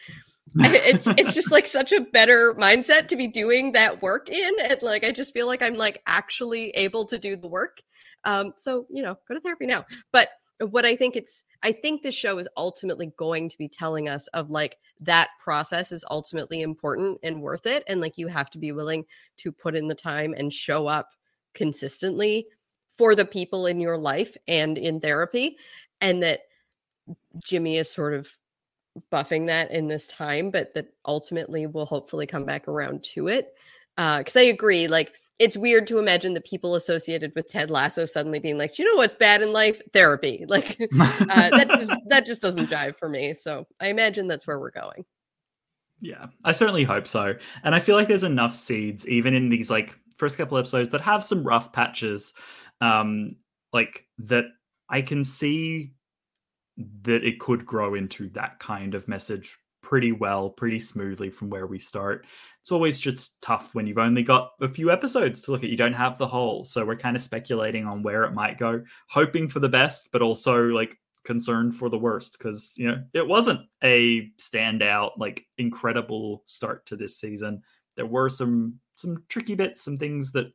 it's [LAUGHS] it's just like such a better mindset to be doing that work in and like i just feel like i'm like actually able to do the work. Um so you know go to therapy now. But what i think it's i think this show is ultimately going to be telling us of like that process is ultimately important and worth it and like you have to be willing to put in the time and show up consistently for the people in your life and in therapy and that jimmy is sort of buffing that in this time, but that ultimately will hopefully come back around to it. Because uh, I agree, like it's weird to imagine the people associated with Ted Lasso suddenly being like, do you know what's bad in life? Therapy. [LAUGHS] Like [LAUGHS] uh, that just that just doesn't jive for me. So I imagine that's where we're going. Yeah, I certainly hope so. And I feel like there's enough seeds, even in these like first couple episodes, that have some rough patches. Um, like that I can see that it could grow into that kind of message pretty well, pretty smoothly from where we start. It's always just tough when you've only got a few episodes to look at. You don't have the whole. So we're kind of speculating on where it might go, hoping for the best, but also like concerned for the worst because, you know, it wasn't a standout, like incredible start to this season. There were some some tricky bits, some things that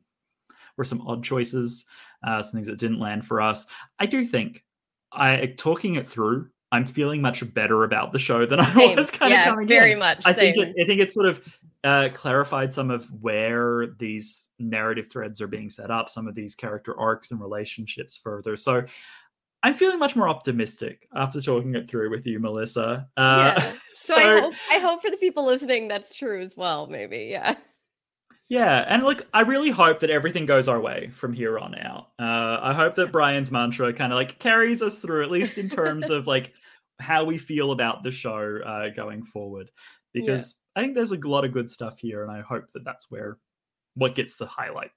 were some odd choices, uh, some things that didn't land for us. I do think I talking it through, I'm feeling much better about the show than [LAUGHS] I same. was kind yeah, of coming very in. much. I same. think it, I think it sort of uh, clarified some of where these narrative threads are being set up, some of these character arcs and relationships further. So I'm feeling much more optimistic after talking it through with you, Melissa. Uh, yeah. So, [LAUGHS] so I hope I hope for the people listening that's true as well. Maybe, yeah. Yeah, and like I really hope that everything goes our way from here on out. Uh, I hope that Brian's mantra kind of like carries us through, at least in terms of [LAUGHS] like how we feel about the show uh, going forward. Because yeah. I think there's a lot of good stuff here, and I hope that that's where what gets the highlight.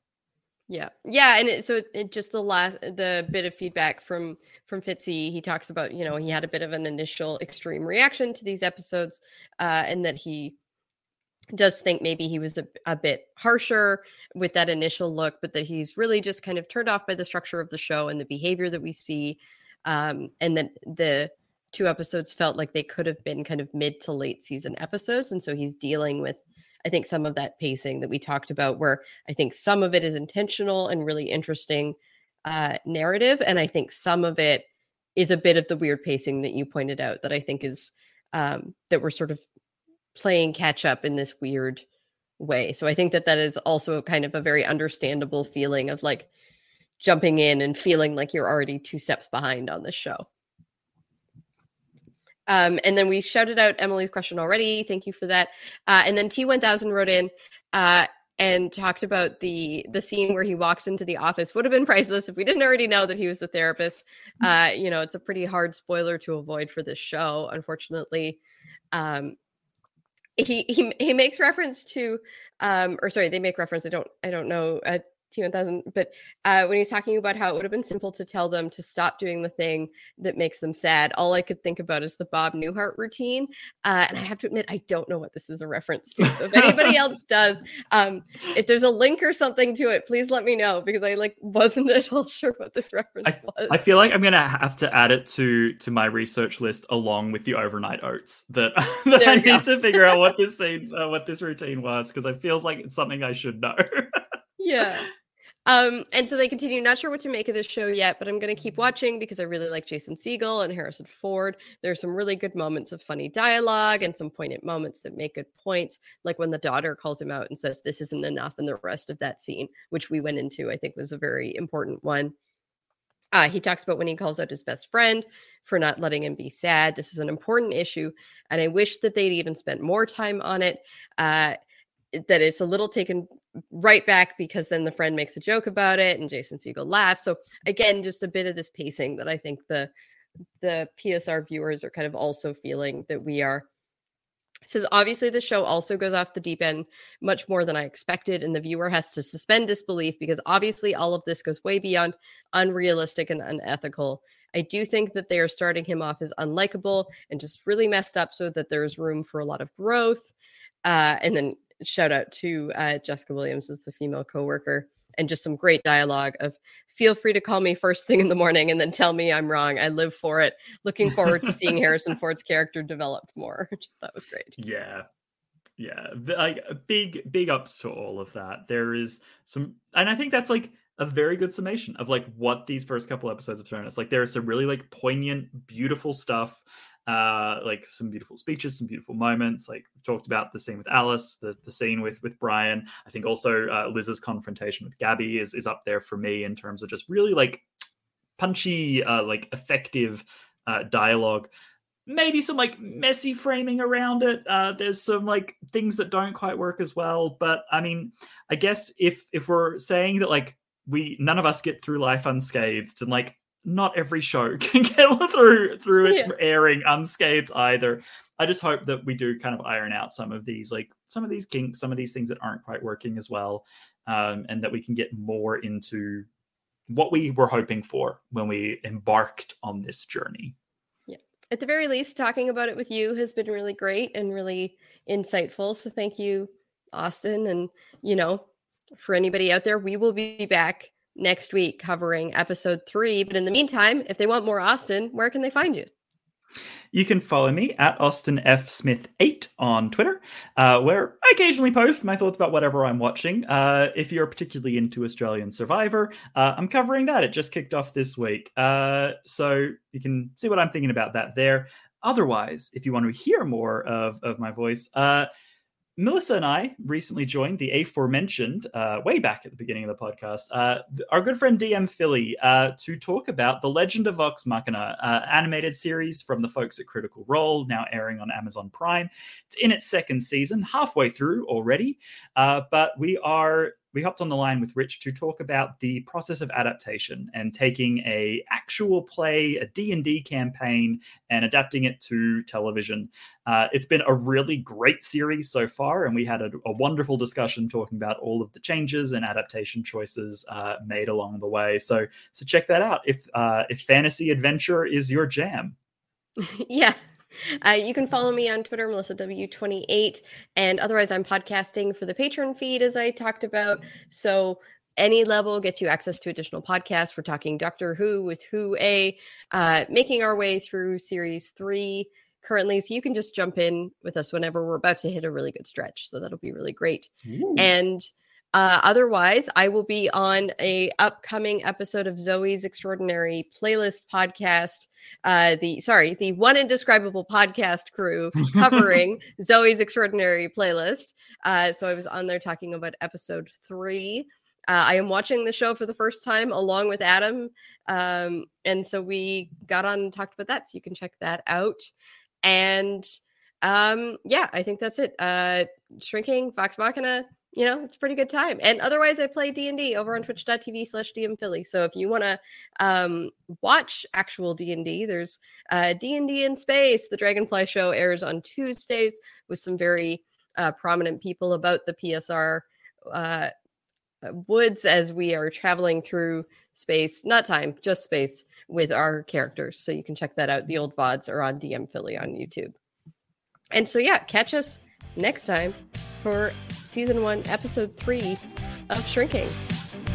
Yeah, yeah, and it, so it, it, just the last the bit of feedback from from Fitzy, he talks about you know he had a bit of an initial extreme reaction to these episodes, uh, and that he does think maybe he was a, a bit harsher with that initial look, but that he's really just kind of turned off by the structure of the show and the behavior that we see. Um, and that the two episodes felt like they could have been kind of mid to late season episodes. And so he's dealing with, I think, some of that pacing that we talked about, where I think some of it is intentional and really interesting uh, narrative. And I think some of it is a bit of the weird pacing that you pointed out that I think is um, that we're sort of playing catch up in this weird way. So I think that that is also kind of a very understandable feeling of like jumping in and feeling like you're already two steps behind on this show. Um, and then we shouted out Emily's question already. Thank you for that. Uh, and then T1000 wrote in uh, and talked about the the scene where he walks into the office. Would have been [LAUGHS] priceless if we didn't already know that he was the therapist. Uh, you know, it's a pretty hard spoiler to avoid for this show, unfortunately. Um, he he he makes reference to um or sorry they make reference i don't i don't know uh, T1000, but uh, when he's talking about how it would have been simple to tell them to stop doing the thing that makes them sad, all I could think about is the Bob Newhart routine. Uh, and I have to admit, I don't know what this is a reference to. So if anybody [LAUGHS] else does, um, if there's a link or something to it, please let me know because I like wasn't at all sure what this reference I, was. I feel like I'm gonna have to add it to to my research list along with the overnight oats that, [LAUGHS] that I need go. to figure out what this scene, uh, what this routine was because it feels like it's something I should know. yeah. Um, and so they continue. Not sure what to make of this show yet, but I'm going to keep watching because I really like Jason Segel and Harrison Ford. There's some really good moments of funny dialogue and some poignant moments that make good points, like when the daughter calls him out and says, This isn't enough. And the rest of that scene, which we went into, I think was a very important one. Uh, he talks about when he calls out his best friend for not letting him be sad. This is an important issue, and I wish that they'd even spent more time on it. Uh, that it's a little taken right back because then the friend makes a joke about it and Jason Segel laughs. So again, just a bit of this pacing that I think the the PSR viewers are kind of also feeling that we are says obviously the show also goes off the deep end much more than I expected, and the viewer has to suspend disbelief because obviously all of this goes way beyond unrealistic and unethical. I do think that they are starting him off as unlikable and just really messed up so that there's room for a lot of growth. Uh, and then shout out to uh, Jessica Williams as the female coworker and just some great dialogue of feel free to call me first thing in the morning and then tell me I'm wrong. I live for it. Looking forward to seeing [LAUGHS] Harrison Ford's character develop more. [LAUGHS] that was great. Yeah. Yeah. Like big, big ups to all of that. There is some, and I think that's like a very good summation of like what these first couple episodes have shown us. Like there's some really like poignant, beautiful stuff uh, like some beautiful speeches, some beautiful moments. Like talked about the scene with Alice, the, the scene with with Brian. I think also uh, Liz's confrontation with Gabby is is up there for me in terms of just really like punchy, uh, like effective uh, dialogue. Maybe some like messy framing around it. Uh, there's some like things that don't quite work as well. But I mean, I guess if if we're saying that like we none of us get through life unscathed and like not every show [LAUGHS] can get through through its yeah. airing unscathed either. I just hope that we do kind of iron out some of these, like some of these kinks, some of these things that aren't quite working as well, um, and that we can get more into what we were hoping for when we embarked on this journey. Yeah, at the very least, talking about it with you has been really great and really insightful. So thank you, Austin, and you know, for anybody out there, we will be back next week covering episode three. But in the meantime, if they want more Austin, where can they find you? You can follow me at Austin F. Smith 8 on Twitter, uh, where I occasionally post my thoughts about whatever I'm watching. Uh, if you're particularly into Australian Survivor, uh, I'm covering that. It just kicked off this week. Uh, so you can see what I'm thinking about that there. Otherwise, if you want to hear more of, of my voice, uh, Melissa and I recently joined the aforementioned, uh, way back at the beginning of the podcast, uh, our good friend DM Philly, uh, to talk about The Legend of Vox Machina, uh, animated series from the folks at Critical Role, now airing on Amazon Prime. It's in its second season, halfway through already, uh, but we are we hopped on the line with Rich to talk about the process of adaptation and taking a actual play, a D&D campaign and adapting it to television. Uh, it's been a really great series so far, and we had a, a, wonderful discussion talking about all of the changes and adaptation choices uh, made along the way. So, so check that out if uh, if fantasy adventure is your jam. [LAUGHS] yeah, uh, you can follow me on Twitter, Melissa W28, and otherwise I'm podcasting for the Patreon feed as I talked about. So any level gets you access to additional podcasts. We're talking Doctor Who with Who A, uh, making our way through series three currently. So you can just jump in with us whenever we're about to hit a really good stretch. So that'll be really great. Ooh. And uh, otherwise, I will be on a upcoming episode of Zoe's Extraordinary Playlist podcast. Uh, the sorry, the one indescribable podcast crew [LAUGHS] covering Zoe's Extraordinary Playlist. Uh, so I was on there talking about episode three. Uh, I am watching the show for the first time along with Adam, um, and so we got on and talked about that. So you can check that out. And um, yeah, I think that's it. Uh, shrinking Vox Machina you know it's a pretty good time and otherwise i play d&d over on twitch.tv slash dm philly so if you want to um, watch actual d&d there's uh, d&d in space the dragonfly show airs on tuesdays with some very uh, prominent people about the psr uh, woods as we are traveling through space not time just space with our characters so you can check that out. The old vods are on dm philly on youtube. And so yeah catch us next time for season one, episode three of Shrinking.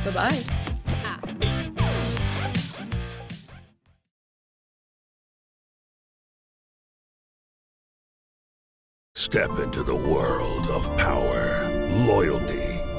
Bye bye. Step into the world of power, loyalty,